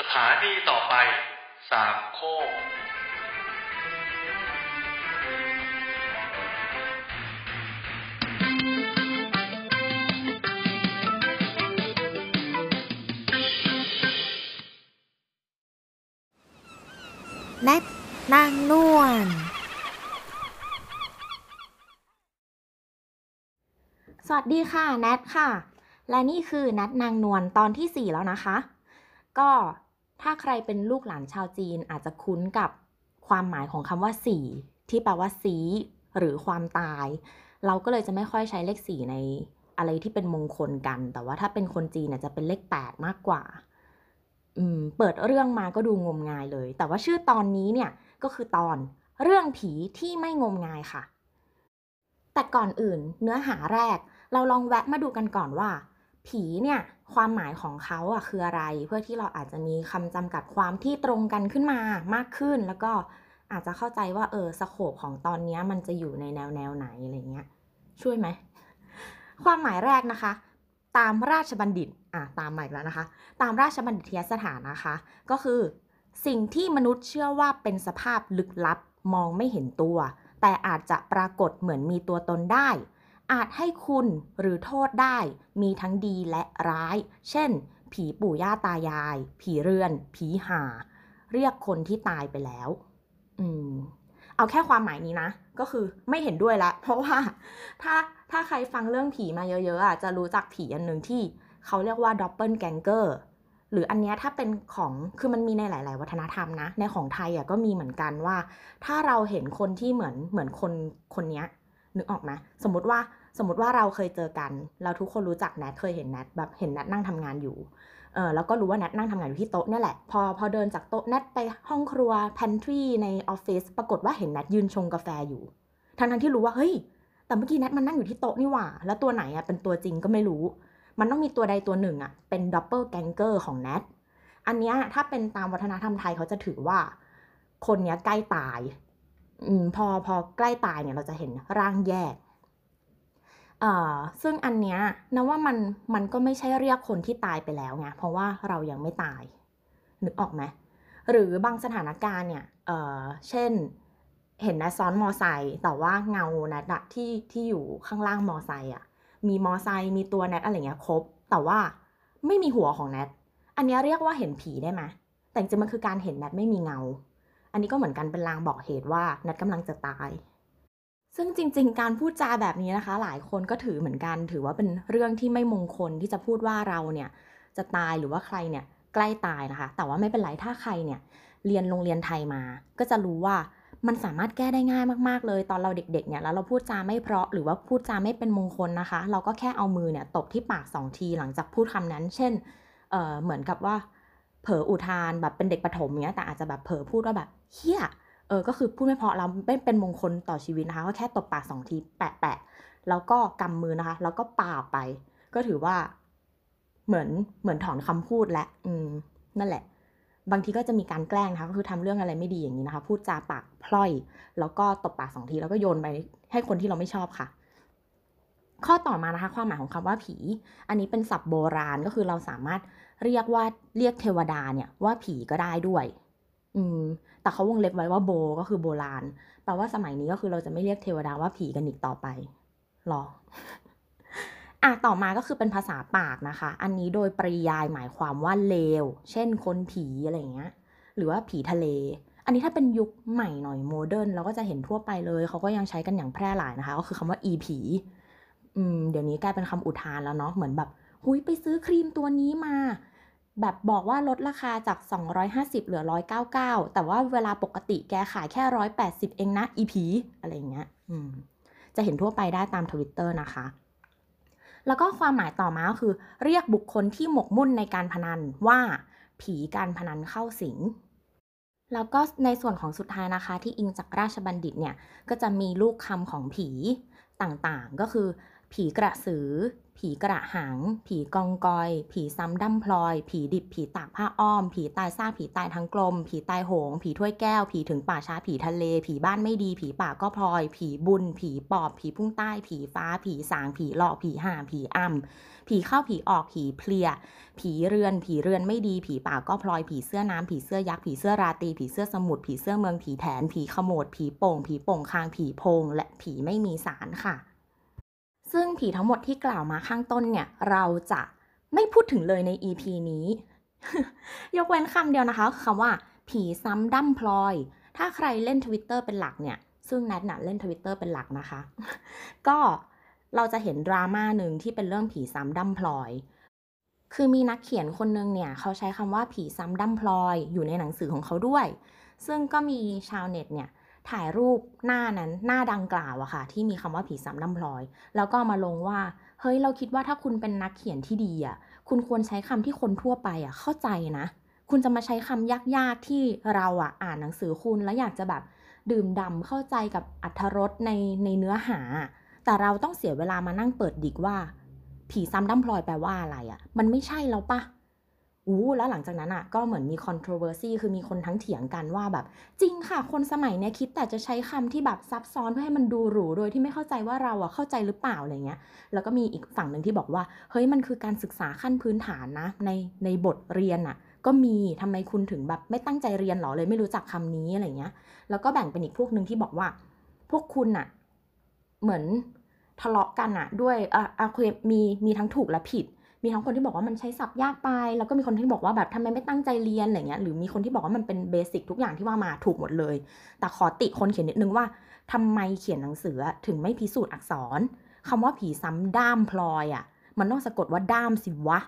สถานีต่อไป สามโคกแนทนางนวล สวัสดีค่ะ แนทค่ะ และนี่คือแนทนางนวลตอนที่ 4 แล้วนะคะ ก็ ถ้าใครเป็นลูกหลานชาวจีนอาจจะคุ้นกับความหมายของคำว่าสีที่แปลว่าสีหรือความตาย เราก็เลยจะไม่ค่อยใช้เลขสี่ในอะไรที่เป็นมงคลกัน แต่ว่าถ้าเป็นคนจีนเนี่ยจะเป็นเลข 8 มากกว่า อืม เปิดเรื่องมาก็ดูงมงายเลย แต่ว่าชื่อตอนนี้เนี่ยก็คือตอนเรื่องผีที่ไม่งมงายค่ะ แต่ก่อนอื่นเนื้อหาแรก เราลองแวะมาดูกันก่อนว่า ผีเนี่ย ความหมายของเขาอะคืออะไร เพื่อที่เราอาจจะมีคำจำกัดความที่ตรงกันขึ้นมามากขึ้น แล้วก็อาจจะเข้าใจว่าเออสโคปของตอนนี้มันจะอยู่ในแนวแนวไหนอะไรเงี้ย ช่วยไหม ความหมายแรกนะคะ ตามราชบัณฑิตอะตามมาอีกแล้วนะคะ ตามราชบัณฑิตยสถานนะคะ ก็คือ สิ่งที่มนุษย์เชื่อว่าเป็นสภาพลึกลับมองไม่เห็นตัว แต่อาจจะปรากฏเหมือนมีตัวตนได้ อาจให้คุณหรือโทษได้มีทั้งดีและร้าย เช่น ผีปู่ย่าตายาย ผีเรือน ผีห่า เรียกคนที่ตายไปแล้ว อืม เอาแค่ความหมายนี้นะ ก็คือไม่เห็นด้วยละ เพราะว่า ถ้าถ้าใครฟังเรื่องผีมาเยอะๆอะจะรู้จักผีอันหนึ่งที่เขาเรียกว่า doppelganger หรืออันเนี้ยถ้าเป็นของคือมันมีในหลาย ๆ วัฒนธรรมนะ ในของไทยอะก็มีเหมือนกันว่า ถ้าเราเห็นคนที่เหมือนเหมือนคนคนเนี้ย นึกออกไหมสมมติว่าสมมติว่าเราเคยเจอกัน เราทุกคนรู้จักแนทเคยเห็นแนทแบบเห็นแนทนั่งทำงานอยู่เออแล้วก็รู้ว่าแนทนั่งทำงานอยู่ที่โต๊ะนี่แหละ พอพอเดินจากโต๊ะแนทไปห้องครัว pantry ในออฟฟิศปรากฏว่าเห็นแนทยืนชงกาแฟอยู่ ทั้งทั้งที่รู้ว่าเฮ้ย แต่เมื่อกี้แนทมันนั่งอยู่ที่โต๊ะนี่หว่า แล้วตัวไหนอะเป็นตัวจริงก็ไม่รู้ มันต้องมีตัวใดตัวหนึ่งอะเป็น doppelganger ของแนทอันเนี้ยถ้าเป็นตามวัฒนธรรมไทยเขาจะถือว่า คนเนี้ยใกล้ตาย พอพอใกล้ตายเนี่ยเราจะเห็นร่างแยกเอ่อซึ่งอันเนี้ยนะว่ามันมันก็ไม่ใช่เรียกคนที่ตายไปแล้วไงเพราะว่าเรายังไม่ตายนึกออกไหมหรือบางสถานการณ์เนี่ยเอ่อเช่นเห็นแนทซ้อนมอไซค์แต่ว่าเงานทอะที่ที่อยู่ข้างล่างมอไซค์อะมีมอไซค์มีตัวแนทอะไรเงี้ยครบ แต่ว่าไม่มีหัวของแนทอันเนี้ยเรียกว่าเห็นผีได้ไหมแต่จริงมันคือการเห็นแนทไม่มีเงา อันนี้ก็เหมือนกันเป็นลางบอกเหตุว่าแนทกำลังจะตาย ซึ่งจริง ๆ การพูดจาแบบนี้นะคะ หลายคนก็ถือเหมือนกัน ถือว่าเป็นเรื่องที่ไม่มงคลที่จะพูดว่าเราเนี่ยจะตายหรือว่าใครเนี่ยใกล้ตายนะคะ แต่ว่าไม่เป็นไรถ้าใครเนี่ยเรียนโรงเรียนไทยมา ก็จะรู้ว่ามันสามารถแก้ได้ง่ายมาก ๆ เลย ตอนเราเด็ก ๆ เนี่ย แล้วเราพูดจาไม่เพราะ หรือว่าพูดจาไม่เป็นมงคลนะคะ เราก็แค่เอามือเนี่ยตบที่ปากสองทีหลังจากพูดคำนั้น เช่น เอ่อเหมือนกับว่า เผลออุทานแบบเป็นเด็กประถมเนี้ยแต่อาจจะแบบเผลอพูดว่าแบบเฮี้ยเออก็คือพูดไม่เพราะเราไม่เป็นมงคลต่อชีวิตนะคะก็แค่ตบปากสองทีแปะแปะแล้วก็กำมือนะคะ แล้วก็ปาไป ก็ถือว่าเหมือนเหมือนถอนคำพูดและ อืม นั่นแหละ บางทีก็จะมีการแกล้งนะคะก็คือทำเรื่องอะไรไม่ดีอย่างนี้นะคะ พูดจาปากพล่อย แล้วก็ตบปากสองทีแล้วก็โยนไปให้คนที่เราไม่ชอบค่ะ ข้อต่อมานะคะ ความหมายของคำว่าผี อันนี้เป็นศัพท์โบราณก็คือเราสามารถ เรียกว่าเรียกเทวดาเนี่ยว่าผีก็ได้ด้วย อืม แต่เขาวงเล็บไว้ว่าโบก็คือโบราณ แปลว่าสมัยนี้ก็คือเราจะไม่เรียกเทวดาว่าผีกันอีกต่อไปหรออะต่อมาก็คือเป็นภาษาปากนะคะ อันนี้โดยปริยายหมายความว่าเลว เช่นคนผีอะไรเงี้ย หรือว่าผีทะเล อันนี้ถ้าเป็นยุคใหม่หน่อยโมเดิร์นเราก็จะเห็นทั่วไปเลย เขาก็ยังใช้กันอย่างแพร่หลายนะคะ ก็คือคำว่าอีผี อืม เดี๋ยวนี้กลายเป็นคำอุทานแล้วเนาะ เหมือนแบบ หุยไปซื้อครีมตัวนี้มา แบบบอกว่าลดราคาจาก 250 เหลือ 199 แต่ว่าเวลาปกติแกขายแค่ 180 เองนะอีผีอะไรอย่างเงี้ยจะเห็นทั่วไปได้ตามทวิตเตอร์นะคะ แล้วก็ความหมายต่อมาก็คือ เรียกบุคคลที่หมกมุ่นในการพนันว่า ผีการพนันเข้าสิงแล้วก็ในส่วนของสุดท้ายนะคะ ที่อิงจากราชบัณฑิตเนี่ย ก็จะมีลูกคำของผีต่างๆ ก็คือ ผีผีกระสือ ผีกระหัง ผีกองกอย ผีซ้ำดั้มพลอย ผีดิบ ผีตากผ้าอ้อม ผีตายซาก ผีตายทั้งกลม ผีตายโหง ผีถ้วยแก้ว ผีถึงป่าช้า ผีทะเล ผีบ้านไม่ดี ผีป่าก็พลอย ผีบุญ ผีปอบ ผีพุ่งใต้ ผีฟ้า ผีสาง ผีหลอก ผีห่า ผีอ่ำ ผีเข้า ผีออก ผีเพลีย ผีเรือน ผีเรือนไม่ดี ผีป่าก็พลอย ผีเสื้อน้ำ ผีเสื้อยักษ์ ผีเสื้อราตรี ผีเสื้อสมุทร ผีเสื้อเมือง ผีแถน ผีขโมด ผีโป่ง ผีโป่งคาง ผีโพง และผีไม่มีสารค่ะ ซึ่งผีทั้งหมดที่กล่าวมาข้างต้นเนี่ย เราจะไม่พูดถึงเลยใน EP นี้ ยกเว้นคำเดียวนะคะคำว่า ผีซ้ำดั้มพลอย ถ้าใครเล่น Twitter เป็นหลักเนี่ย ซึ่งแนทน่ะเล่น Twitter เป็นหลักนะคะ ก็เราจะเห็นดราม่าหนึ่งที่เป็นเรื่องผีซ้ำดั้มพลอย คือมีนักเขียนคนนึงเนี่ย เขาใช้คำว่าผีซ้ำดั้มพลอย อยู่ในหนังสือของเขาด้วย ซึ่งก็มีชาวเน็ตเนี่ย ถ่ายรูปหน้านั้นหน้าดังกล่าวอะค่ะ ที่มีคำว่าผีซ้ำดำพลอย แล้วก็มาลงว่า เฮ้ยเราคิดว่าถ้าคุณเป็นนักเขียนที่ดีอะคุณควรใช้คำที่คนทั่วไปอะเข้าใจนะ คุณจะมาใช้คำยากๆที่เราอะอ่านหนังสือคุณแล้วอยากจะแบบดื่มด่ำเข้าใจกับอัธรสในในเนื้อหา แต่เราต้องเสียเวลามานั่งเปิดดิกว่า ผีซ้ำดำพลอยแปลว่าอะไรอะมันไม่ใช่แล้วปะ อู้แล้วหลังจากนั้นอะก็เหมือนมี controversy คือมีคนทั้งเถียงกันว่าแบบ จริงค่ะ คนสมัยเนี้ยคิดแต่จะใช้คำที่แบบซับซ้อนเพื่อให้มันดูหรูโดยที่ไม่เข้าใจว่าเราอะเข้าใจหรือเปล่าอะไรเงี้ย แล้วก็มีอีกฝั่งหนึ่งที่บอกว่า เฮ้ยมันคือการศึกษาขั้นพื้นฐานนะ ในในบทเรียนอะ ก็มีทำไมคุณถึงแบบไม่ตั้งใจเรียนหรอเลยไม่รู้จักคำนี้อะไรเงี้ย แล้วก็แบ่งเป็นอีกพวกหนึ่งที่บอกว่า พวกคุณอะเหมือนทะเลาะกันอะด้วยอะอะมีมีทั้งถูกและผิด มีทั้งคนที่บอกว่ามันใช้ศัพท์ยากไป แล้วก็มีคนที่บอกว่าแบบทำไมไม่ตั้งใจเรียนอะไรเงี้ยหรือมีคนที่บอกว่ามันเป็นเบสิกทุกอย่างที่ว่ามาถูกหมดเลย แต่ขอติคนเขียนนิดนึงว่าทำไมเขียนหนังสือถึงไม่พิสูจน์อักษรคำว่าผีซ้ำด้ามพลอยอะ มันต้องสะกดว่าด้ามสิวะ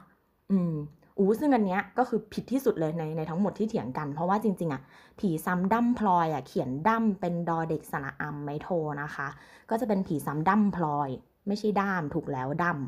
อืมอู้ซึ่งอันเนี้ยก็คือผิดที่สุดเลยในในทั้งหมดที่เถียงกัน เพราะว่าจริงๆอะผีซ้ำดั้มพลอยอะเขียนดั้มเป็นดอเด็กสระอัมไมโทนะคะ ก็จะเป็นผีซ้ำดั้มพลอย ไม่ใช่ด้ามถูกแล้วดั้ม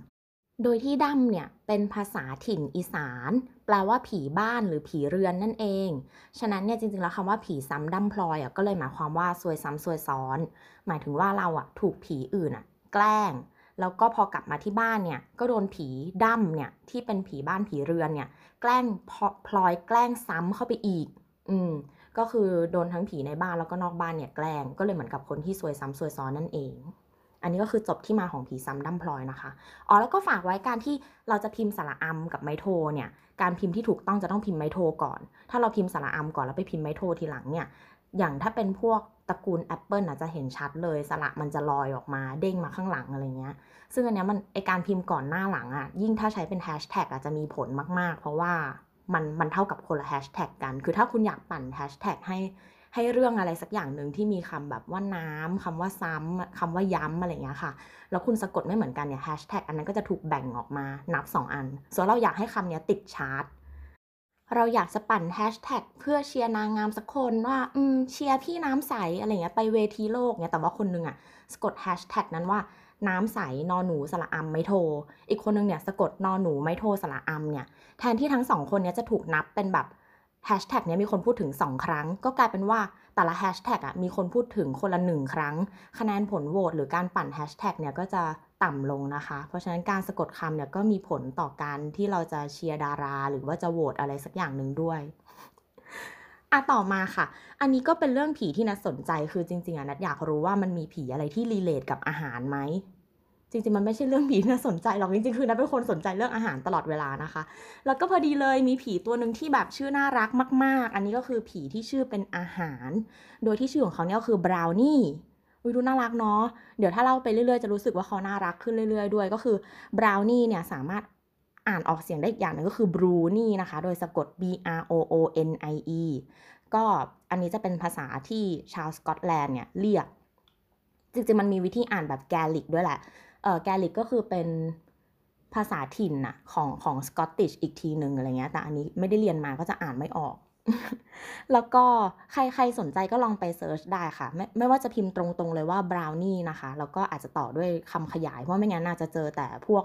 โดยที่ดั้มเนี่ยเป็นภาษาถิ่นอีสาน แปลว่าผีบ้านหรือผีเรือนนั่นเอง ฉะนั้นเนี่ยจริงๆแล้วคำว่าผีซ้ำดั้มพลอยอะก็เลยหมายความว่าซวยซ้ำซวยซ้อน หมายถึงว่าเราอะถูกผีอื่นอะแกล้ง แล้วก็พอกลับมาที่บ้านเนี่ยก็โดนผีดั้มเนี่ยที่เป็นผีบ้านผีเรือนเนี่ยแกล้งพอพลอยแกล้งซ้ำเข้าไปอีก อืมก็คือโดนทั้งผีในบ้านแล้วก็นอกบ้านเนี่ยแกล้งก็เลยเหมือนกับคนที่ซวยซ้ำซวยซ้อนนั่นเอง อันนี้ก็คือจบที่มาของผีซ้ำดั้มพลอยนะคะ อ๋อแล้วก็ฝากไว้การที่เราจะพิมพ์สระอัมกับไมโทเนี่ย การพิมพ์ที่ถูกต้องจะต้องพิมพ์ไมโทก่อน ถ้าเราพิมพ์สระอัมก่อนแล้วไปพิมพ์ไมโททีหลังเนี่ย อย่างถ้าเป็นพวกตระกูลแอปเปิลอาจจะเห็นชัดเลยสระมันจะลอยออกมาเด้งมาข้างหลังอะไรเงี้ย ซึ่งอันเนี้ยมันไอการพิมพ์ก่อนหน้าหลังอะ่ะ ยิ่งถ้าใช้เป็นแฮชแท็กอาจจะมีผลมาก ๆ เพราะว่ามันมันเท่ากับคนละแฮชแท็กกัน คือถ้าคุณอยากปั่นแฮชแท็กให้ ให้เรื่องอะไรสักอย่างหนึ่งที่มีคำแบบว่าน้ำคำว่าซ้ำคำว่าย้ำอะไรเงี้ยค่ะ แล้วคุณสะกดไม่เหมือนกันเนี่ยแฮชแท็กอันนั้นก็จะถูกแบ่งออกมานับ 2 อัน ส่วนเราอยากให้คำเนี้ยติดชาร์ตเราอยากจะปั่นแฮชแท็กเพื่อเชียร์นางงามสักคนว่า อืม เชียร์พี่น้ำใส อะไรเงี้ย ไปเวทีโลกเนี่ยแต่ว่าคนนึงอะสะกดแฮชแท็กนั้นว่า น้ำใส นอหนูสระอัมไม่โท อีกคนนึงเนี่ยสะกดนอหนูไม่โทสระอัมเนี่ย แทนที่ทั้งสองคนเนี้ยจะถูกนับเป็นแบบ แฮชแท็กนี้มีคนพูดถึง 2 ครั้ง ก็กลายเป็นว่าแต่ละแฮชแท็กอะมีคนพูดถึงคนละหนึ่งครั้ง คะแนนผลโหวตหรือการปั่นแฮชแท็กเนี่ยก็จะต่ำลงนะคะ เพราะฉะนั้นการสะกดคำเนี่ยก็มีผลต่อการที่เราจะเชียร์ดารา หรือว่าจะโหวตอะไรสักอย่างหนึ่งด้วยอะต่อมาค่ะ อันนี้ก็เป็นเรื่องผีที่นัดสนใจคือจริงๆอะนัดอยากรู้ว่ามันมีผีอะไรที่รีเลทกับอาหารไหม จริงๆ มันไม่ใช่เรื่องผีที่น่าสนใจหรอกจริงๆ คือนัทเป็นคนสนใจเรื่องอาหารตลอดเวลานะคะ แล้วก็พอดีเลยมีผีตัวหนึ่งที่แบบชื่อน่ารักมาก ๆ อันนี้ก็คือผีที่ชื่อเป็นอาหาร โดยที่ชื่อของเขาเนี่ยก็คือบราวนี่อุ้ยดูน่ารักเนาะ เดี๋ยวถ้าเล่าไปเรื่อยๆ จะรู้สึกว่าเขาน่ารักขึ้นเรื่อย ๆ ด้วย ก็คือบราวนี่เนี่ยสามารถอ่านออกเสียงได้อีกอย่างหนึงก็คือ broonie นะคะ โดยสะกด b r o o n i e ก็อันนี้จะเป็นภาษาที่ชาวสกอตแลนด์เนี่ยเรียก จริงๆ มันมีวิธีอ่านแบบแกลิกด้วยแหละ แกลิกก็คือเป็นภาษาถิ่นน่ะของของ Scottish อีกทีหนึ่งอะไรเงี้ย แต่อันนี้ไม่ได้เรียนมาก็จะอ่านไม่ออก แล้วก็ใครใครสนใจก็ลองไป search ได้ค่ะ ไม่ไม่ว่าจะพิมพ์ตรงๆเลยว่าบราวนี่นะคะ แล้วก็อาจจะต่อด้วยคำขยาย เพราะไม่งั้นน่าจะเจอแต่พวก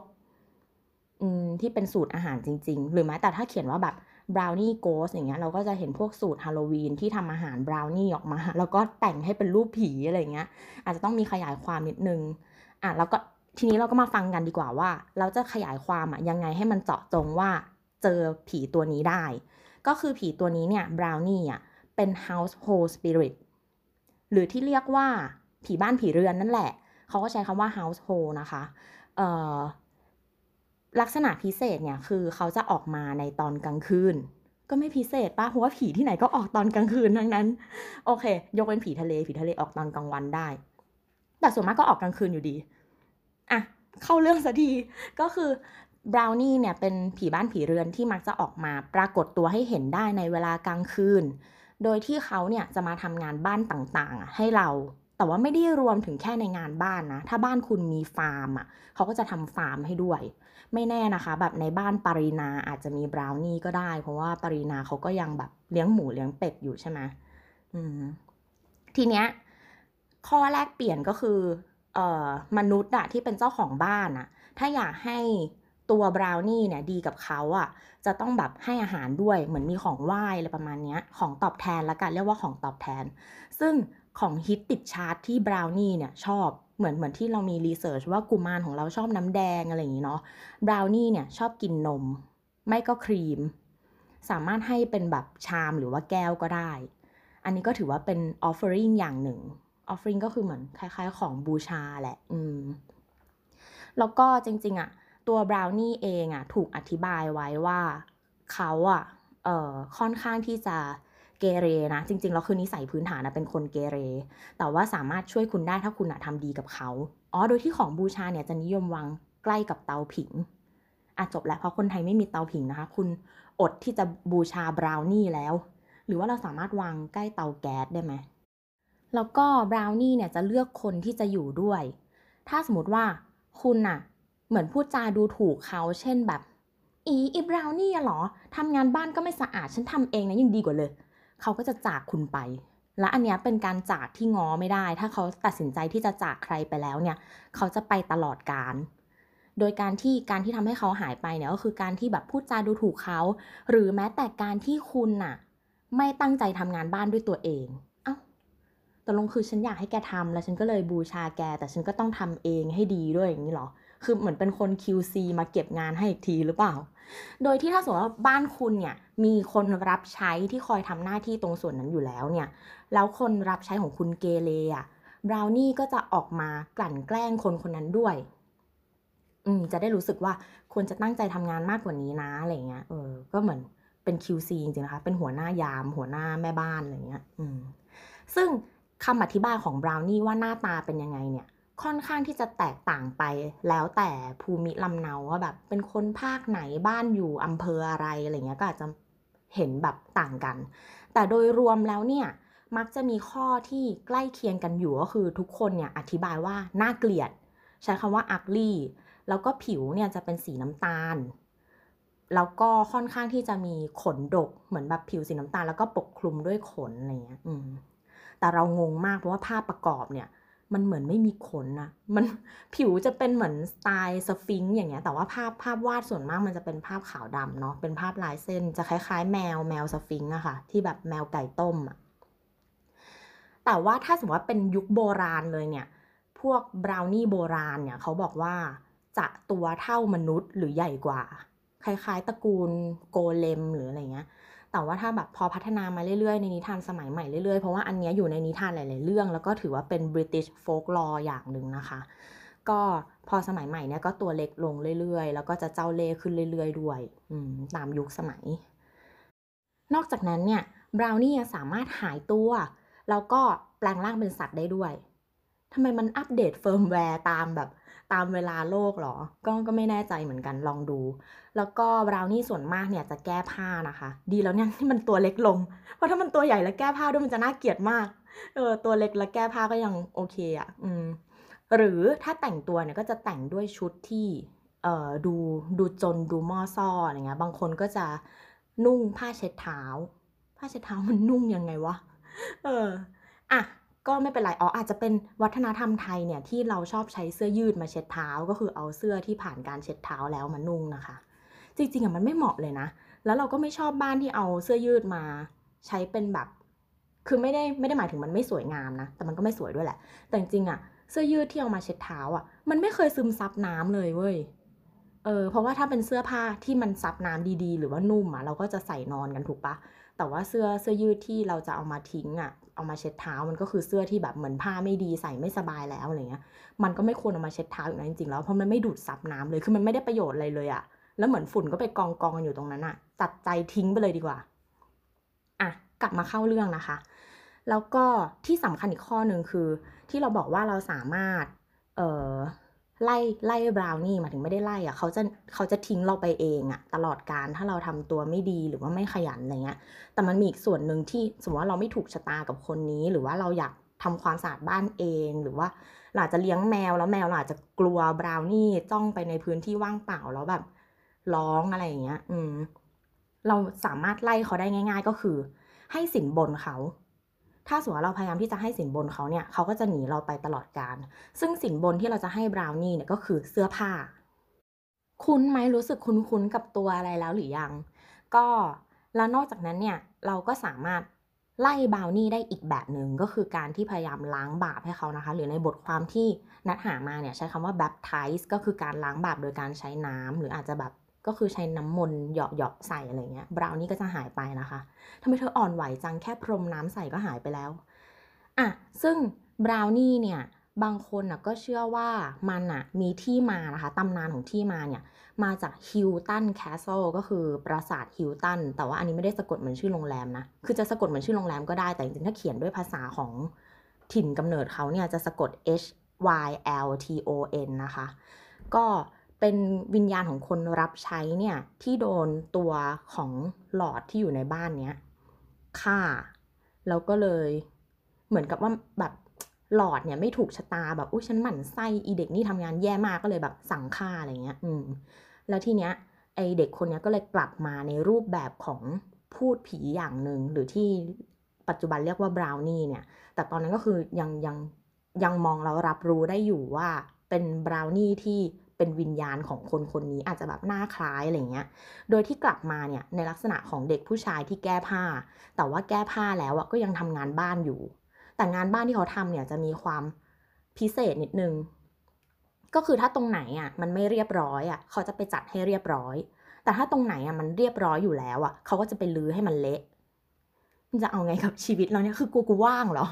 ที่เป็นสูตรอาหารจริง ๆ หรือแม้แต่ถ้าเขียนว่าแบบบราวนี่โกสอย่างเงี้ยเราก็จะเห็นพวกสูตรฮาโลวีนที่ทำอาหารบราวนี่ออกมา แล้วก็แต่งให้เป็นรูปผีอะไรเงี้ยอาจจะต้องมีขยายความนิดนึงอะแล้วก็ ทีนี้เราก็มาฟังกันดีกว่าว่า เราจะขยายความอะยังไงให้มันเจาะจงว่าเจอผีตัวนี้ได้ ก็คือผีตัวนี้เนี่ยบราวนี่อะเป็น household spirit หรือที่เรียกว่าผีบ้านผีเรือนนั่นแหละ เขาก็ใช้คำว่า household นะคะลักษณะพิเศษเนี่ยคือเขาจะออกมาในตอนกลางคืน ก็ไม่พิเศษป่ะเพราะว่าผีที่ไหนก็ออกตอนกลางคืนทั้งนั้น โอเค ยกเป็นผีทะเล ผีทะเลออกตอนกลางวันได้ แต่ส่วนมากก็ออกกลางคืนอยู่ดี อะเข้าเรื่องสักทีก็คือบราวนี่เนี่ยเป็นผีบ้านผีเรือนที่มักจะออกมาปรากฏตัวให้เห็นได้ในเวลากลางคืน โดยที่เขาเนี่ยจะมาทำงานบ้านต่างๆ ให้เรา แต่ว่าไม่ได้รวมถึงแค่ในงานบ้านนะ ถ้าบ้านคุณมีฟาร์มอะเขาก็จะทำฟาร์มให้ด้วย ไม่แน่นะคะ แบบในบ้านปรินาอาจจะมีบราวนี่ก็ได้ เพราะว่าปรินาเขาก็ยังแบบเลี้ยงหมูเลี้ยงเป็ดอยู่ใช่ไหมอืมทีเนี้ยข้อแรกเปลี่ยนก็คือ มนุษย์อะที่เป็นเจ้าของบ้านอะถ้าอยากให้ตัวบราวนี่เนี่ยดีกับเขาอะจะต้องแบบให้อาหารด้วยเหมือนมีของไหว้อะไรประมาณเนี้ยของตอบแทนละกันเรียกว่าของตอบแทน ซึ่งของฮิตติดชาร์ตที่บราวนี่เนี่ยชอบเหมือนเหมือนที่เรามี research ว่ากุมารของเราชอบน้ำแดงอะไรอย่างนี้เนาะบราวนี่เนี่ยชอบกินนม ไม่ก็ครีม สามารถให้เป็นแบบชามหรือว่าแก้วก็ได้ อันนี้ก็ถือว่าเป็น offering อย่างหนึ่ง ออฟฟ r ริงก็คือเหมือนคล้ายๆ ของบูชาแหละ อืม แล้วก็จริง ๆอะตัวบราวนี่เองอะถูกอธิบายไว้ว่าเขาอะเอ่อค่อนข้างที่จะเกเรนะ จริงๆแล้วคือนิสัยพื้นฐานนะเป็นคนเกเร แต่ว่าสามารถช่วยคุณได้ถ้าคุณอะทำดีกับเขา อ๋อ โดยที่ของบูชาเนี่ยจะนิยมวางใกล้กับเตาผิงอะจบแล้วเพราะคนไทยไม่มีเตาผิงนะคะ คุณอดที่จะบูชาบราวนี่แล้ว หรือว่าเราสามารถวางใกล้เตาแก๊สได้ไหม แล้วก็บราวนี่เนี่ยจะเลือกคนที่จะอยู่ด้วย ถ้าสมมติว่าคุณน่ะ เหมือนพูดจาดูถูกเขาเช่นแบบ อีอีบราวนี่เหรอทำงานบ้านก็ไม่สะอาดฉันทำเองนะยังดีกว่าเลย เขาก็จะจากคุณไป และอันเนี้ยเป็นการจากที่ง้อไม่ได้ ถ้าเขาตัดสินใจที่จะจากใครไปแล้วเนี่ย เขาจะไปตลอดการโดยการที่การที่ทำให้เขาหายไปเนี่ยก็คือการที่แบบพูดจาดูถูกเขา หรือแม้แต่การที่คุณน่ะ ไม่ตั้งใจทำงานบ้านด้วยตัวเอง ตกลงคือฉันอยากให้แกทำแล้วฉันก็เลยบูชาแก แต่ฉันก็ต้องทำเองให้ดีด้วยอย่างนี้เหรอ คือเหมือนเป็นคน QC มาเก็บงานให้อีกทีหรือเปล่า โดยที่ถ้าสมมติว่าบ้านคุณเนี่ยมีคนรับใช้ที่คอยทำหน้าที่ตรงส่วนนั้นอยู่แล้วเนี่ย แล้วคนรับใช้ของคุณเกเรอะบราวนี่ก็จะออกมากลั่นแกล้งคนคนนั้นด้วย อืม จะได้รู้สึกว่าควรจะตั้งใจทำงานมากกว่านี้นะอะไรเงี้ย เออ ก็เหมือนเป็น QC จริงๆนะคะ เป็นหัวหน้ายาม หัวหน้าแม่บ้านอะไรเงี้ย อืม ซึ่ง คำอธิบายของบราวนี่ว่าหน้าตาเป็นยังไงเนี่ยค่อนข้างที่จะแตกต่างไปแล้วแต่ภูมิลำเนาว่าแบบเป็นคนภาคไหนบ้านอยู่อำเภออะไรอะไรเงี้ยก็อาจจะเห็นแบบต่างกัน แต่โดยรวมแล้วเนี่ยมักจะมีข้อที่ใกล้เคียงกันอยู่ก็คือทุกคนเนี่ยอธิบายว่าน่าเกลียด ใช้คำว่า ugly แล้วก็ผิวเนี่ยจะเป็นสีน้ำตาล แล้วก็ค่อนข้างที่จะมีขนดกเหมือนแบบผิวสีน้ำตาล แล้วก็ปกคลุมด้วยขนอะไรเงี้ยอืม แต่เรางงมากเพราะว่าภาพประกอบเนี่ย มันเหมือนไม่มีขนนะมันผิวจะเป็นเหมือนสไตล์สฟิงค์อย่างเงี้ยแต่ว่าภาพภาพวาดส่วนมากมันจะเป็นภาพขาวดำเนาะเป็นภาพลายเส้นจะคล้าย ๆ แมวแมวสฟิงค์อะค่ะ ที่แบบแมวไก่ต้มอะแต่ว่าถ้าสมมติว่าเป็นยุคโบราณเลยเนี่ย พวกบราวนี่โบราณเนี่ยเขาบอกว่าจะตัวเท่ามนุษย์หรือใหญ่กว่า คล้ายๆตระกูลโกเลมหรืออะไรเงี้ย แต่ว่าถ้าแบบพอพัฒนามาเรื่อยๆ ในนิทานสมัยใหม่เรื่อยๆ เพราะว่าอันนี้อยู่ในนิทานหลายๆเรื่อง แล้วก็ถือว่าเป็น British folklore อย่างหนึ่งนะคะ ก็พอสมัยใหม่เนี่ยก็ตัวเล็กลงเรื่อยๆ แล้วก็จะเจ้าเล่ห์ขึ้นเรื่อยๆ ด้วยตามยุคสมัย นอกจากนั้นเนี่ยบราวนี่สามารถหายตัว แล้วก็แปลงร่างเป็นสัตว์ได้ด้วย ทำไมมันอัปเดตเฟิร์มแวร์ตามแบบตามเวลาโลกเหรอ ก็ก็ไม่แน่ใจเหมือนกันลองดู แล้วก็บราวนี่ส่วนมากเนี่ยจะแก้ผ้านะคะ ดีแล้วเนี่ยที่มันตัวเล็กลง เพราะถ้ามันตัวใหญ่แล้วแก้ผ้าด้วยมันจะน่าเกลียดมาก เออตัวเล็กแล้วแก้ผ้าก็ยังโอเคอะ่ะ อืม หรือถ้าแต่งตัวเนี่ยก็จะแต่งด้วยชุดที่เอ่อดูดูจนดูม่อซ่ออะไรเงี้ย บางคนก็จะนุ่งผ้าเช็ดเท้า ผ้าเช็ดเท้ามันนุ่งยังไงวะ เออ อะ ก็ไม่เป็นไรอ๋ออาจจะเป็นวัฒนธรรมไทยเนี่ยที่เราชอบใช้เสื้อยืดมาเช็ดเท้า ก็คือเอาเสื้อที่ผ่านการเช็ดเท้าแล้วมานุ่งนะคะ จริงๆอะมันไม่เหมาะเลยนะ แล้วเราก็ไม่ชอบบ้านที่เอาเสื้อยืดมาใช้เป็นแบบ คือไม่ได้ไม่ได้หมายถึงมันไม่สวยงามนะ แต่มันก็ไม่สวยด้วยแหละ แต่จริงๆอะเสื้อยืดที่เอามาเช็ดเท้าอะ มันไม่เคยซึมซับน้ำเลยเว้ยเออเพราะว่าถ้าเป็นเสื้อผ้าที่มันซับน้ำดีๆ หรือว่านุ่มอะเราก็จะใส่นอนกันถูกปะแต่ว่าเสื้อเสื้อยืดที่เราจะเอามาทิ้งอะ เอามาเช็ดเท้ามันก็คือเสื้อที่แบบเหมือนผ้าไม่ดีใส่ไม่สบายแล้วอะไรเงี้ยมันก็ไม่ควรเอามาเช็ดเท้าอยู่นะจริงๆแล้วเพราะมันไม่ดูดซับน้ำเลยคือมันไม่ได้ประโยชน์อะไรเลยอะแล้วเหมือนฝุ่นก็ไปกองกองกันอยู่ตรงนั้นอะตัดใจทิ้งไปเลยดีกว่าอะกลับมาเข้าเรื่องนะคะ แล้วก็ที่สำคัญอีกข้อหนึ่งคือ ที่เราบอกว่าเราสามารถเอ่อ ไล่ไล่บราวนี่หมายถึงไม่ได้ไล่อะเขาจะเขาจะทิ้งเราไปเองอะตลอดการถ้าเราทำตัวไม่ดีหรือว่าไม่ขยันอะไรเงี้ย แต่มันมีอีกส่วนหนึ่งที่สมมติว่าเราไม่ถูกชะตากับคนนี้ หรือว่าเราอยากทำความสะอาดบ้านเองหรือว่าเราอาจจะเลี้ยงแมวแล้วแมวเราอาจจะกลัวบราวนี่จ้องไปในพื้นที่ว่างเปล่าแล้วแบบร้องอะไรอย่างเงี้ย อืม เราสามารถไล่เขาได้ง่าย ๆ ก็คือ ให้สินบนเขา ถ้าสมมติเราพยายามที่จะให้สินบนเขาเนี่ยเขาก็จะหนีเราไปตลอดการ ซึ่งสินบนที่เราจะให้บราวนี่เนี่ยก็คือเสื้อผ้า คุ้นไหมรู้สึกคุ้นๆกับตัวอะไรแล้วหรือยัง ก็แล้วนอกจากนั้นเนี่ยเราก็สามารถไล่บราวนี่ได้อีกแบบหนึ่งก็คือการที่พยายามล้างบาปให้เขานะคะ หรือในบทความที่นัดหามาเนี่ยใช้คำว่า baptize ก็คือการล้างบาปโดยการใช้น้ำหรืออาจจะแบบ ก็คือใช้น้ำมนต์เหยาะๆใส่อะไรเงี้ยบราวนี่ก็จะหายไปนะคะทำไมเธออ่อนไหวจังแค่พรมน้ำใส่ก็หายไปแล้วอะซึ่งบราวนี่เนี่ยบางคนน่ะก็เชื่อว่ามันอะมีที่มานะคะตำนานของที่มาเนี่ยมาจาก Hylton Castle ก็คือปราสาทฮิลตันแต่ว่าอันนี้ไม่ได้สะกดเหมือนชื่อโรงแรมนะ คือจะสะกดเหมือนชื่อโรงแรมก็ได้แต่จริงๆถ้าเขียนด้วยภาษาของถิ่นกำเนิดเขาเนี่ยจะสะกด H Y L T O N นะคะ ก็ เป็นวิญญาณของคนรับใช้เนี่ยที่โดนตัวของลอร์ดที่อยู่ในบ้านเนี้ยฆ่า แล้วก็เลยเหมือนกับว่าแบบลอร์ดเนี่ยไม่ถูกชะตาแบบอุ้ยฉันหมั่นไส้อีเด็กนี่ทำงานแย่มากก็เลยแบบสั่งฆ่าอะไรเงี้ย อืม แล้วทีเนี้ยไอเด็กคนเนี้ยก็เลยกลับมาในรูปแบบของพูดผีอย่างหนึ่งหรือที่ปัจจุบันเรียกว่าบราวนี่เนี่ย แต่ตอนนั้นก็คือยังยังยังมองแล้วรับรู้ได้อยู่ว่าเป็นบราวนี่ที่ เป็นวิญญาณของคนคนนี้อาจจะแบบหน้าคล้ายอะไรเงี้ย โดยที่กลับมาเนี่ยในลักษณะของเด็กผู้ชายที่แก้ผ้า แต่ว่าแก้ผ้าแล้วอะก็ยังทำงานบ้านอยู่ แต่งานบ้านที่เขาทำเนี่ยจะมีความพิเศษนิดนึง ก็คือถ้าตรงไหนอะมันไม่เรียบร้อยอะเขาจะไปจัดให้เรียบร้อย แต่ถ้าตรงไหนอะมันเรียบร้อยอยู่แล้วอะเขาก็จะไปลื้อให้มันเละมันจะเอาไงกับชีวิตเราเนี่ยคือกูกูว่างเหรอ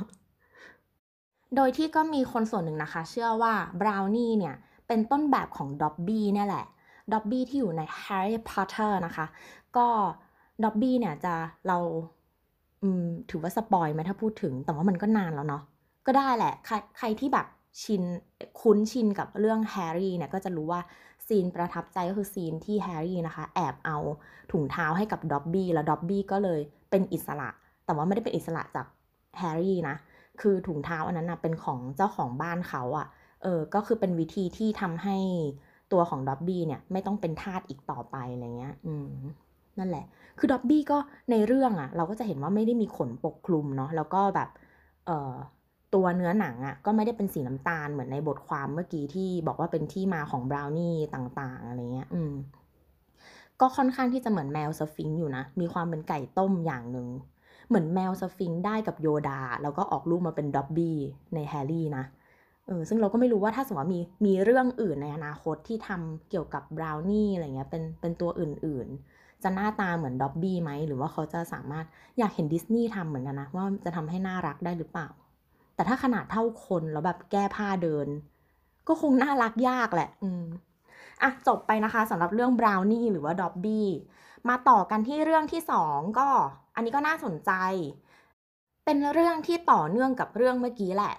โดยที่ก็มีคนส่วนหนึ่งนะคะ เชื่อว่าบราวนี่เนี่ย เป็นต้นแบบของด็อบบี้เนี่ยแหละด็อบบี้ที่อยู่ใน Harry Potter นะคะ ก็ด็อบบี้เนี่ยจะเราถือว่า spoil ไหมถ้าพูดถึง แต่ว่ามันก็นานแล้วเนาะก็ได้แหละใครใครที่แบบชินคุ้นชินกับเรื่องแฮร์รี่เนี่ยก็จะรู้ว่า scene ประทับใจก็คือ scene ที่แฮร์รี่นะคะ แอบเอาถุงเท้าให้กับด็อบบี้แล้วด็อบบี้ก็เลยเป็นอิสระ แต่ว่าไม่ได้เป็นอิสระจากแฮร์รี่นะ คือถุงเท้าอันนั้นนะเป็นของเจ้าของบ้านเขาอะ่ะ เออก็คือเป็นวิธีที่ทำให้ตัวของด็อบบี้เนี่ยไม่ต้องเป็นทาสอีกต่อไปอะไรเงี้ย อืมนั่นแหละ คือด็อบบี้ก็ในเรื่องอะ่ะ เราก็จะเห็นว่าไม่ได้มีขนปกคลุมเนาะ แล้วก็แบบ เอ่อ ตัวเนื้อหนังอะ่ะ ก็ไม่ได้เป็นสีน้ำตาลเหมือนในบทความเมื่อกี้ที่บอกว่าเป็นที่มาของบราวนี่ต่างๆอะไรเงี้ย อืม ก็ค่อนข้างที่จะเหมือนแมวสฟิงซ์อยู่นะ มีความเป็นไก่ต้มอย่างหนึ่ง เหมือนแมวสฟิงซ์ได้กับโยดา แล้วก็ออกลูกมาเป็นด็อบบี้ในแฮร์รี่นะ เออซึ่งเราก็ไม่รู้ว่าถ้าสมมติว่ามีมีเรื่องอื่นในอนาคตที่ทำเกี่ยวกับบราวนี่อะไรเงี้ยเป็นเป็นตัวอื่นๆ จะหน้าตาเหมือนด็อบบี้ไหมหรือว่าเขาจะสามารถอยากเห็นดิสนีย์ทำเหมือนกันนะ ว่าจะทำให้น่ารักได้หรือเปล่า แต่ถ้าขนาดเท่าคนแล้วแบบแก้ผ้าเดิน ก็คงน่ารักยากแหละ อืมอะจบไปนะคะสำหรับเรื่องบราวนี่หรือว่าด็อบบี้มาต่อกันที่เรื่องที่สองก็อันนี้ก็น่าสนใจ เป็นเรื่องที่ต่อเนื่องกับเรื่องเมื่อกี้แหละ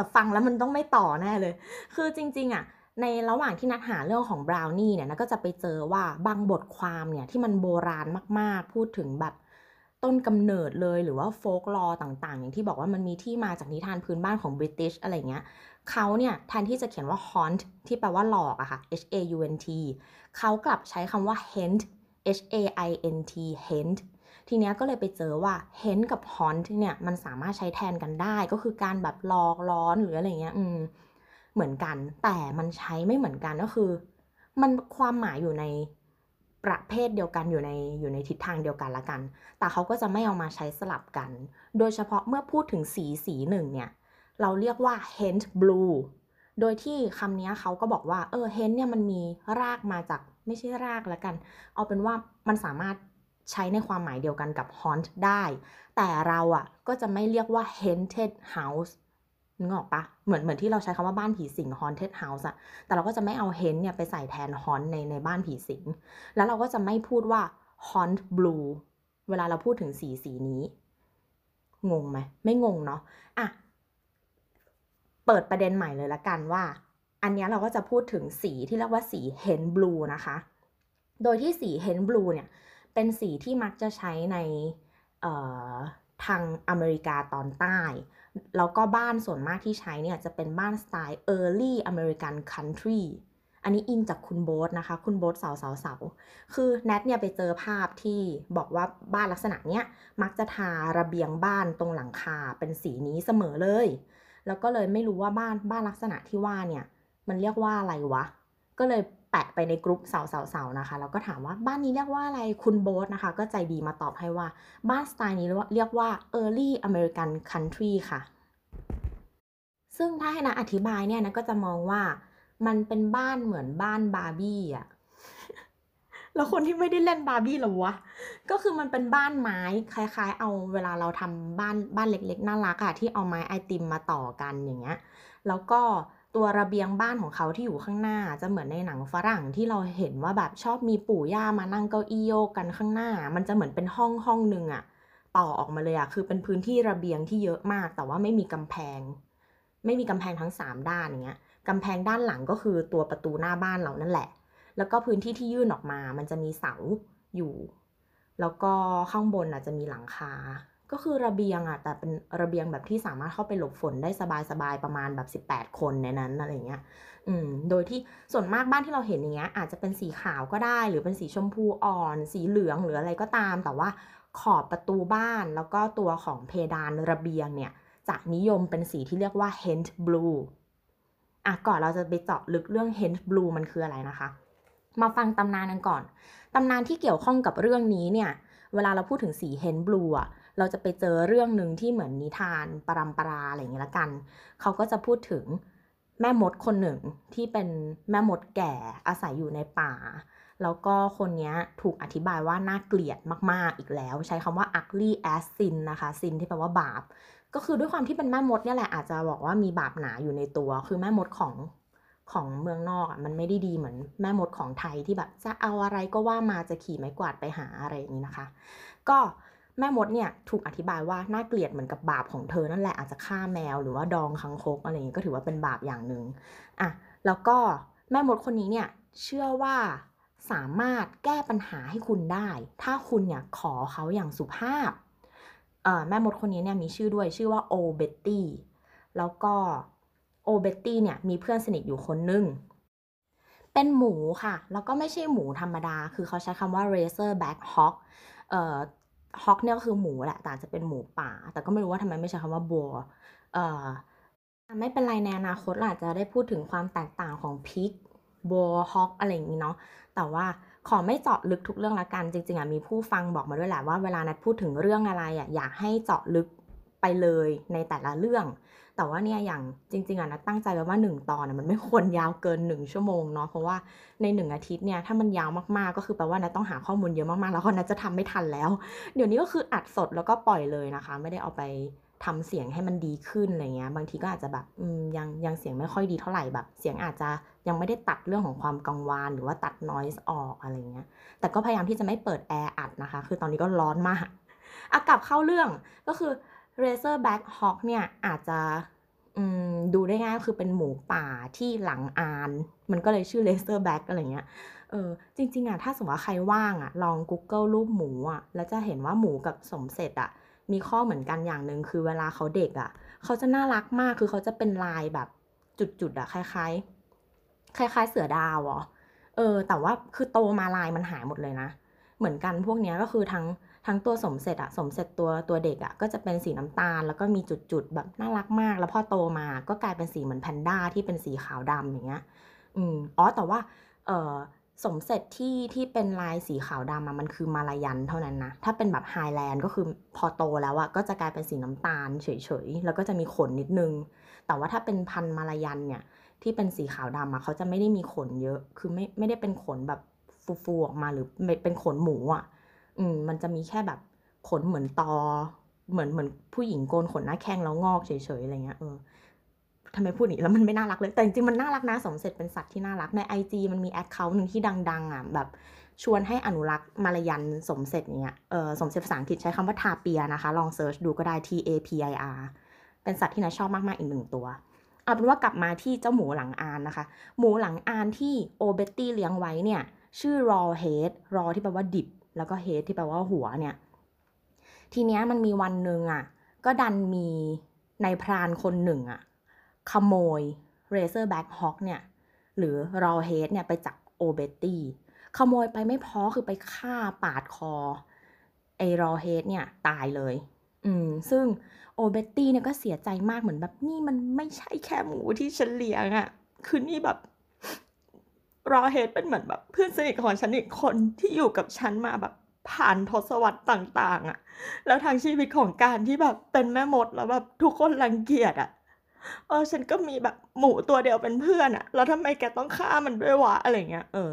แต่ฟังแล้วมันต้องไม่ต่อแน่เลย คือจริง ๆอะในระหว่างที่นัดหาเรื่องของบราวนี่เนี่ยนะก็จะไปเจอว่าบางบทความเนี่ยที่มันโบราณมากๆ พูดถึงแบบต้นกำเนิดเลยหรือว่าโฟกลอต่างๆ อย่างที่บอกว่ามันมีที่มาจากนิทานพื้นบ้านของบริติชอะไรเงี้ยเขาเนี่ยแทนที่จะเขียนว่า haunt ที่แปลว่าหลอกอะค่ะ h a u n t เขากลับใช้คำว่า haunt h a i n t haunt ทีเนี้ยก็เลยไปเจอว่า haunt กับ haunt เนี่ยมันสามารถใช้แทนกันได้ก็คือการแบบหลอกล้อนหรืออะไรเงี้ยอืมเหมือนกัน แต่มันใช้ไม่เหมือนกันก็คือ มันความหมายอยู่ในประเภทเดียวกันอยู่ในอยู่ในทิศทางเดียวกันละกัน แต่เขาก็จะไม่เอามาใช้สลับกัน โดยเฉพาะเมื่อพูดถึงสีสีหนึ่งเนี่ย เราเรียกว่า hent blue โดยที่คำนี้เขาก็บอกว่า เออ hent เนี่ยมันมีรากมาจากไม่ใช่รากล้วกัน เอาเป็นว่ามันสามารถ ใช้ในความหมายเดียวกันกับ haunt ได้ แต่เราอะก็จะไม่เรียกว่า haunted house นึกออกปะเหมือนเหมือนที่เราใช้คำว่าบ้านผีสิง haunted house อะแต่เราก็จะไม่เอา haunt เนี่ยไปใส่แทน haunt ในในบ้านผีสิง แล้วเราก็จะไม่พูดว่า haunt blue เวลาเราพูดถึงสีสีนี้ งงไหม ไม่งงเนาะอะเปิดประเด็นใหม่เลยละกันว่า อันนี้เราก็จะพูดถึงสีที่เรียกว่าสี hen blue นะคะ โดยที่สี hen blue เนี่ย เป็นสีที่มักจะใช้ในทางอเมริกาตอนใต้ แล้วก็บ้านส่วนมากที่ใช้เนี่ยจะเป็นบ้านสไตล์ early American country อันนี้อิงจากคุณโบ๊ทนะคะ คุณโบ๊ทเสาเสาเสาคือแนทเนี่ยไปเจอภาพที่บอกว่าบ้านลักษณะเนี้ยมักจะทาระเบียงบ้านตรงหลังคาเป็นสีนี้เสมอเลย แล้วก็เลยไม่รู้ว่าบ้านบ้านลักษณะที่ว่าเนี่ยมันเรียกว่าอะไรวะ ก็เลย แปะไปในกรุ๊ปสาเสาเสานะคะ แล้วก็ถามว่าบ้านนี้เรียกว่าอะไรคุณโบ๊ทนะคะ ก็ใจดีมาตอบให้ว่าบ้านสไตล์นี้เรียกว่า early American country ค่ะ ซึ่งถ้าให้นะอธิบายเนี่ยนะก็จะมองว่ามันเป็นบ้านเหมือนบ้านบาร์บี้อะแล้วคนที่ไม่ได้เล่นบาร์บี้หรอวะ ก็คือมันเป็นบ้านไม้ คล้ายๆ เอาเวลาเราทำบ้านบ้านเล็กๆ น่ารักอะที่เอาไม้ไอติมมาต่อกันอย่างเงี้ย แล้วก็ ตัวระเบียงบ้านของเขาที่อยู่ข้างหน้าจะเหมือนในหนังฝรั่งที่เราเห็นว่าแบบชอบมีปู่ย่ามานั่งเก้าอี้โยกกันข้างหน้า มันจะเหมือนเป็นห้องห้องหนึ่งอะต่อออกมาเลยอะคือเป็นพื้นที่ระเบียงที่เยอะมาก แต่ว่าไม่มีกำแพง ไม่มีกำแพงทั้งสามด้านอย่างเงี้ยกำแพงด้านหลังก็คือตัวประตูหน้าบ้านเรานั่นแหละ แล้วก็พื้นที่ที่ยื่นออกมา มันจะมีเสาอยู่ แล้วก็ข้างบนอะจะมีหลังคา ก็คือระเบียงอะแต่เป็นระเบียงแบบที่สามารถเข้าไปหลบฝนได้สบายๆประมาณแบบ 18 คนในนั้นอะไรเงี้ย อืม โดยที่ส่วนมากบ้านที่เราเห็นอย่างเงี้ย อาจจะเป็นสีขาวก็ได้ หรือเป็นสีชมพูอ่อน สีเหลืองหรืออะไรก็ตาม แต่ว่าขอบประตูบ้านแล้วก็ตัวของเพดานระเบียงเนี่ยจะนิยมเป็นสีที่เรียกว่า hent blue อะก่อนเราจะไปเจาะลึกเรื่อง h e n Blue มันคืออะไรนะคะ มาฟังตำนานกันก่อน ตำนานที่เกี่ยวข้องกับเรื่องนี้เนี่ย เวลาเราพูดถึงสี h e n Blue อะ เราจะไปเจอเรื่องหนึ่งที่เหมือนนิทานปรำปราอะไรอย่างเงี้ยละกัน เขาก็จะพูดถึงแม่มดคนหนึ่งที่เป็นแม่มดแก่อาศัยอยู่ในป่า แล้วก็คนนี้ถูกอธิบายว่าน่าเกลียดมากๆอีกแล้ว ใช้คำว่า ugly as sin นะคะ sin ที่แปลว่าบาป ก็คือด้วยความที่เป็นแม่มดเนี่ยแหละอาจจะบอกว่ามีบาปหนาอยู่ในตัว คือแม่มดของของเมืองนอกอะมันไม่ได้ดีเหมือนแม่มดของไทยที่แบบจะเอาอะไรก็ว่ามาจะขี่ไม้กวาดไปหาอะไรอย่างนี้นะคะ ก็ แม่มดเนี่ยถูกอธิบายว่าน่าเกลียดเหมือนกับบาปของเธอนั่นแหละอาจจะฆ่าแมวหรือว่าดองคังคกอะไรอย่างนี้ก็ถือว่าเป็นบาปอย่างหนึ่งอะแล้วก็แม่มดคนนี้เนี่ยเชื่อว่าสามารถแก้ปัญหาให้คุณได้ ถ้าคุณเนี่ยขอเขาอย่างสุภาพแม่มดคนนี้เนี่ยมีชื่อด้วยชื่อว่าโอเบตตี้แล้วก็โอเบตตี้เนี่ยมีเพื่อนสนิทอยู่คนนึงเป็นหมูค่ะ แล้วก็ไม่ใช่หมูธรรมดา คือเขาใช้คำว่า razor back hawk เอ่อ ฮอกเนี่ยก็คือหมูแหละแต่จะเป็นหมูป่า แต่ก็ไม่รู้ว่าทำไมไม่ใช้คำว่าบัวเอ่อไม่เป็นไรในอนาคตเราอาจจะได้พูดถึงความแตกต่างของพิกบัวฮอกอะไรอย่างนี้เนาะแต่ว่าขอไม่เจาะลึกทุกเรื่องละกันจริงๆอะมีผู้ฟังบอกมาด้วยแหละว่าเวลานัดพูดถึงเรื่องอะไรอะอยากให้เจาะลึกไปเลยในแต่ละเรื่อง แต่ว่าเนี่ยอย่างจริงๆอะนัดตั้งใจไว้ว่าหนึ่งตอนมันไม่ควรยาวเกินหนึ่งชั่วโมงเนาะเพราะว่าในหนึ่งอาทิตย์เนี่ยถ้ามันยาวมากๆก็คือแปลว่านัดต้องหาข้อมูลเยอะมากๆ แล้วก็นัดจะทำไม่ทันแล้ว เดี๋ยวนี้ก็คืออัดสดแล้วก็ปล่อยเลยนะคะ ไม่ได้เอาไปทำเสียงให้มันดีขึ้นอะไรเงี้ยบางทีก็อาจจะแบบยังยังเสียงไม่ค่อยดีเท่าไหร่แบบ เสียงอาจจะยังไม่ได้ตัดเรื่องของความกังวานหรือว่าตัดนอยส์ออกอะไรเงี้ยแต่ก็พยายามที่จะไม่เปิดแอร์อัดนะคะ คือตอนนี้ก็ร้อนมากอากลับเข้าเรื่องก็คือ Razer Back Hawk เนี่ยอาจจะดูได้ง่ายคือเป็นหมูป่าที่หลังอาน มันก็เลยชื่อ Razer Back อะไรเงี้ยเออจริง ๆอะถ้าสมมติว่าใครว่างอะลอง Google รูปหมูอะแล้วจะเห็นว่าหมูกับสมเสร็จอะมีข้อเหมือนกันอย่างหนึ่งคือเวลาเขาเด็กอะเขาจะน่ารักมากคือเขาจะเป็นลายแบบจุดๆอะคล้ายๆ คล้าย ๆ เสือดาวอ๋อเออแต่ว่าคือโตมาลายมันหายหมดเลยนะ เหมือนกันพวกนี้ก็คือทั้ง ทั้งตัวสมเสร็จอะสมเสร็จตัวตัวเด็กอะก็จะเป็นสีน้ำตาล แล้วก็มีจุดๆแบบน่ารักมาก แล้วพอโตมาก็กลายเป็นสีเหมือนแพนด้าที่เป็นสีขาวดำอย่างเงี้ยอืมอ๋อแต่ว่าเออสมเสร็จที่ที่เป็นลายสีขาวดำอะมันคือมาลายันเท่านั้นนะ ถ้าเป็นแบบไฮแลนด์ก็คือพอโตแล้วอะก็จะกลายเป็นสีน้ำตาลเฉยๆ แล้วก็จะมีขนนิดนึง แต่ว่าถ้าเป็นพันมาลายันเนี่ย ที่เป็นสีขาวดำอะเขาจะไม่ได้มีขนเยอะ คือไม่ไม่ได้เป็นขนแบบฟูๆออกมาหรือเป็นขนหมูอะ อืมมันจะมีแค่แบบขนเหมือนตอ เหมือนเหมือนผู้หญิงโกนขนหน้าแข้งแล้วงอกเฉยๆอะไรเงี้ยเออทำไมพูดอย่างนี้แล้วมันไม่น่ารักเลย แต่จริงๆมันน่ารักนะสมเสร็จเป็นสัตว์ที่น่ารักในไอจีมันมี account หนึ่งที่ดัง ๆอะแบบชวนให้อนุรักษ์ Malayan สมเสร็จเนี้ยเออสมเสร็จภาษาอังกฤษใช้คำว่า tapir นะคะ ลอง search ดูก็ได้ T A P I R เป็นสัตว์ที่แนทชอบมากๆอีกหนึ่งตัว เอาเป็นว่ากลับมาที่เจ้าหมูหลังอานนะคะ หมูหลังอานที่ Old Betty เลี้ยงไว้เนี่ยชื่อ Rawhead raw ที่แปลว่าดิบ แล้วก็ head ที่แปลว่าหัวเนี่ย ทีเนี้ยมันมีวันหนึ่งอะ ก็ดันมีนายพรานคนหนึ่งอะ ขโมย Razorback Hawk เนี่ย หรือ Raw Head เนี่ยไปจากโอเบตตี้ขโมยไปไม่พอคือไปฆ่าปาดคอ ไอ้ Raw Head เนี่ยตายเลย อืม ซึ่งโอเบตตี้เนี่ยก็เสียใจมากเหมือนแบบนี่มันไม่ใช่แค่หมูที่ฉันเลี้ยงอะคือนี่แบบ Raw Head เป็นเหมือนแบบเพื่อนสนิทของฉันอีกคนที่อยู่กับฉันมาแบบผ่านทศวรรษต่าง ๆอะแล้วทางชีวิตของการที่แบบเป็นแม่มดแล้วแบบทุกคนรังเกียจอะเออฉันก็มีแบบหมูตัวเดียวเป็นเพื่อนอะแล้วทำไมแกต้องฆ่ามันด้วยวะอะไรเงี้ย เออ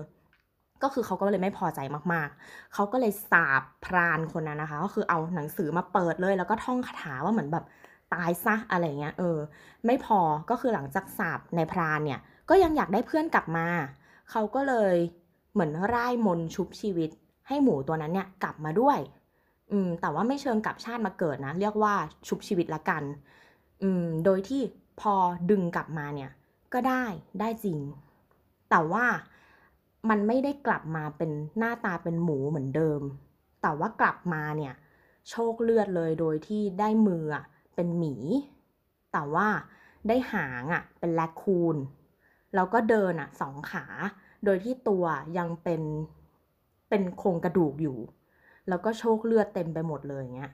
ก็คือเขาก็เลยไม่พอใจมากๆ เขาก็เลยสาบพรานคนนั้นนะคะ ก็คือเอาหนังสือมาเปิดเลย แล้วก็ท่องคาถาว่าเหมือนแบบตายซะอะไรเงี้ย เออ ไม่พอ ก็คือหลังจากสาบในพรานเนี่ย ก็ยังอยากได้เพื่อนกลับมา เขาก็เลยเหมือนร่ายมนชุบชีวิต ให้หมูตัวนั้นเนี่ยกลับมาด้วย อืม แต่ว่าไม่เชิงกลับชาติมาเกิดนะ เรียกว่าชุบชีวิตละกัน อืม โดยที่พอดึงกลับมาเนี่ยก็ได้ได้จริง แต่ว่ามันไม่ได้กลับมาเป็นหน้าตาเป็นหมูเหมือนเดิม แต่ว่ากลับมาเนี่ยโชคเลือดเลยโดยที่ได้มือเป็นหมี แต่ว่าได้หางอะเป็นแลคูน แล้วก็เดินอะสองขา โดยที่ตัวยังเป็นเป็นโครงกระดูกอยู่ แล้วก็โชคเลือดเต็มไปหมดเลยเงี้ย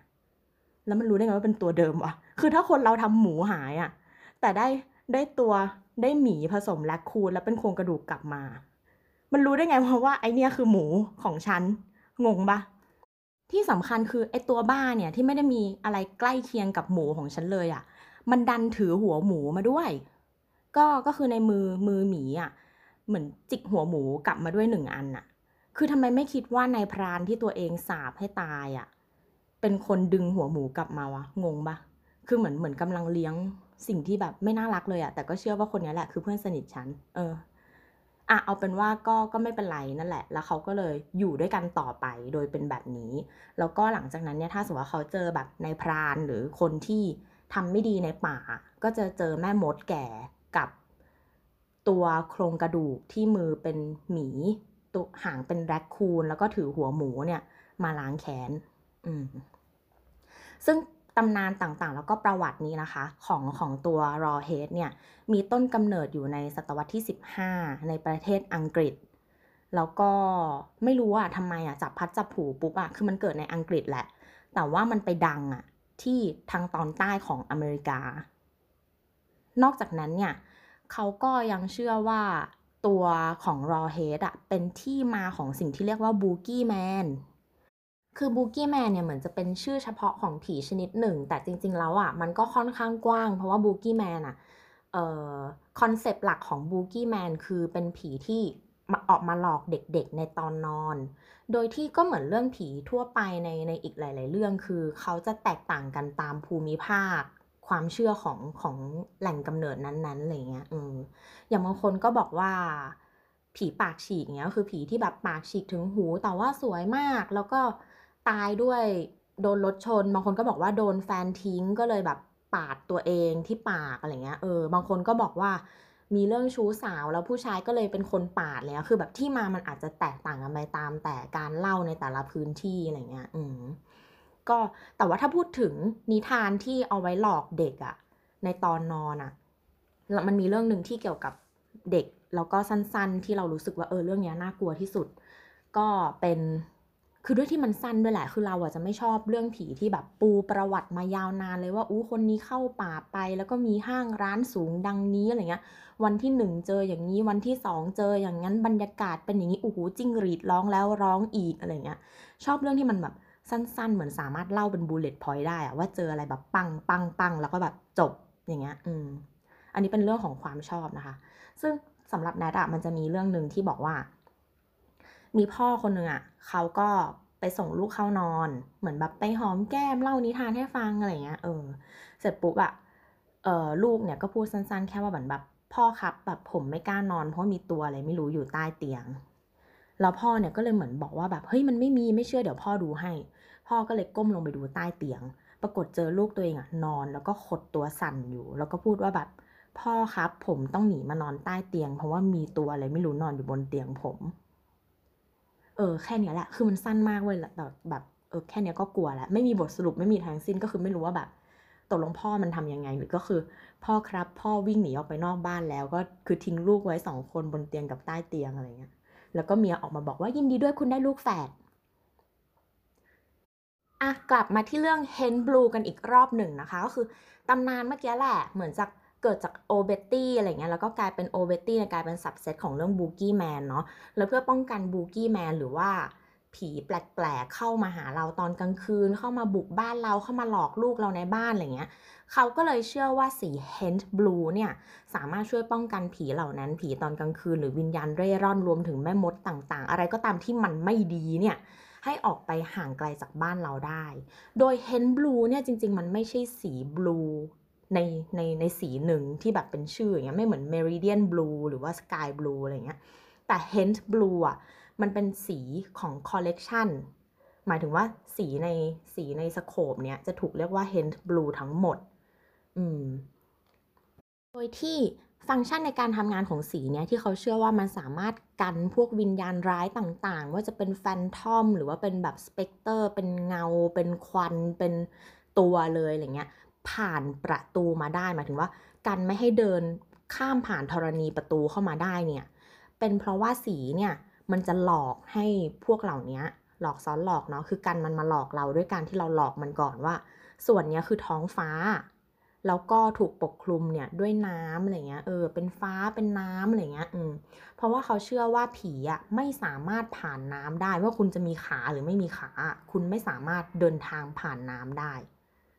แล้วมันรู้ได้ไงว่าเป็นตัวเดิมวะคือถ้าคนเราทำหมูหายอะ แต่ได้ได้ตัวได้หมีผสมแลคคูนแล้วเป็นโครงกระดูกกลับมา มันรู้ได้ไงเพราะว่าไอเนี้ยคือหมูของฉัน งงปะที่สำคัญคือไอตัวบ้าเนี่ยที่ไม่ได้มีอะไรใกล้เคียงกับหมูของฉันเลยอะ มันดันถือหัวหมูมาด้วย ก็ก็คือในมือมือหมีอะเหมือนจิกหัวหมูกลับมาด้วยหนึ่งอันน่ะ คือทำไมไม่คิดว่านายพรานที่ตัวเองสาบให้ตายอะเป็นคนดึงหัวหมูกลับมาวะงงปะคือเหมือนเหมือนกำลังเลี้ยงสิ่งที่แบบไม่น่ารักเลยอะแต่ก็เชื่อว่าคนนี้แหละคือเพื่อนสนิทฉัน เอออะเอาเป็นว่าก็ก็ไม่เป็นไรนั่นแหละ แล้วเขาก็เลยอยู่ด้วยกันต่อไปโดยเป็นแบบนี้ แล้วก็หลังจากนั้นเนี่ยถ้าสมมติว่าเขาเจอแบบในพรานหรือคนที่ทำไม่ดีในป่า ก็จะเจอแม่มดแก่ กับตัวโครงกระดูกที่มือเป็นหมีตัวหางเป็นแรคคูนแล้วก็ถือหัวหมูเนี่ยมาล้างแค้นอืมซึ่งตำนานต่างๆ แล้วก็ประวัตินี้นะคะ ของของตัวรอเฮดเนี่ยมีต้นกำเนิดอยู่ในศตวรรษที่ 15 ในประเทศอังกฤษ แล้วก็ไม่รู้ว่าทำไมอะจับพัดจับผูปุ๊บอะคือมันเกิดในอังกฤษแหละ แต่ว่ามันไปดังอะที่ทางตอนใต้ของอเมริกา นอกจากนั้นเนี่ยเขาก็ยังเชื่อว่าตัวของรอเฮดอะเป็นที่มาของสิ่งที่เรียกว่าบูกี้แมนคือบูกี้แมนเนี่ยเหมือนจะเป็นชื่อเฉพาะของผีชนิดหนึ่ง แต่จริง ๆ แล้วอะมันก็ค่อนข้างกว้าง เพราะว่าบูกี้แมนอะเอ่อคอนเซปต์หลักของ boogeyman คือเป็นผีที่มาออกมาหลอกเด็กๆในตอนนอน โดยที่ก็เหมือนเรื่องผีทั่วไปในในอีกหลาย ๆ เรื่องคือเขาจะแตกต่างกันตามภูมิภาค ความเชื่อของของแหล่งกำเนิดนั้นๆอะไรเงี้ยอืมอย่างบางคนก็บอกว่าผีปากฉีกเงี้ยคือผีที่แบบปากฉีกถึงหู แต่ว่าสวยมากแล้วก็ตายด้วยโดนรถชน บางคนก็บอกว่าโดนแฟนทิ้งก็เลยแบบปาดตัวเองที่ปากอะไรเงี้ยเออบางคนก็บอกว่ามีเรื่องชู้สาวแล้วผู้ชายก็เลยเป็นคนปาดแล้วคือแบบที่มามันอาจจะแตกต่างกันไปตามแต่การเล่าในแต่ละพื้นที่อะไรเงี้ย อืม ก็แต่ว่าถ้าพูดถึงนิทานที่เอาไว้หลอกเด็กอะในตอนนอนอะแล้วมันมีเรื่องหนึ่งที่เกี่ยวกับเด็กแล้วก็สั้นๆ ที่เรารู้สึกว่าเออเรื่องนี้น่ากลัวที่สุด ก็เป็นคือด้วยที่มันสั้นด้วยแหละคือเราอะจะไม่ชอบเรื่องผีที่แบบปูประวัติมายาวนานเลยว่าอู้คนนี้เข้าป่าไป แล้วก็มีห้างร้านสูงดังนี้อะไรเงี้ย วันที่หนึ่งเจออย่างนี้วันที่สองเจออย่างนั้นบรรยากาศเป็นอย่างนี้โอ้โหจิ้งหรีดร้องแล้วร้องอีกอะไรเงี้ย ชอบเรื่องที่มันแบบ สั้นๆ เหมือนสามารถเล่าเป็น bullet point ได้อะว่าเจออะไรแบบปังปังปังแล้วก็แบบจบอย่างเงี้ยอืมอันนี้เป็นเรื่องของความชอบนะคะ ซึ่งสำหรับแนทอะมันจะมีเรื่องหนึ่งที่บอกว่า มีพ่อคนหนึ่งอะเขาก็ไปส่งลูกเข้านอน เหมือนแบบไปหอมแก้มเล่านิทานให้ฟังอะไรเงี้ยเออเสร็จปุ๊บอะเออลูกเนี่ยก็พูดสั้นๆ แค่ว่าเหมือนแบบพ่อครับแบบผมไม่กล้านอนเพราะมีตัวอะไรไม่รู้อยู่ใต้เตียง แล้วพ่อเนี่ยก็เลยเหมือนบอกว่าแบบเฮ้ยมันไม่มีไม่เชื่อเดี๋ยวพ่อดูให้ พ่อก็เลยก้มลงไปดูใต้เตียง ปรากฏเจอลูกตัวเองอะนอน แล้วก็ขดตัวสั่นอยู่ แล้วก็พูดว่าแบบพ่อครับ ผมต้องหนีมานอนใต้เตียง เพราะว่ามีตัวอะไรไม่รู้นอนอยู่บนเตียงผม เออแค่นี้แหละ คือมันสั้นมากเว้ยแบบแบบเออแค่นี้ก็กลัวแล้วไม่มีบทสรุปไม่มีทางสิ้นก็คือไม่รู้ว่าแบบตกลงพ่อมันทำยังไงหรือก็คือ พ่อครับ พ่อวิ่งหนีออกไปนอกบ้านแล้วก็คือทิ้งลูกไว้สองคนบนเตียงกับใต้เตียงอะไรเงี้ย แล้วก็เมียออกมาบอกว่ายินดีด้วยคุณได้ลูกแฝดอะกลับมาที่เรื่องเฮนบลูกันอีกรอบหนึ่งนะคะ ก็คือตำนานเมื่อกี้แหละเหมือนจากเกิดจากโอเบตตี้อะไรเงี้ยแล้วก็กลายเป็นโอเบตตี้กลายเป็นสับเซตของเรื่องบูกี้แมนเนาะแล้วเพื่อป้องกันบูกี้แมนหรือว่า ผีแปลกๆเข้ามาหาเราตอนกลางคืน เข้ามาบุกบ้านเราเข้ามาหลอกลูกเราในบ้านอะไรเงี้ยเขาก็เลยเชื่อว่าสี Hent Blue เนี่ยสามารถช่วยป้องกันผีเหล่านั้น ผีตอนกลางคืน หรือวิญญาณเร่ร่อนรวมถึงแม่มดต่างๆ อะไรก็ตามที่มันไม่ดีเนี่ยให้ออกไปห่างไกลจากบ้านเราได้ โดย Hen Blue เนี่ยจริง ๆ มันไม่ใช่สีบลูในในในสีหนึ่งที่แบบเป็นชื่ออย่างเงี้ยไม่เหมือน Meridian Blue หรือว่า Sky Blue อะไรเงี้ยแต่ Haint Blue อะ มันเป็นสีของ collection หมายถึงว่าสีในสีใน scope เนี่ยจะถูกเรียกว่า Haint Blue ทั้งหมด อืม โดยที่ฟังก์ชันในการทำงานของสีเนี่ยที่เขาเชื่อว่ามันสามารถกันพวกวิญญาณร้ายต่างๆ ว่าจะเป็น phantom หรือว่าเป็นแบบ specter เป็นเงา เป็นควัน เป็นตัวเลยอะไรเงี้ย ผ่านประตูมาได้หมายถึงว่า กันไม่ให้เดินข้ามผ่านธรณีประตูเข้ามาได้เนี่ย เป็นเพราะว่าสีเนี่ย มันจะหลอกให้พวกเหล่านี้หลอกซ้อนหลอกเนาะคือกันมันมาหลอกเราด้วยการที่เราหลอกมันก่อนว่า ส่วนนี้คือท้องฟ้า แล้วก็ถูกปกคลุมเนี่ยด้วยน้ำอะไรเงี้ยเออเป็นฟ้าเป็นน้ำอะไรเงี้ยอืมเพราะว่าเขาเชื่อว่าผีอะไม่สามารถผ่านน้ำได้ว่าคุณจะมีขาหรือไม่มีขา คุณไม่สามารถเดินทางผ่านน้ำได้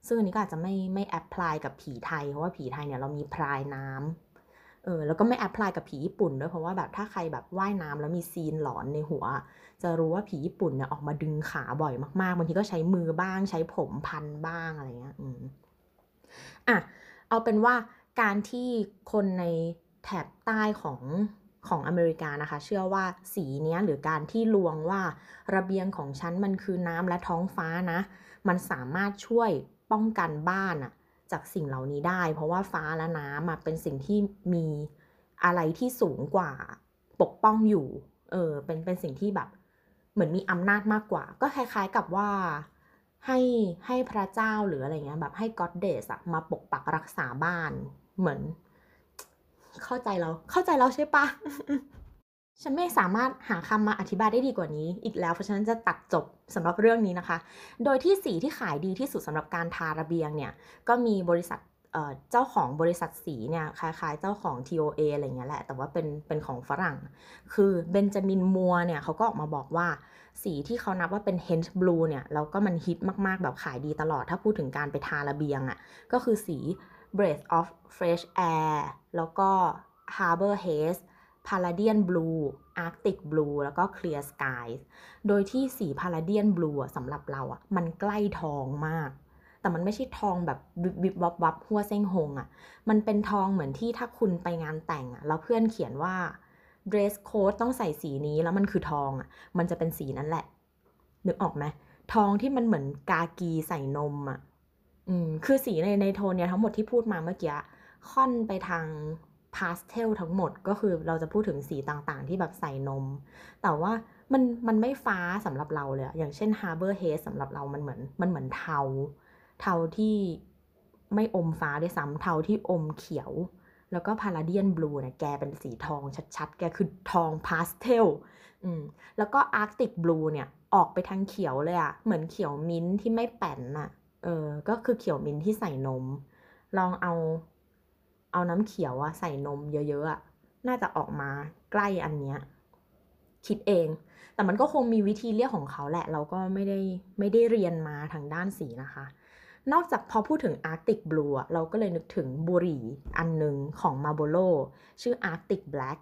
ซึ่งอันนี้ก็อาจจะไม่ไม่ apply กับผีไทยเพราะว่าผีไทยเนี่ยเรามีพรายน้ำ เออแล้วก็ไม่แอพพลายกับผีญี่ปุ่นด้วยเพราะว่าแบบถ้าใครแบบว่ายน้ำแล้วมี scene หลอนในหัว จะรู้ว่าผีญี่ปุ่นเนี่ยออกมาดึงขาบ่อยมากๆบางทีก็ใช้มือบ้าง ใช้ผมพันบ้างอะไรเงี้ยอืมอะเอาเป็นว่าการที่คนในแถบใต้ของของอเมริกานะคะ เชื่อว่าสีเนี้ยหรือการที่ลวงว่าระเบียงของฉันมันคือน้ำและท้องฟ้านะ มันสามารถช่วยป้องกันบ้านอะ จากสิ่งเหล่านี้ได้ เพราะว่าฟ้าและน้ำเป็นสิ่งที่มีอะไรที่สูงกว่าปกป้องอยู่เออเป็นเป็นสิ่งที่แบบเหมือนมีอำนาจมากกว่า ก็คล้ายๆกับว่าให้ให้พระเจ้าหรืออะไรเงี้ยแบบให้ก็อดเดสอะมาปกปักรักษาบ้านเหมือน เข้าใจเราเข้าใจเราใช่ปะ ฉันไม่สามารถหาคำมาอธิบายได้ดีกว่านี้อีกแล้วเพราะฉะนั้นจะตัดจบสำหรับเรื่องนี้นะคะ โดยที่สีที่ขายดีที่สุดสำหรับการทาระเบียงเนี่ยก็มีบริษัทเจ้าของบริษัทสีเนี่ยคล้ายๆ เจ้าของ TOA อะไรเงี้ยแหละ แต่ว่าเป็นเป็นของฝรั่ง คือเบนจามินมัวเนี่ยเขาก็ออกมาบอกว่าสีที่เขานับว่าเป็น Hent Blue เนี่ยแล้วก็มันฮิตมากๆ แบบขายดีตลอดถ้าพูดถึงการไปทาระเบียงอะ่ะก็คือสี Breath of Fresh Air แล้วก็ Harbor Haze Palladian Blue Arctic Blue แล้วก็ Clear Skies โดยที่สี Palladian Blue สำหรับเราอะมันใกล้ทองมาก แต่มันไม่ใช่ทองแบบวิบวับวับหัวเส้งหงอะ่ะมันเป็นทองเหมือนที่ถ้าคุณไปงานแต่งอะ่ะแล้วเพื่อนเขียนว่า dress code ต้องใส่สีนี้แล้วมันคือทองอะ่ะมันจะเป็นสีนั้นแหละ นึกออกไหมทองที่มันเหมือนกากีใส่นมอะ่ะอืมคือสีในในโทนเนี่ยทั้งหมดที่พูดมาเมื่อกี้ค่อนไปทาง พาสเทลทั้งหมดก็คือเราจะพูดถึงสีต่างๆ ที่แบบใส่นม แต่ว่ามันมันไม่ฟ้าสำหรับเราเลย อย่างเช่น Harbor Haze สำหรับเรามันเหมือนมันเหมือนเทา เทาที่ไม่อมฟ้าด้วยซ้ำเทาที่อมเขียว แล้วก็ Palladian Blue เนี่ยแกเป็นสีทองชัดๆ แกคือทองพาสเทลอืมแล้วก็อาร์กติกบลูเนี่ยออกไปทางเขียวเลยอะเหมือนเขียวมิ้นที่ไม่แป่นน่ะเออ ก็คือเขียวมิ้นที่ใส่นม ลองเอา เอาน้ำเขียวอะใส่นมเยอะๆอะน่าจะออกมาใกล้อันเนี้ยคิดเอง แต่มันก็คงมีวิธีเรียกของเขาแหละ เราก็ไม่ได้ไม่ได้เรียนมาทางด้านสีนะคะ นอกจากพอพูดถึง Arctic Blue อะเราก็เลยนึกถึงบุหรี่อันหนึ่งของ Marlboro ชื่อ Arctic Black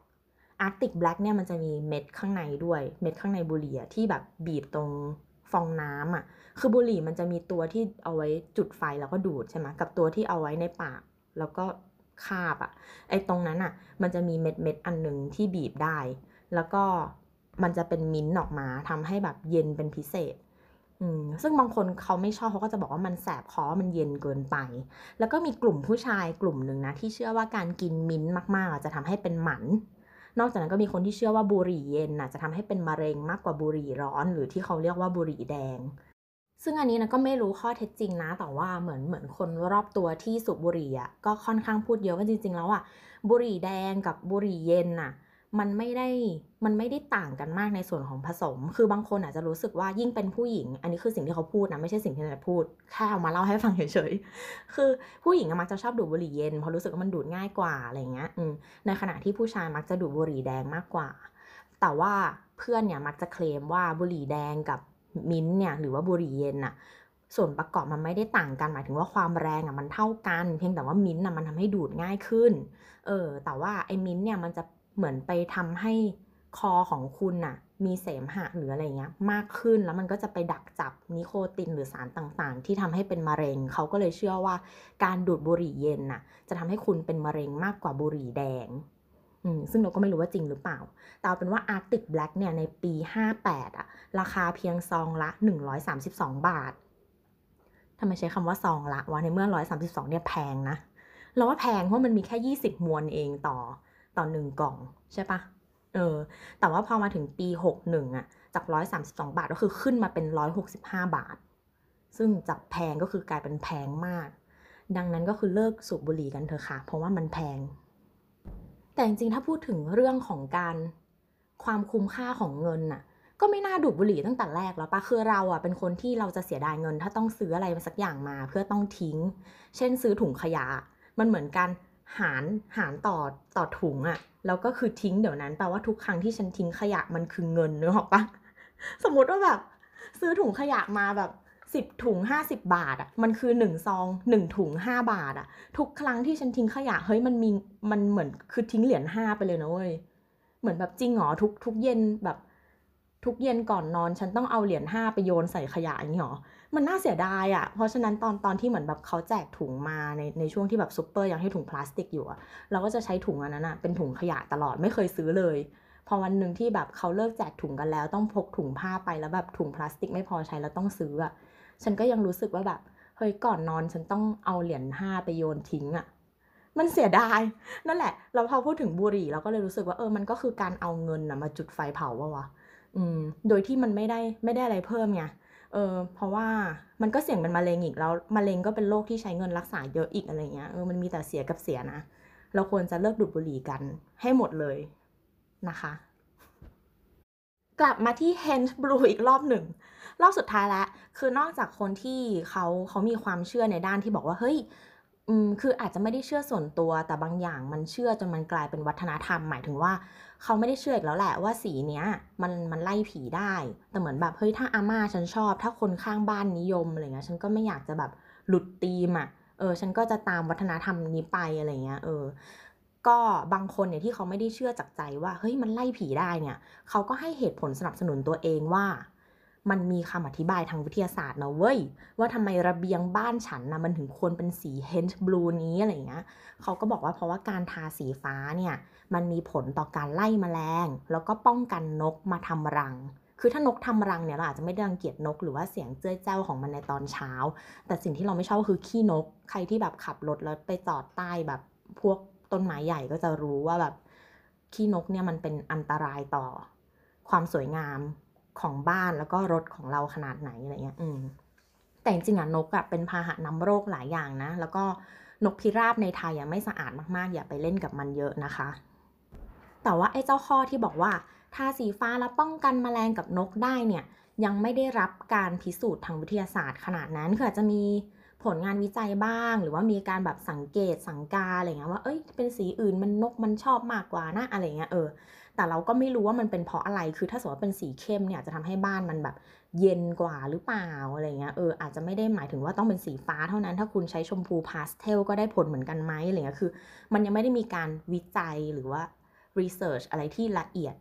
Arctic Black เนี่ยมันจะมีเม็ดข้างในด้วย เม็ดข้างในบุหรี่ที่แบบบีบตรงฟองน้ำอะคือบุหรี่มันจะมีตัวที่เอาไว้จุดไฟแล้วก็ดูดใช่ไหมกับตัวที่เอาไว้ในปาก แล้วก็ คาบอะไอ้ตรงนั้นอะมันจะมีเม็ดเม็ดอันหนึ่งที่บีบได้ แล้วก็มันจะเป็นมิ้นท์ออกมาทำให้แบบเย็นเป็นพิเศษซึ่งบางคนเขาไม่ชอบเขาก็จะบอกว่ามันแสบคอมันเย็นเกินไป แล้วก็มีกลุ่มผู้ชายกลุ่มหนึ่งนะที่เชื่อว่าการกินมิ้นท์มากๆจะทำให้เป็นหมัน นอกจากนั้นก็มีคนที่เชื่อว่าบุหรี่เย็นน่ะจะทำให้เป็นมะเร็งมากกว่าบุหรี่ร้อน หรือที่เขาเรียกว่าบุหรี่แดง ซึ่งอันนี้นะก็ไม่รู้ข้อเท็จจริงนะ แต่ว่าเหมือนเหมือนคนรอบตัวที่สูบบุหรี่อะก็ค่อนข้างพูดเยอะว่าจริง ๆ แล้วอะบุหรี่แดงกับบุหรี่เย็นน่ะมันไม่ได้มันไม่ได้ต่างกันมากในส่วนของผสม คือบางคนอาจจะรู้สึกว่ายิ่งเป็นผู้หญิง อันนี้คือสิ่งที่เขาพูดนะไม่ใช่สิ่งที่เราพูดแค่เอามาเล่าให้ฟังเฉยๆคือผู้หญิงมักจะชอบดูดบุหรี่เย็นเพราะรู้สึกว่ามันดูดง่ายกว่าอะไรเงี้ยในขณะที่ผู้ชายมักจะดูดบุหรี่แดงมากกว่า แต่ว่าเพื่อนเนี่ยมักจะเคลมว่าบุหรี่แดงกับ มิ้นเนี่ยหรือว่าบุหรี่เย็นน่ะส่วนประกอบมันไม่ได้ต่างกันหมายถึงว่าความแรงอะมันเท่ากัน เพียงแต่ว่ามิ้นท์น่ะมันทำให้ดูดง่ายขึ้น เออแต่ว่าไอ้มิ้นเนี่ยมันจะเหมือนไปทำให้คอของคุณน่ะมีเสมหะหรืออะไรเงี้ยมากขึ้นแล้วมันก็จะไปดักจับนิโคตินหรือสารต่างๆ ที่ทำให้เป็นมะเร็ง เขาก็เลยเชื่อว่าการดูดบุหรี่เย็นน่ะจะทำให้คุณเป็นมะเร็งมากกว่าบุหรี่แดง ซึ่งเราก็ไม่รู้ว่าจริงหรือเปล่า แต่เอาเป็นว่า Arctic Black เนี่ยในปี 58อะราคาเพียงซองละ 132 บาททำไมใช้คำว่าซองละวะในเมื่อ 132 เนี่ยแพงนะ เราว่าแพงเพราะมันมีแค่ 20 มวนเองต่อต่อหนึ่งกล่องใช่ปะเออ แต่ว่าพอมาถึงปี 61อะจาก 132 บาทก็คือขึ้นมาเป็น 165 บาท ซึ่งจากแพงก็คือกลายเป็นแพงมาก ดังนั้นก็คือเลิกสูบบุหรี่กันเถอะค่ะ เพราะว่ามันแพง แต่จริงๆ ถ้าพูดถึงเรื่องของการความคุ้มค่าของเงินน่ะ ก็ไม่น่าดูดบุหรี่ตั้งแต่แรกแล้วปะคือเราอะเป็นคนที่เราจะเสียดายเงิน ถ้าต้องซื้ออะไรมาสักอย่างมาเพื่อต้องทิ้ง เช่นซื้อถุงขยะ มันเหมือนการหารหารต่อต่อถุงอะแล้วก็คือทิ้งเดี๋ยวนั้นแปลว่าทุกครั้งที่ฉันทิ้งขยะมันคือเงินนึกออกปะสมมติว่าแบบซื้อถุงขยะมาแบบ สิบถุงห้าสิบบาทอะมันคือหนึ่งซองหนึ่งถุงห้าบาทอะทุกครั้งที่ฉันทิ้งขยะเฮ้ยมันมีมันเหมือนคือทิ้งเหรียญห้าไปเลยนะเว้ยเหมือนแบบจริงเหรอทุกทุกเย็นแบบทุกเย็นก่อนนอนฉันต้องเอาเหรียญห้าไปโยนใส่ขยะอย่างนี้หรอ มันน่าเสียดายอะ่ะ เพราะฉะนั้นตอนตอนที่เหมือนแบบเขาแจกถุงมาในในช่วงที่แบบซูเปอร์ยังให้ถุงพลาสติกอยู่อะเราก็จะใช้ถุงอันนั้นอะเป็นถุงขยะตลอดไม่เคยซื้อเลย พอวันหนึ่งที่แบบเขาเลิกแจกถุงกันแล้วต้องพกถุงผ้าไปแล้วแบบถุงพลาสติกไม่พอใช้แล้วต้องซื้ออะ ฉันก็ยังรู้สึกว่าแบบเฮ้ยก่อนนอนฉันต้องเอาเหรียญห้าไปโยนทิ้งอะมันเสียดายนั่นแหละ เราพอพูดถึงบุหรี่เราก็เลยรู้สึกว่าเออมันก็คือการเอาเงินอะมาจุดไฟเผาวะวะอืม โดยที่มันไม่ได้ไม่ได้อะไรเพิ่มไงเออเพราะว่ามันก็เสี่ยงเป็นมะเร็งอีกแล้วมะเร็งก็เป็นโรคที่ใช้เงินรักษาเยอะอีกอะไรเงี้ยเออมันมีแต่เสียกับเสียนะ เราควรจะเลิกดูดบุหรี่กันให้หมดเลยนะคะ กลับมาที่ Hens Blue อีกรอบหนึ่ง รอบสุดท้ายแล้วคือนอกจากคนที่เขาเขามีความเชื่อในด้านที่บอกว่า เฮ้ยอืมคืออาจจะไม่ได้เชื่อส่วนตัวแต่บางอย่างมันเชื่อจนมันกลายเป็นวัฒนธรรม หมายถึงว่าเขาไม่ได้เชื่ออีกแล้วแหละว่าสีเนี้ยมันมันไล่ผีได้ แต่เหมือนแบบเฮ้ยถ้าอาม่าฉันชอบ ถ้าคนข้างบ้านนิยมอะไรเงี้ยฉันก็ไม่อยากจะแบบหลุดธีมอะเออฉันก็จะตามวัฒนธรรมนี้ไปอะไรเงี้ยเออ ก็บางคนเนี่ยที่เขาไม่ได้เชื่อจากใจว่าเฮ้ยมันไล่ผีได้เนี่ยเขาก็ให้เหตุผลสนับสนุนตัวเองว่า มันมีคำอธิบายทางวิทยาศาสตร์นะเว้ยว่าทำไมระเบียงบ้านฉันนะมันถึงควรเป็นสีเฮนส์บลูนี้อะไรเงี้ยเขาก็บอกว่าเพราะว่าการทาสีฟ้าเนี่ยมันมีผลต่อการไล่แมลง แล้วก็ป้องกันนกมาทำรังคือถ้านกทำรังเนี่ยเราอาจจะไม่ได้รังเกียจนกหรือว่าเสียงเจ้ยเจ้าของมันในตอนเช้า แต่สิ่งที่เราไม่ชอบคือขี้นก ใครที่แบบขับรถแล้วไปจอดใต้แบบพวก ต้นไม้ใหญ่ก็จะรู้ว่าแบบขี้นกเนี่ยมันเป็นอันตรายต่อความสวยงามของบ้านแล้วก็รถของเราขนาดไหนอะไรเงี้ยอืมแต่จริงๆอะนกอะเป็นพาหะนำโรคหลายอย่างนะ แล้วก็นกพิราบในไทยอะไม่สะอาดมากๆ อย่าไปเล่นกับมันเยอะนะคะ แต่ว่าไอ้เจ้าข้อที่บอกว่าทาสีฟ้าแล้วป้องกันแมลงกับนกได้เนี่ยยังไม่ได้รับการพิสูจน์ทางวิทยาศาสตร์ขนาดนั้นคืออาจจะมี ผลงานวิจัยบ้าง หรือว่ามีการแบบสังเกตสังกาอะไรเงี้ยว่าเอ้ยเป็นสีอื่นมันนกมันชอบมากกว่านะอะไรเงี้ยเออแต่เราก็ไม่รู้ว่ามันเป็นเพราะอะไรคือถ้าสมมติว่าเป็นสีเข้มเนี่ยจะทำให้บ้านมันแบบเย็นกว่าหรือเปล่าอะไรเงี้ยเอออาจจะไม่ได้หมายถึงว่าต้องเป็นสีฟ้าเท่านั้นถ้าคุณใช้ชมพูพาสเทลก็ได้ผลเหมือนกันไหมอะไรเงี้ยคือ มันยังไม่ได้มีการวิจัยหรือว่ารีเสิร์ชอะไรที่ละเอียด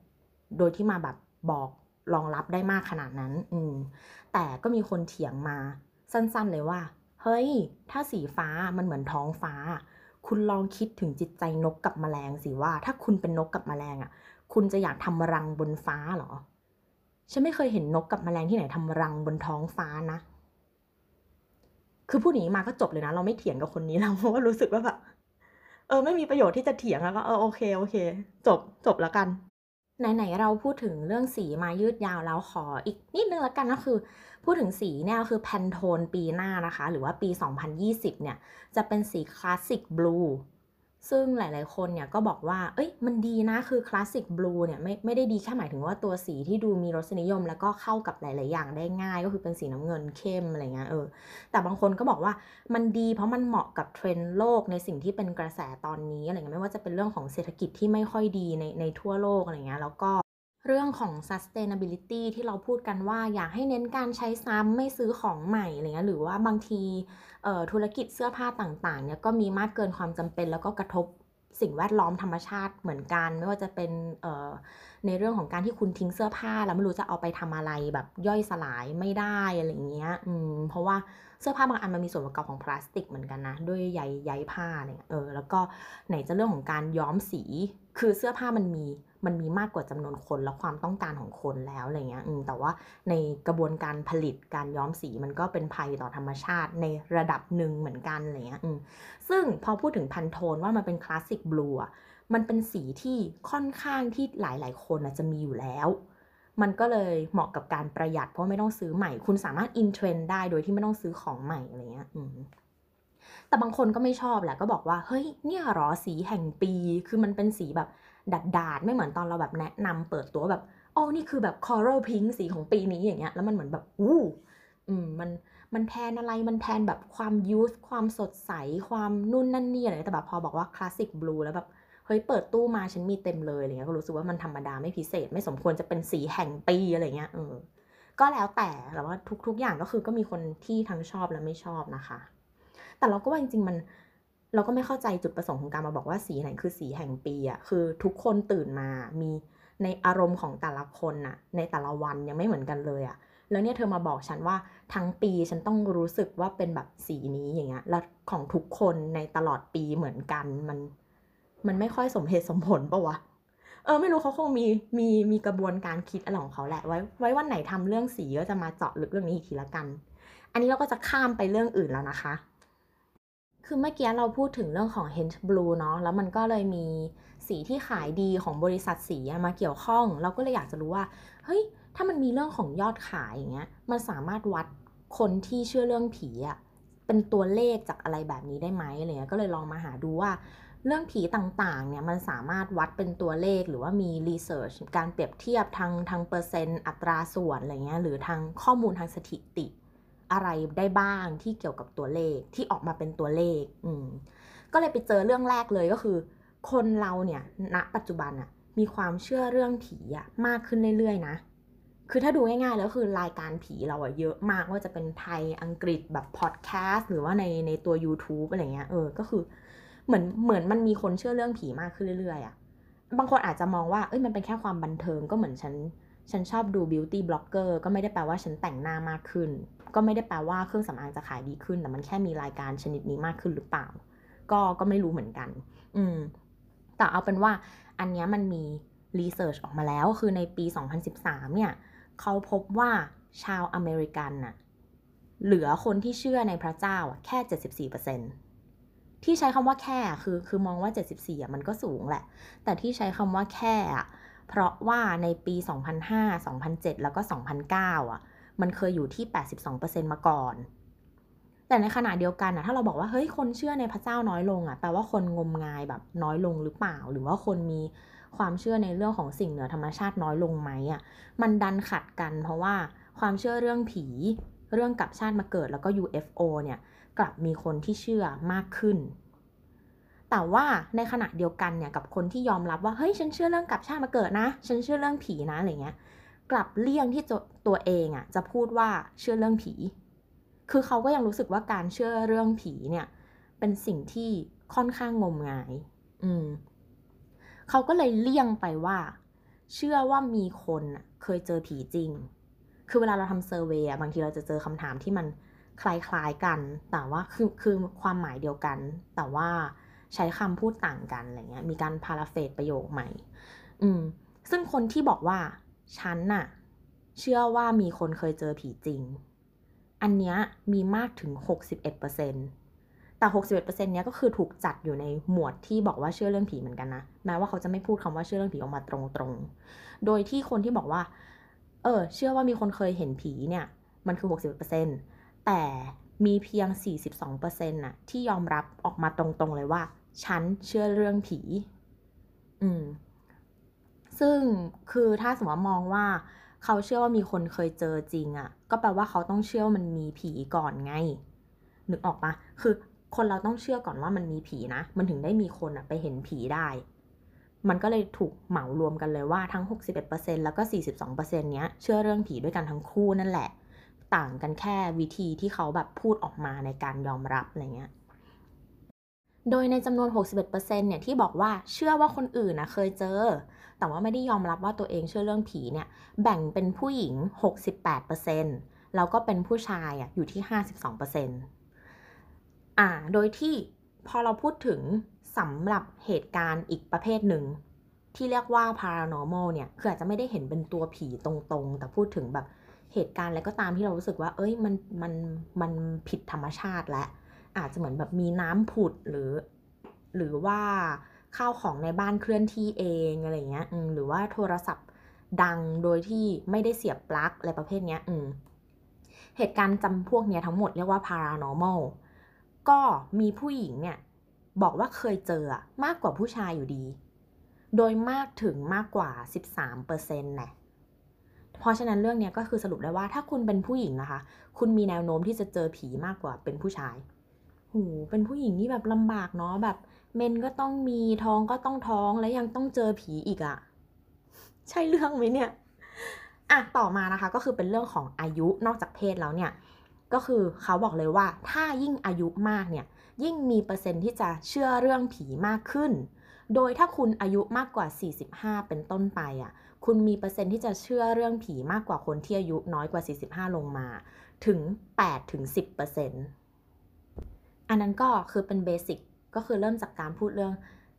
โดยที่มาแบบบอกรองรับได้มากขนาดนั้น อืมแต่ก็มีคนเถียงมาสั้นๆเลยว่า เฮ้ย ถ้าสีฟ้ามันเหมือนท้องฟ้า คุณลองคิดถึงจิตใจนกกับแมลงสิว่า ถ้าคุณเป็นนกกับแมลงอะ คุณจะอยากทำรังบนฟ้าเหรอ ฉันไม่เคยเห็นนกกับแมลงที่ไหนทำรังบนท้องฟ้านะ คือพูดอย่างนี้มาก็จบเลยนะ เราไม่เถียงกับคนนี้แล้วเพราะว่ารู้สึกว่าแบบเออไม่มีประโยชน์ที่จะเถียงแล้วก็เออโอเคโอเค จบจบแล้วกัน ไหนๆเราพูดถึงเรื่องสีมายืดยาวแล้วขออีกนิดนึงละกันก็คือ พูดถึงสีเนี่ยคือแพนโทนปีหน้านะคะ หรือว่าปี 2020 เนี่ย จะเป็นสีคลาสสิกบลู ซึ่งหลาย ๆ คนเนี่ยก็บอกว่า เอ้ย มันดีนะ คือคลาสสิกบลูเนี่ยไม่ไม่ได้ดีแค่หมายถึงว่าตัวสีที่ดูมีรสนิยม แล้วก็เข้ากับหลาย ๆ อย่างได้ง่าย ก็คือเป็นสีน้ำเงินเข้มอะไรเงี้ย เออ แต่บางคนก็บอกว่ามันดีเพราะมันเหมาะกับเทรนด์โลกในสิ่งที่เป็นกระแสตอนนี้อะไรเงี้ย ไม่ว่าจะเป็นเรื่องของเศรษฐกิจที่ไม่ค่อยดีในในทั่วโลกอะไรเงี้ย แล้วก็เรื่องของ sustainability ที่เราพูดกันว่าอยากให้เน้นการใช้ซ้ำไม่ซื้อของใหม่อะไรเงี้ยหรือว่าบางที ธุรกิจเสื้อผ้าต่างๆเนี่ยก็มีมากเกินความจำเป็น แล้วก็กระทบสิ่งแวดล้อมธรรมชาติเหมือนกัน ไม่ว่าจะเป็นในเรื่องของการที่คุณทิ้งเสื้อผ้า แล้วไม่รู้จะเอาไปทำอะไรแบบย่อยสลายไม่ได้อะไรเงี้ยอืมเพราะว่าเสื้อผ้าบางอันมันมีส่วนประกอบของพลาสติกเหมือนกันนะด้วยใยใยผ้าเนี่ยเออแล้วก็ไหนจะเรื่องของการย้อมสี คือเสื้อผ้ามันมี มันมีมากกว่าจำนวนคนและความต้องการของคนแล้วอะไรเงี้ยแต่ว่าในกระบวนการผลิตการย้อมสีมันก็เป็นภัยต่อธรรมชาติในระดับหนึ่งเหมือนกันอะไรเงี้ยซึ่งพอพูดถึงพันโทนว่ามันเป็นคลาสสิกบลูอะมันเป็นสีที่ค่อนข้างที่หลาย ๆ คนจะมีอยู่แล้ว มันก็เลยเหมาะกับการประหยัดเพราะไม่ต้องซื้อใหม่ คุณสามารถอินเทรนด์ได้โดยที่ไม่ต้องซื้อของใหม่อะไรเงี้ยแต่บางคนก็ไม่ชอบแหละก็บอกว่าเฮ้ยเนี่ยหรอสีแห่งปี คือมันเป็นสีแบบ ดัดดาดไม่เหมือนตอนเราแบบแนะนำเปิดตัวแบบโอ้นี่คือแบบ coral pink สีของปีนี้อย่างเงี้ยแล้วมันเหมือนแบบอู้อืมมันมันแทนอะไรมันแทนแบบความยูสความสดใส ความนุ่นนั่นนี่อะไรแต่แบบพอบอกว่าคลาสสิกบลูแล้วแบบเฮ้ยเปิดตู้มาฉันมีเต็มเลยอะไรเงี้ยก็รู้สึกว่ามันธรรมดาไม่พิเศษ ไม่สมควรจะเป็นสีแห่งปีอะไรเงี้ยเออก็แล้วแต่แต่ว่าทุก ๆ อย่างก็คือก็มีคนที่ทั้งชอบและไม่ชอบนะคะ แต่เราก็ว่าจริงๆมัน เราก็ไม่เข้าใจจุดประสงค์ของการมาบอกว่าสีไหนคือสีแห่งปีอะคือทุกคนตื่นมามีในอารมณ์ของแต่ละคนน่ะในแต่ละวันยังไม่เหมือนกันเลยอะแล้วเนี่ยเธอมาบอกฉันว่าทั้งปีฉันต้องรู้สึกว่าเป็นแบบสีนี้อย่างเงี้ยแล้วของทุกคนในตลอดปีเหมือนกันมัน มันไม่ค่อยสมเหตุสมผลปะวะเออไม่รู้เขาคงมีมีมีกระบวนการคิดอะไรของเขาแหละไว้ไว้วันไหนทำเรื่องสีก็จะมาเจาะลึกเรื่องนี้อีกทีละกัน อันนี้เราก็จะข้ามไปเรื่องอื่นแล้วนะคะ คือเมื่อกี้เราพูดถึงเรื่องของ Hint Blue เนาะแล้วมันก็เลยมีสีที่ขายดีของบริษัทสีมาเกี่ยวข้อง เราก็เลยอยากจะรู้ว่า เฮ้ย ถ้ามันมีเรื่องของยอดขายอย่างเงี้ย มันสามารถวัดคนที่เชื่อเรื่องผีอะเป็นตัวเลขจากอะไรแบบนี้ได้ไหมอะไรเงี้ย ก็เลยลองมาหาดูว่า เรื่องผีต่างๆ เนี่ยมันสามารถวัดเป็นตัวเลขหรือว่ามีรีเสิร์ชการเปรียบเทียบทางทางเปอร์เซ็นต์อัตราส่วนอะไรเงี้ย หรือทางข้อมูลทางสถิติ อะไรได้บ้างที่เกี่ยวกับตัวเลขที่ออกมาเป็นตัวเลขอืมก็เลยไปเจอเรื่องแรกเลยก็คือ คนเราเนี่ยณปัจจุบันอะมีความเชื่อเรื่องผีอะมากขึ้นเรื่อยๆ นะ คือถ้าดูง่ายๆแล้วคือรายการผีเราอะเยอะมากว่าจะเป็นไทยอังกฤษแบบพอดแคสต์หรือว่าในในตัว YouTube อะไรเงี้ยเออก็คือเหมือนเหมือนมันมีคนเชื่อเรื่องผีมากขึ้นเรื่อยๆอะบางคนอาจจะมองว่าเอ้ยมันเป็นแค่ความบันเทิงก็เหมือนฉันฉันชอบดู beauty blogger ก็ไม่ได้แปลว่าฉันแต่งหน้ามากขึ้น ก็ไม่ได้แปลว่าเครื่องสำอางจะขายดีขึ้น แต่มันแค่มีรายการชนิดนี้มากขึ้นหรือเปล่า ก็ก็ไม่รู้เหมือนกัน อืมแต่เอาเป็นว่าอันนี้มันมีรีเสิร์ชออกมาแล้ว คือในปี 2013 เนี่ยเขาพบว่าชาวอเมริกันน่ะเหลือคนที่เชื่อในพระเจ้าแค่ 74%ที่ใช้คำว่าแค่คือคือมองว่า 74อะมันก็สูงแหละ แต่ที่ใช้คำว่าแค่อะเพราะว่าในปี 2005 2007 แล้วก็ 2009อะ มันเคยอยู่ที่ 82%มาก่อน แต่ในขณะเดียวกันอะถ้าเราบอกว่าเฮ้ยคนเชื่อในพระเจ้าน้อยลงอะแปลว่าคนงมงายแบบน้อยลงหรือเปล่า หรือว่าคนมีความเชื่อในเรื่องของสิ่งเหนือธรรมชาติน้อยลงไหมอะมันดันขัดกัน เพราะว่าความเชื่อเรื่องผีเรื่องกลับชาติมาเกิดแล้วก็ UFO เนี่ยกลับมีคนที่เชื่อมากขึ้น แต่ว่าในขณะเดียวกันเนี่ยกับคนที่ยอมรับว่าเฮ้ยฉันเชื่อเรื่องกลับชาติมาเกิดนะ ฉันเชื่อเรื่องผีนะอะไรเงี้ย กลับเลี่ยงที่ตัวเองอะ่ะจะพูดว่าเชื่อเรื่องผี คือเขาก็ยังรู้สึกว่าการเชื่อเรื่องผีเนี่ยเป็นสิ่งที่ค่อนข้างงมงาย อืมเขาก็เลยเลี่ยงไปว่า เชื่อว่ามีคนเคยเจอผีจริง คือเวลาเราทำเซอร์เวยบางทีเราจะเจอคำถามที่มันคล้ายๆกัน แต่ว่าคือคือความหมายเดียวกัน แต่ว่าใช้คำพูดต่างกันอะไรเงี้ย มีการพาราเฟสประโยคใหม่ อืม ซึ่งคนที่บอกว่า ฉันน่ะ เชื่อว่ามีคนเคยเจอผีจริง อันเนี้ยมีมากถึง 61%แต่ 61%เนี้ยก็คือถูกจัดอยู่ในหมวดที่บอกว่าเชื่อเรื่องผีเหมือนกันนะ แม้ว่าเขาจะไม่พูดคำว่าเชื่อเรื่องผีออกมาตรงๆ โดยที่คนที่บอกว่า เออ เชื่อว่ามีคนเคยเห็นผีเนี่ย มันคือ 61%แต่มีเพียง 42%น่ะ ที่ยอมรับออกมาตรงๆเลยว่า ฉันเชื่อเรื่องผี อืม ซึ่งคือถ้าสมมติมองว่าเขาเชื่อว่ามีคนเคยเจอจริงอะ่ะ ก็แปลว่าเขาต้องเชื่อว่ามันมีผีก่อนไง นึกออกปะคือคนเราต้องเชื่อก่อนว่ามันมีผีนะ มันถึงได้มีคนอะไปเห็นผีได้ มันก็เลยถูกเหมารวมกันเลยว่าทั้ง 61%แล้วก็ 42%เนี้ยเชื่อเรื่องผีด้วยกันทั้งคู่นั่นแหละ ต่างกันแค่วิธีที่เขาแบบพูดออกมาในการยอมรับอะไรเงี้ย โดยในจำนวน 61%เนี่ยที่บอกว่าเชื่อว่าคนอื่นนะเคยเจอ แต่ว่าไม่ได้ยอมรับว่าตัวเองเชื่อเรื่องผีเนี่ย แบ่งเป็นผู้หญิง 68%แล้วก็เป็นผู้ชายอะอยู่ที่ 52%อ่า โดยที่พอเราพูดถึงสำหรับเหตุการณ์อีกประเภทหนึ่ง ที่เรียกว่า paranormal เนี่ย คืออาจจะไม่ได้เห็นเป็นตัวผีตรงๆ แต่พูดถึงแบบเหตุการณ์อะไรก็ตามที่เรารู้สึกว่า เอ้ย มัน มัน มันผิดธรรมชาติและ อาจจะเหมือนแบบมีน้ำผุดหรือ หรือว่า ข้าวของในบ้านเคลื่อนที่เองอะไรเงี้ยหรือว่าโทรศัพท์ดังโดยที่ไม่ได้เสียบปลั๊กอะไรประเภทเนี้ยอืเหตุการณ์จำพวกเนี้ยทั้งหมดเรียกว่า paranormal ก็มีผู้หญิงเนี่ยบอกว่าเคยเจอมากกว่าผู้ชายอยู่ดี โดยมากถึงมากกว่า 13%นะเพราะฉะนั้นเรื่องนี้ก็คือสรุปได้ว่าถ้าคุณเป็นผู้หญิงนะคะ คุณมีแนวโน้มที่จะเจอผีมากกว่าเป็นผู้ชาย หู เป็นผู้หญิงนี่แบบลำบากเนาะแบบ เมนก็ต้องมีท้องก็ต้องท้องแล้วยังต้องเจอผีอีกอะใช่เรื่องไหมเนี่ยอะต่อมานะคะก็คือเป็นเรื่องของอายุนอกจากเพศแล้วเนี่ยก็คือเขาบอกเลยว่าถ้ายิ่งอายุมากเนี่ยยิ่งมีเปอร์เซ็นต์ที่จะเชื่อเรื่องผีมากขึ้น โดยถ้าคุณอายุมากกว่า 45 เป็นต้นไปอะคุณมีเปอร์เซ็นต์ที่จะเชื่อเรื่องผีมากกว่าคนที่อายุน้อยกว่า 45 ลงมา ถึง8ถึง10เปอร์เซนอันนั้นก็คือเป็น basic ก็คือเริ่มจากการพูดเรื่อง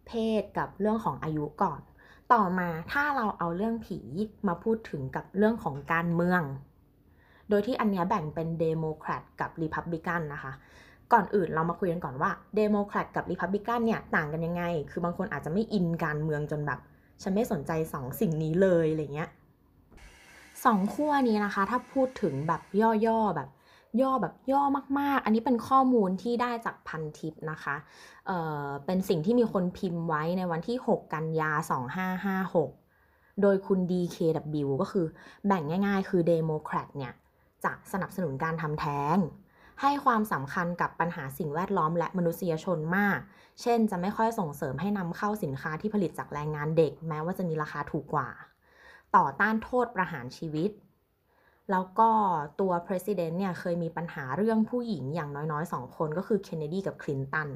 เพศกับเรื่องของอายุก่อน ต่อมาถ้าเราเอาเรื่องผีมาพูดถึงกับเรื่องของการเมือง โดยที่อันนี้แบ่งเป็นเดโมแครตกับริพับลิกันนะคะก่อนอื่นเรามาคุยกันก่อนว่าเดโมแครตกับริพับลิกันเนี่ยต่างกันยังไง คือบางคนอาจจะไม่อินการเมืองจนแบบ ฉันไม่สนใจสองสิ่งนี้เลยอะไรเงี้ยสองขั้วนี้นะคะ ถ้าพูดถึงแบบย่อๆแบบ ย่อแบบย่อมากๆ อันนี้เป็นข้อมูลที่ได้จากพันทิปนะคะเอ่อเป็นสิ่งที่มีคนพิมพ์ไว้ในวันที่ 6 กันยา 2556 โดยคุณ DKW ก็คือแบ่งง่ายๆ คือเดโมแครตเนี่ย จะสนับสนุนการทำแท้ง ให้ความสำคัญกับปัญหาสิ่งแวดล้อมและมนุษยชนมาก เช่น จะไม่ค่อยส่งเสริมให้นำเข้าสินค้าที่ผลิตจากแรงงานเด็ก แม้ว่าจะมีราคาถูกกว่า ต่อต้านโทษประหารชีวิต แล้วก็ตัว president เนี่ยเคยมีปัญหาเรื่องผู้หญิงอย่างน้อยๆ2คนก็คือเคนเนดีกับคลินตัน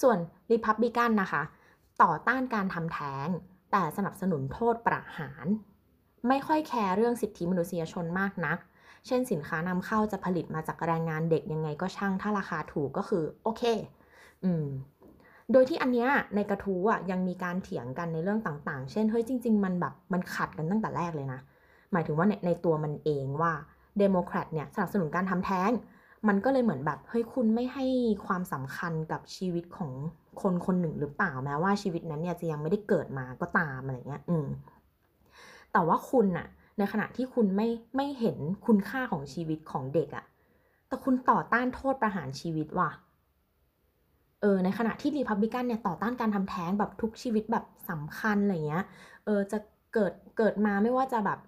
ส่วน Republican นะคะ ต่อต้านการทำแท้ง แต่สนับสนุนโทษประหาร ไม่ค่อยแคร์เรื่องสิทธิมนุษยชนมากนัก เช่นสินค้านำเข้าจะผลิตมาจากแรงงานเด็กยังไงก็ช่างถ้าราคาถูกก็คือ โอเค อืมโดยที่อันเนี้ยในกระทู้อะยังมีการเถียงกันในเรื่องต่างๆ เช่น เฮ้ยจริง ๆ มันแบบมันขัดกันตั้งแต่แรกเลยนะ หมายถึงว่าในในตัวมันเองว่าเดโมแครตเนี่ยสนับสนุนการทำแท้ง มันก็เลยเหมือนแบบเฮ้ยคุณไม่ให้ความสำคัญกับชีวิตของคนคนหนึ่งหรือเปล่าแม้ว่าชีวิตนั้นเนี่ยจะยังไม่ได้เกิดมาก็ตามอะไรเงี้ย อืม แต่ว่าคุณอะในขณะที่คุณไม่ไม่เห็นคุณค่าของชีวิตของเด็กอะแต่คุณต่อต้านโทษประหารชีวิตว่ะเออในขณะที่รีพับลิกันเนี่ยต่อต้านการทำแท้งแบบทุกชีวิตแบบสำคัญอะไรเงี้ย เออจะเกิดเกิดมาไม่ว่าจะแบบ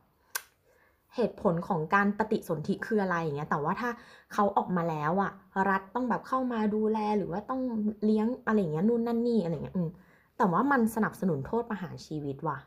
เหตุผลของการปฏิสนธิคืออะไรอย่างเงี้ย แต่ว่าถ้าเขาออกมาแล้วอะรัฐต้องแบบเข้ามาดูแลหรือว่าต้องเลี้ยงอะไรอย่างเงี้ยนู่นนั่นนี่อะไรเงี้ย อืม แต่ว่ามันสนับสนุนโทษประหารชีวิตว่ะ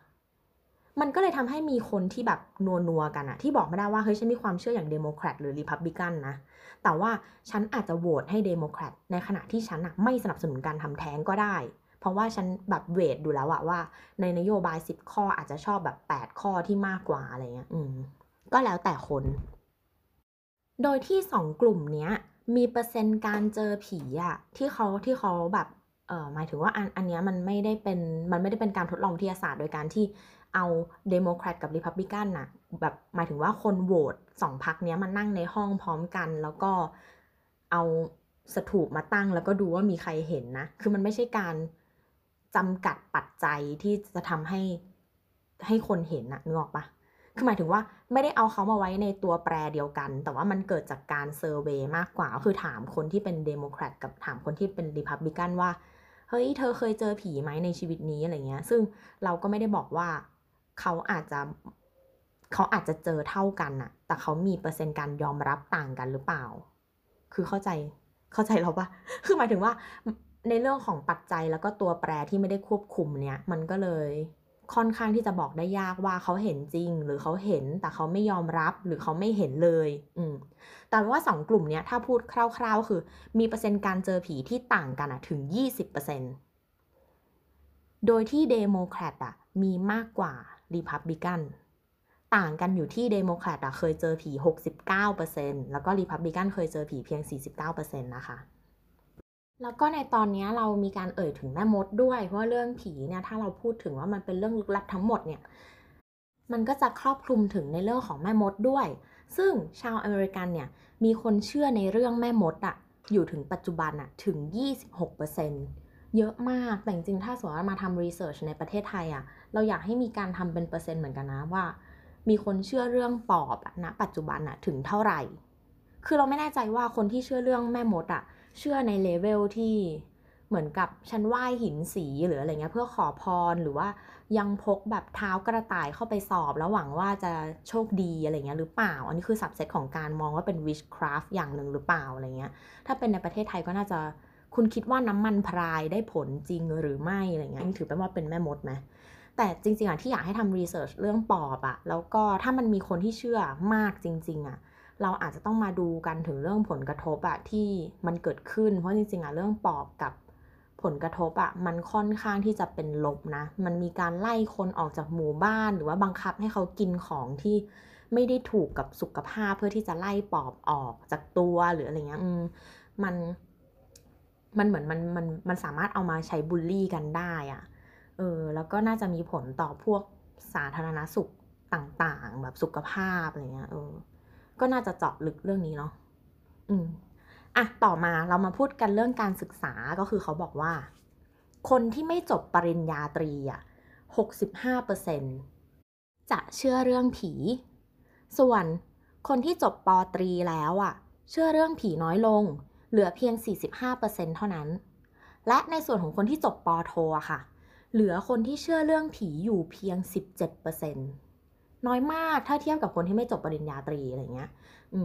มันก็เลยทำให้มีคนที่แบบนัวนัวกันอะที่บอกไม่ได้ว่าเฮ้ยฉันมีความเชื่ออย่างเดโมแครตหรือริพับลิกันนะ แต่ว่าฉันอาจจะโหวตให้เดโมแครตในขณะที่ฉันอะไม่สนับสนุนการทำแท้งก็ได้เพราะว่าฉันแบบ weight ดูแล้วอะว่า ในนโยบาย 10 ข้ออาจจะชอบแบบ 8 ข้อที่มากกว่าอะไรเงี้ย อืม ก็แล้วแต่คน โดยที่สองกลุ่มเนี้ยมีเปอร์เซ็นต์การเจอผีอะที่เขาที่เขาแบบเอ่อหมายถึงว่าอันอันเนี้ยมันไม่ได้เป็นมันไม่ได้เป็นการทดลองวิทยาศาสตร์โดยการที่เอาเดโมแครตกับริพับลิกันน่ะแบบหมายถึงว่าคนโหวตสองพรรคเนี้ยมานั่งในห้องพร้อมกัน แล้วก็เอาธูปมาตั้งแล้วก็ดูว่ามีใครเห็นนะ คือมันไม่ใช่การจำกัดปัจจัยที่จะทำให้ให้คนเห็นนะนึกออกปะ คือหมายถึงว่าไม่ได้เอาเขามาไว้ในตัวแปรเดียวกัน แต่ว่ามันเกิดจากการ survey มากกว่า ก็คือถามคนที่เป็นเดโมแครตกับถามคนที่เป็นริพับลิกันว่า เฮ้ย เธอเคยเจอผีไหมในชีวิตนี้อะไรเงี้ย ซึ่งเราก็ไม่ได้บอกว่าเขาอาจจะเขาอาจจะเจอเท่ากันน่ะ แต่เขามีเปอร์เซ็นต์การยอมรับต่างกันหรือเปล่า คือเข้าใจเข้าใจเราปะคือหมายถึงว่าในเรื่องของปัจจัยแล้วก็ตัวแปรที่ไม่ได้ควบคุมเนี่ย มันก็เลย ค่อนข้างที่จะบอกได้ยากว่าเขาเห็นจริง หรือเขาเห็นแต่เขาไม่ยอมรับหรือเขาไม่เห็นเลย อืมแต่ว่าสองกลุ่มเนี้ยถ้าพูดคร่าว ๆ คือ มีเปอร์เซ็นต์การเจอผีที่ต่างกันอะถึง 20%โดยที่เดโมแครตอะมีมากกว่ารีพับลิกันต่างกันอยู่ที่เดโมแครตอะเคยเจอผี 69%แล้วก็รีพับลิกันเคยเจอผีเพียง 49%นะคะ แล้วก็ในตอนนี้เรามีการเอ่ยถึงแม่มดด้วย เพราะว่าเรื่องผีเนี่ยถ้าเราพูดถึงว่ามันเป็นเรื่องลึกลับทั้งหมดเนี่ยมันก็จะครอบคลุมถึงในเรื่องของแม่มดด้วย ซึ่งชาวอเมริกันเนี่ยมีคนเชื่อในเรื่องแม่มดอะอยู่ถึงปัจจุบันอะถึง 26%เยอะมาก แต่จริงๆถ้าสมมติว่ามาทำรีเสิร์ชในประเทศไทยอะเราอยากให้มีการทำเป็นเปอร์เซ็นต์เหมือนกันนะว่า มีคนเชื่อเรื่องปอบอะณปัจจุบันอะถึงเท่าไหร่ คือเราไม่แน่ใจว่าคนที่เชื่อเรื่องแม่มดอะ เชื่อในเลเวลที่เหมือนกับฉันไหว้หินสีหรืออะไรเงี้ยเพื่อขอพรหรือว่ายังพกแบบเท้ากระต่ายเข้าไปสอบ แล้วหวังว่าจะโชคดีอะไรเงี้ยหรือเปล่า อันนี้คือสับเซตของการมองว่าเป็น witchcraft อย่างหนึ่งหรือเปล่าอะไรเงี้ยถ้าเป็นในประเทศไทยก็น่าจะคุณคิดว่าน้ำมันพรายได้ผลจริงหรือไม่อะไรเงี้ยนี่ถือเป็นว่าเป็นแม่มดไหมแต่จริงๆอะที่อยากให้ทำรีเสิร์ชเรื่องปอบอะแล้วก็ถ้ามันมีคนที่เชื่อมากจริง ๆอะ เราอาจจะต้องมาดูกันถึงเรื่องผลกระทบอะที่มันเกิดขึ้น เพราะจริงๆอะเรื่องปอบกับผลกระทบอะมันค่อนข้างที่จะเป็นลบนะ มันมีการไล่คนออกจากหมู่บ้าน หรือว่าบังคับให้เขากินของที่ไม่ได้ถูกกับสุขภาพเพื่อที่จะไล่ปอบออกจากตัวหรืออะไรเงี้ยมมันมันเหมือนมันมันมันสามารถเอามาใช้บูลลี่กันได้อะเออแล้วก็น่าจะมีผลต่อพวกสาธารณสุขต่างๆ แบบสุขภาพอะไรเงี้ยเออ ก็น่าจะเจาะลึกเรื่องนี้เนาะอืมอะต่อมาเรามาพูดกันเรื่องการศึกษาก็คือเขาบอกว่า คนที่ไม่จบปริญญาตรีอะหกสิบห้าเปอร์เซ็นจะเชื่อเรื่องผี ส่วนคนที่จบปตรีแล้วอะ เชื่อเรื่องผีน้อยลง เหลือเพียง 45%เท่านั้น และในส่วนของคนที่จบปโทอะค่ะ เหลือคนที่เชื่อเรื่องผีอยู่เพียง 17% น้อยมากถ้าเทียบกับคนที่ไม่จบปริญญาตรีอะไรเงี้ย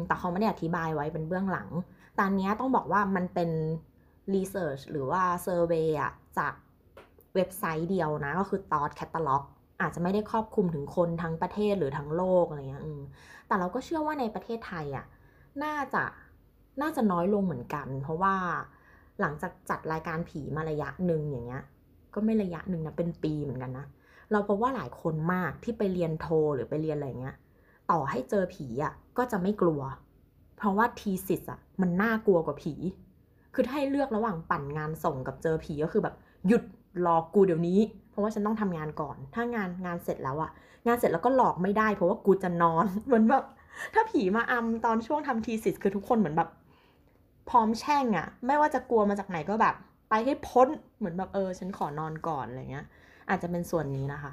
แต่เขาไม่ได้อธิบายไว้เป็นเบื้องหลังตอนนี้ต้องบอกว่ามันเป็นรีเสิร์ชหรือว่าเซอร์เวยอะจากเว็บไซต์เดียวนะ ก็คือ Thought Catalog อาจจะไม่ได้ครอบคลุมถึงคนทั้งประเทศหรือทั้งโลกอะไรเงี้ยแต่เราก็เชื่อว่าในประเทศไทยอะน่าจะน่าจะน้อยลงเหมือนกัน เพราะว่าหลังจากจัดรายการผีมาระยะหนึ่งอย่างเงี้ย ก็ไม่ระยะหนึ่งนะเป็นปีเหมือนกันนะ เราพบว่าหลายคนมากที่ไปเรียนโทหรือไปเรียนอะไรเงี้ย ต่อให้เจอผีอะก็จะไม่กลัว เพราะว่าทีสิสอะมันน่ากลัวกว่าผี คือถ้าให้เลือกระหว่างปั่นงานส่งกับเจอผีก็คือแบบหยุดรอกูเดี๋ยวนี้ เพราะว่าฉันต้องทำงานก่อน ถ้างานงานเสร็จแล้วอะงานเสร็จแล้วก็หลอกไม่ได้ เพราะว่ากูจะนอนเหมือนแบบถ้าผีมาอำตอนช่วงทำทีสิสคือทุกคนเหมือนแบบ พร้อมแช่งอะไม่ว่าจะกลัวมาจากไหนก็แบบ ไปให้พ้นเหมือนแบบเออ ฉันขอนอนก่อนอะไรเงี้ย อาจจะเป็นส่วนนี้นะคะ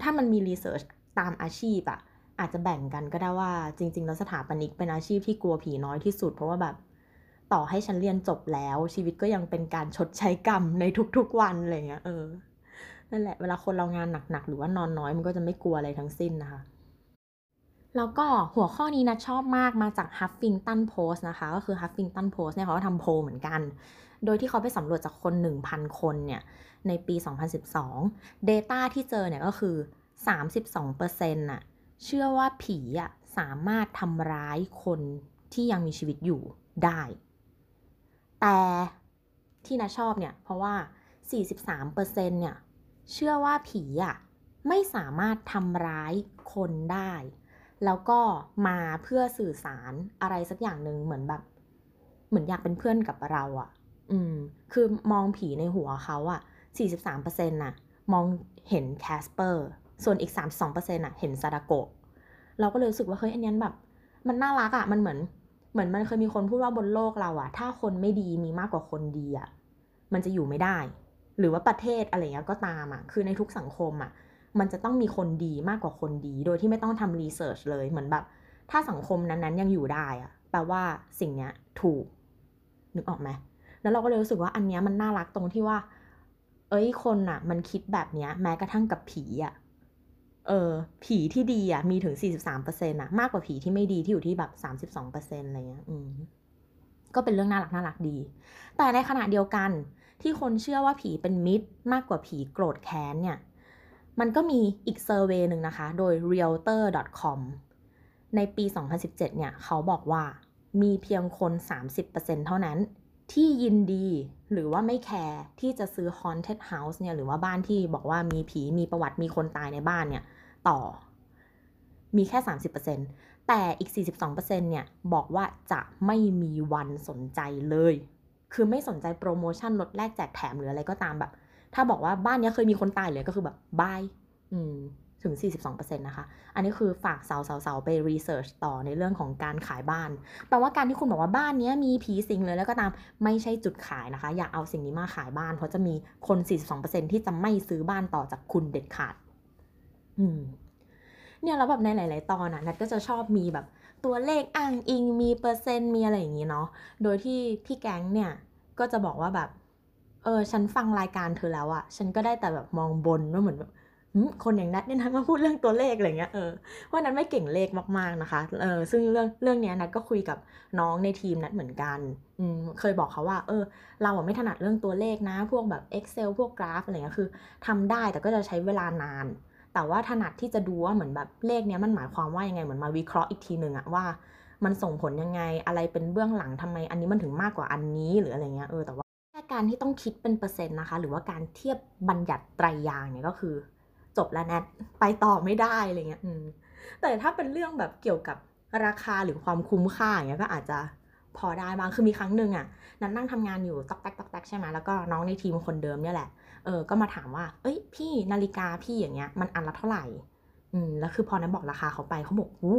ถ้ามันมีรีเสิร์ชตามอาชีพอะอาจจะแบ่งกันก็ได้ว่าจริงๆแล้วสถาปนิกเป็นอาชีพที่กลัวผีน้อยที่สุด เพราะว่าแบบต่อให้ฉันเรียนจบแล้ว ชีวิตก็ยังเป็นการชดใช้กรรมในทุกๆวันอะไรเงี้ยเออนั่นแหละเวลาคนเรางานหนักๆหรือว่านอนน้อยมันก็จะไม่กลัวอะไรทั้งสิ้นนะคะแล้วก็หัวข้อนี้นะชอบมากมาจาก Huffington Post นะคะ ก็คือ Huffington Post เนี่ยเขาก็ทำโพลเหมือนกัน โดยที่เขาไปสำรวจจากคน 1,000 คนเนี่ยในปี 2012 Data ที่เจอเนี่ยก็คือ 32%น่ะเชื่อว่าผีอะสามารถทำร้ายคนที่ยังมีชีวิตอยู่ได้ แต่ที่นาชอบเนี่ยเพราะว่า 43%เนี่ยเชื่อว่าผีอะไม่สามารถทำร้ายคนได้ แล้วก็มาเพื่อสื่อสารอะไรสักอย่างหนึ่งเหมือนแบบ เหมือนอยากเป็นเพื่อนกับเราอะ่ะ อืม คือมองผีในหัวเขาอะ่ะ43%น่ะ มองเห็นแคสเปอร์ ส่วนอีก 32%น่ะ เห็นซาดาโกะ เราก็เลยรู้สึกว่าเฮ้ยอันนี้แบบ มันน่ารักอะ่ะมันเหมือน เหมือนมันเคยมีคนพูดว่าบนโลกเราอะ่ะถ้าคนไม่ดีมีมากกว่าคนดีอะ่ะมันจะอยู่ไม่ได้ หรือว่าประเทศอะไรเงี้ยก็ตามอะ่ะคือในทุกสังคมอะ่ะมันจะต้องมีคนดีมากกว่าคนดี โดยที่ไม่ต้องทำ research เลย เหมือนแบบ ถ้าสังคมนั้นๆยังอยู่ได้อะแปลว่าสิ่งเนี้ยถูก นึกออกไหม แล้วเราก็เลยรู้สึกว่าอันเนี้ยมันน่ารักตรงที่ว่า เอ้ยคนอะมันคิดแบบเนี้ย แม้กระทั่งกับผีอะเออผีที่ดีอะมีถึง 43%อะมากกว่าผีที่ไม่ดีที่อยู่ที่แบบ 32%อะไรเงี้ยอืมก็เป็นเรื่องน่ารักน่ารักดี แต่ในขณะเดียวกันที่คนเชื่อว่าผีเป็นมิตรมากกว่าผีโกรธแค้นเนี่ย มันก็มีอีกเซอร์เวยหนึ่งนะคะ โดย realtor.com ในปี 2017 เนี่ย เขาบอกว่ามีเพียงคน 30%เท่านั้น ที่ยินดีหรือว่าไม่แคร์ที่จะซื้อ haunted house เนี่ยหรือว่าบ้านที่บอกว่ามีผีมีประวัติมีคนตายในบ้านเนี่ยต่อมีแค่ 30%แต่อีก 42%เนี่ยบอกว่าจะไม่มีวันสนใจเลย คือไม่สนใจโปรโมชั่นลดแลกแจกแถมหรืออะไรก็ตามแบบ ถ้าบอกว่าบ้านนี้เคยมีคนตายเลยก็คือแบบบายอืม ถึง 42%นะคะ อันนี้คือฝากสาวๆไปรีเสิร์ชต่อในเรื่องของการขายบ้าน แปลว่าการที่คุณบอกว่าบ้านนี้มีผีสิงเลยแล้วก็ตามไม่ใช่จุดขายนะคะ อย่าเอาสิ่งนี้มาขายบ้าน เพราะจะมีคน 42%ที่จะไม่ซื้อบ้านต่อจากคุณเด็ดขาด อืม เนี่ยแล้วแบบในหลาย ๆ ตอนนะนัดก็จะชอบมีแบบตัวเลขอ้างอิง มีเปอร์เซ็นต์ มีอะไรอย่างนี้เนาะ โดยที่พี่แก๊งเนี่ยก็จะบอกว่าแบบ เออ ฉันฟังรายการเธอแล้วอะฉันก็ได้แต่แบบมองบนว่าเหมือนแบบ คนอย่างนัดเนี่ยนะมาพูดเรื่องตัวเลขอะไรเงี้ยเออว่านัดไม่เก่งเลขมากๆนะคะเออซึ่งเรื่องเรื่องเนี้ยนัดก็คุยกับน้องในทีมนัดเหมือนกันอืมเคยบอกเขาว่า เออ เราอะไม่ถนัดเรื่องตัวเลขนะ พวกแบบ Excel พวกกราฟอะไรเงี้ยคือทำได้แต่ก็จะใช้เวลานาน แต่ว่าถนัดที่จะดูว่าเหมือนแบบเลขเนี้ยมันหมายความว่ายังไงเหมือนมาวิเคราะห์อีกทีหนึ่งอะว่า มันส่งผลยังไงอะไรเป็นเบื้องหลังทำไม อันนี้มันถึงมากกว่าอันนี้หรืออะไรเงี้ยเออแต่ว่าแค่การที่ต้องคิดเป็นเปอร์เซ็นต์นะคะ หรือว่าการเทียบบัญญัติไตรยางเนี่ยก็คือ จบแล้วแนทไปต่อไม่ได้อะไรเงี้ยอืมแต่ถ้าเป็นเรื่องแบบเกี่ยวกับราคาหรือความคุ้มค่าอย่างเงี้ยก็อาจจะพอได้บ้างคือมีครั้งหนึ่งอะนันนั่งทำงานอยู่ตอกแตกตอกแตกใช่ไหมแล้วก็น้องในทีมคนเดิมเนี่ยแหละเออก็มาถามว่า เอ้ย พี่นาฬิกาพี่อย่างเงี้ย มันอันละเท่าไหร่อืมแล้วคือพอนั้นบอกราคาเขาไปเขาบอกอู้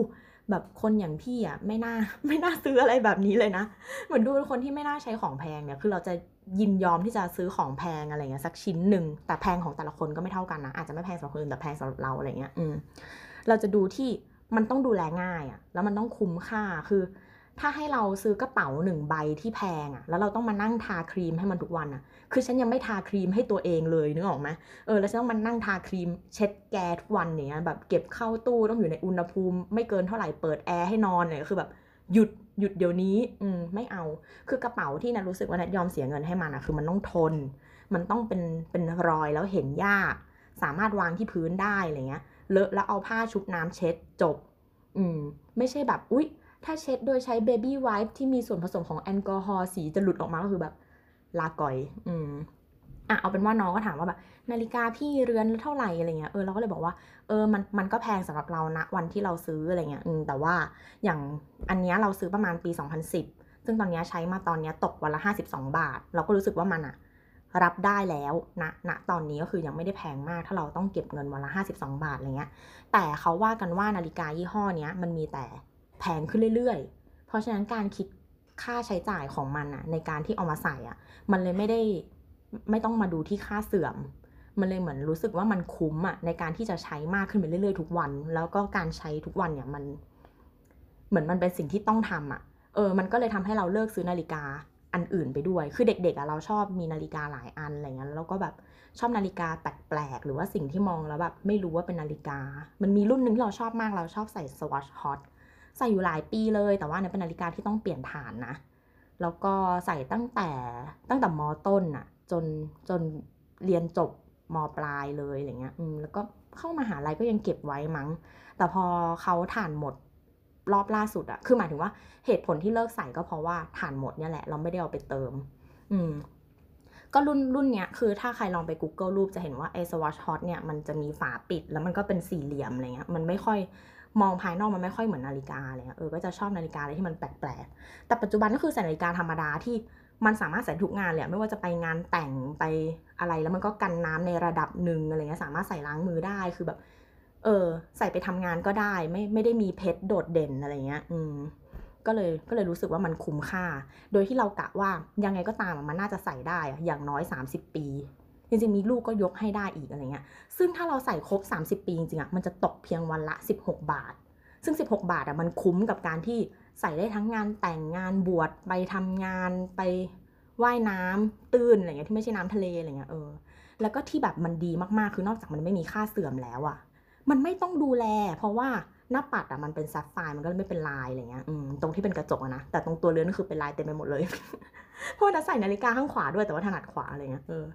แบบคนอย่างพี่อะไม่น่าไม่น่าซื้ออะไรแบบนี้เลยนะ เหมือนดูเป็นคนที่ไม่น่าใช้ของแพงเนี่ยคือเราจะ ยินยอมที่จะซื้อของแพงอะไรเงี้ยสักชิ้นหนึ่งแต่แพงของแต่ละคนก็ไม่เท่ากันนะอาจจะไม่แพงสำหรับคนอื่นแต่แพงสำหรับเราอะไรเงี้ยอืมเราจะดูที่มันต้องดูแลง่ายอะแล้วมันต้องคุ้มค่าคือ ถ้าให้เราซื้อกระเป๋าหนึ่งใบที่แพงอะแล้วเราต้องมานั่งทาครีมให้มันทุกวันอะคือฉันยังไม่ทาครีมให้ตัวเองเลยนึกออกไหมเออแล้วฉันต้องมานั่งทาครีมเช็ดแกทุกวันอย่างเนี้ยแบบเก็บเข้าตู้ต้องอยู่ในอุณหภูมิ ไม่เกินเท่าไหร่เปิดแอร์ให้นอนเนี่ยคือแบบหยุด หยุดเดี๋ยวนี้อืมไม่เอา คือกระเป๋าที่นัทรู้สึกว่านัทยอมเสียเงินให้มันอะคือมันต้องทน มันต้องเป็นเป็นรอยแล้วเห็นยาก สามารถวางที่พื้นได้อะไรเงี้ย เลอะแล้วเอาผ้าชุบน้ำเช็ดจบ อืม ไม่ใช่แบบ อุ๊ย ถ้าเช็ดโดยใช้ baby wipes ที่มีส่วนผสมของแอลกอฮอล์สีจะหลุดออกมาก็คือแบบลาก่อย อืมอะเอาเป็นว่าน้องก็ถามว่าแบบ นาฬิกาพี่เรือนเท่าไหร่อะไรเงี้ยเออเราก็เลยบอกว่าเออมันมันก็แพงสำหรับเรานะวันที่เราซื้ออะไรเงี้ยแต่ว่าอย่างอันเนี้ยเราซื้อประมาณปี 2010 ซึ่งตอนเนี้ยใช้มาตอนเนี้ยตกวันละ 52 บาท เราก็รู้สึกว่ามันอะรับได้แล้วนะณตอนนี้ก็คือยังไม่ได้แพงมาก ถ้าเราต้องเก็บเงินวันละ 52 บาทอะไรเงี้ยแต่เขาว่ากันว่านาฬิกายี่ห้อเนี้ยมันมีแต่แพงขึ้นเรื่อยๆ เพราะฉะนั้นการคิดค่าใช้จ่ายของมันอะในการที่เอามาใส่อะมันเลยไม่ได้ไม่ต้องมาดูที่ค่าเสื่อม มันเลยเหมือนรู้สึกว่ามันคุ้มอะในการที่จะใช้มากขึ้นไปเรื่อยๆทุกวัน แล้วก็การใช้ทุกวันเนี่ยมัน เหมือนมันเป็นสิ่งที่ต้องทำอะเออ มันก็เลยทำให้เราเลิกซื้อนาฬิกาอันอื่นไปด้วย คือเด็กๆอะเราชอบมีนาฬิกาหลายอันอะไรเงี้ย แล้วก็แบบชอบนาฬิกาแปลกๆ หรือว่าสิ่งที่มองแล้วแบบไม่รู้ว่าเป็นนาฬิกา มันมีรุ่นหนึงที่เราชอบมาก เราชอบใส่ Swatch Hot ใส่อยู่หลายปีเลย แต่ว่าเนี่ยเป็นนาฬิกาที่ต้องเปลี่ยนฐานนะ แล้วก็ใส่ตั้งแต่ตั้งแต่มอต้นอะจนจนเรียนจบ มปลายเลยอะไรเงี้ยอืมแล้วก็เข้ามาหาลัยก็ยังเก็บไว้มั้ง แต่พอเขาฐานหมดรอบล่าสุดอะคือหมายถึงว่าเหตุผลที่เลิกใส่ก็เพราะว่าฐานหมดเนี่ยแหละ เราไม่ได้เอาไปเติม อืม ก็รุ่นรุ่นเนี้ยคือถ้าใครลองไป Google รูปจะเห็นว่าไอ้ Swatch Hot เนี่ยมันจะมีฝาปิดแล้วมันก็เป็นสี่เหลี่ยมอะไรเงี้ย มันไม่ค่อยมองภายนอกมันไม่ค่อยเหมือนนาฬิกาอะไรเงี้ยเออ ก็จะชอบนาฬิกาอะไรที่มันแปลกๆ แต่ปัจจุบันก็คือใส่นาฬิกาธรรมดาที่ มันสามารถใส่ทุกงานเลยไม่ว่าจะไปงานแต่งไปอะไรแล้วมันก็กันน้ำในระดับหนึ่งอะไรเงี้ยสามารถใส่ล้างมือได้คือแบบ เออ ใส่ไปทำงานก็ได้ ไม่ไม่ได้มีเพชรโดดเด่นอะไรเงี้ย อืม ก็เลยก็เลยรู้สึกว่ามันคุ้มค่า โดยที่เรากะว่ายังไงก็ตามมันน่าจะใส่ได้อะอย่างน้อย 30 ปีจริงๆมีลูกก็ยกให้ได้อีกอะไรเงี้ย ซึ่งถ้าเราใส่ครบ 30 ปีจริงๆอะมันจะตกเพียงวันละ 16 บาท ซึ่ง 16 บาทอะมันคุ้มกับการที่ ใส่ได้ทั้งงานแต่งงานบวชไปทำงานไปว่ายน้ำตื้นอะไรเงี้ยที่ไม่ใช่น้ำทะเลอะไรเงี้ยเออแล้วก็ที่แบบมันดีมากๆ คือนอกจากมันไม่มีค่าเสื่อมแล้วอะมันไม่ต้องดูแล เพราะว่าหน้าปัดอะมันเป็นซัฟไฟมันก็ไม่เป็นลายอะไรเงี้ยอืมตรงที่เป็นกระจกอะนะ แต่ตรงตัวเรือนก็คือเป็นลายเต็มไปหมดเลย เพราะว่าใส่นาฬิกาข้างขวาด้วยแต่ว่าถนัดขวาอะไรเงี้ย เออ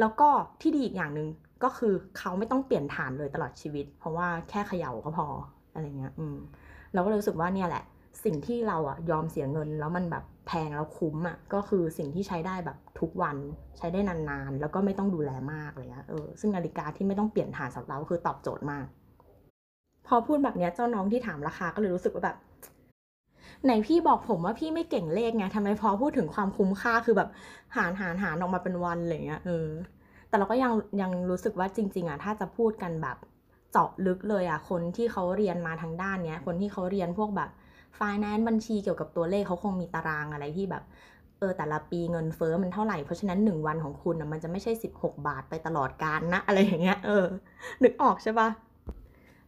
แล้วก็ที่ดีอีกอย่างหนึ่งก็คือเขาไม่ต้องเปลี่ยนฐานเลยตลอดชีวิต เพราะว่าแค่เขย่าก็พออะไรเงี้ย อืม เราก็เลยรู้สึกว่าเนี่ยแหละ สิ่งที่เราอะยอมเสียเงินแล้วมันแบบแพงแล้วคุ้มอะก็คือสิ่งที่ใช้ได้แบบทุกวันใช้ได้นานๆ แล้วก็ไม่ต้องดูแลมากเลยนะเออซึ่งนาฬิกาที่ไม่ต้องเปลี่ยนฐานสำหรับเราคือตอบโจทย์มาก พอพูดแบบเนี้ยเจ้าน้องที่ถามราคาก็เลยรู้สึกว่าแบบไหนพี่บอกผมว่าพี่ไม่เก่งเลขไงทำไมพอพูดถึงความคุ้มค่าคือแบบหารหารหารออกมาเป็นวันอะไรเงี้ยเออแต่เราก็ยังยังรู้สึกว่าจริง ๆอะถ้าจะพูดกันแบบเจาะลึกเลยอะคนที่เขาเรียนมาทางด้านเนี้ย คนที่เขาเรียนพวกแบบ finance บัญชีเกี่ยวกับตัวเลขเขาคงมีตารางอะไรที่แบบเออแต่ละปีเงินเฟ้อมันเท่าไหร่ เพราะฉะนั้นหนึ่งวันของคุณอะมันจะไม่ใช่สิบหกบาทไปตลอดกาลนะ อะไรอย่างเงี้ยเออนึกออกใช่ปะ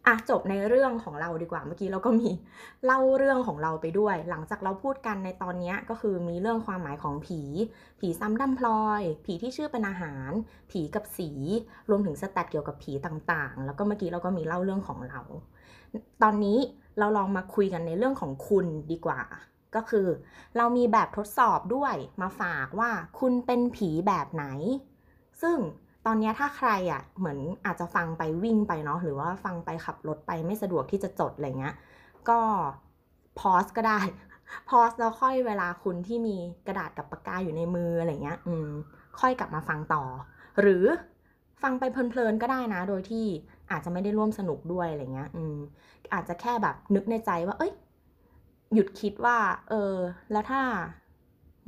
อะจบในเรื่องของเราดีกว่าเมื่อกี้เราก็มีเล่าเรื่องของเราไปด้วย หลังจากเราพูดกันในตอนนี้ก็คือมีเรื่องความหมายของผี ผีซ้ำดำพลอย ผีที่ชื่อเป็นอาหาร ผีกับสี รวมถึงสแตทเกี่ยวกับผีต่างๆ แล้วก็เมื่อกี้เราก็มีเล่าเรื่องของเรา ตอนนี้ เราลองมาคุยกันในเรื่องของคุณดีกว่า ก็คือ เรามีแบบทดสอบด้วยมาฝากว่าคุณเป็นผีแบบไหน ซึ่งตอนนี้ถ้าใครอะเหมือนอาจจะฟังไปวิ่งไปเนาะหรือว่าฟังไปขับรถไปไม่สะดวกที่จะจดอะไรเงี้ยก็พอสก็ได้พอสแล้วค่อยเวลาคุณที่มีกระดาษกับปากกาอยู่ในมืออะไรเงี้ย อืม ค่อยกลับมาฟังต่อ หรือฟังไปเพลินๆก็ได้นะ โดยที่อาจจะไม่ได้ร่วมสนุกด้วยอะไรเงี้ย อืม อาจจะแค่แบบนึกในใจว่า เอ้ย หยุดคิดว่า เออ แล้วถ้า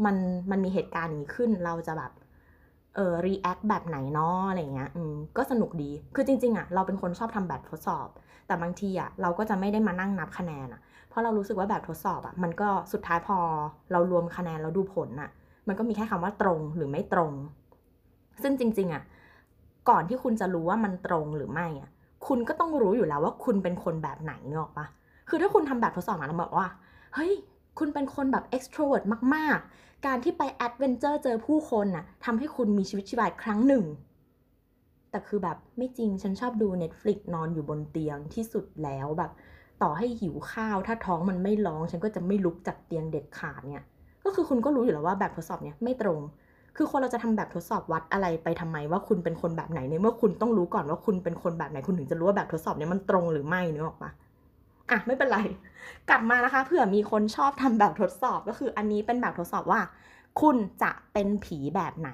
มันมันมีเหตุการณ์อย่างนี้ขึ้นเราจะแบบ เออ react แบบไหนเนาะอะไรเงี้ย อืม ก็สนุกดี คือจริง ๆอะเราเป็นคนชอบทำแบบทดสอบ แต่บางทีอะเราก็จะไม่ได้มานั่งนับคะแนนอะ เพราะเรารู้สึกว่าแบบทดสอบอะ มันก็สุดท้ายพอเรารวมคะแนนแล้วดูผลอะ มันก็มีแค่คำว่าตรงหรือไม่ตรง ซึ่งจริง ๆอะ ก่อนที่คุณจะรู้ว่ามันตรงหรือไม่อะ คุณก็ต้องรู้อยู่แล้วว่าคุณเป็นคนแบบไหนเนออกปะคือถ้าคุณทำแบบทดสอบมาแล้วบอกว่า เฮ้ย คุณเป็นคนแบบ extrovert มาก ๆ การที่ไป adventure เจอผู้คนน่ะทำให้คุณมีชีวิตชีวาครั้งหนึ่ง แต่คือแบบไม่จริงฉันชอบดู Netflix นอนอยู่บนเตียงที่สุดแล้วแบบ ต่อให้หิวข้าว ถ้าท้องมันไม่ร้อง ฉันก็จะไม่ลุกจากเตียงเด็ดขาดเนี่ย ก็คือคุณก็รู้อยู่แล้วว่าแบบทดสอบเนี่ยไม่ตรง คือคนเราจะทำแบบทดสอบวัดอะไรไปทำไมว่าคุณเป็นคนแบบไหนในเมื่อคุณต้องรู้ก่อนว่าคุณเป็นคนแบบไหนคุณถึงจะรู้ว่าแบบทดสอบเนี่ยมันตรงหรือไม่นึกออกปะอะไม่เป็นไร กลับมานะคะเผื่อมีคนชอบทำแบบทดสอบก็คืออันนี้เป็นแบบทดสอบว่า คุณจะเป็นผีแบบไหน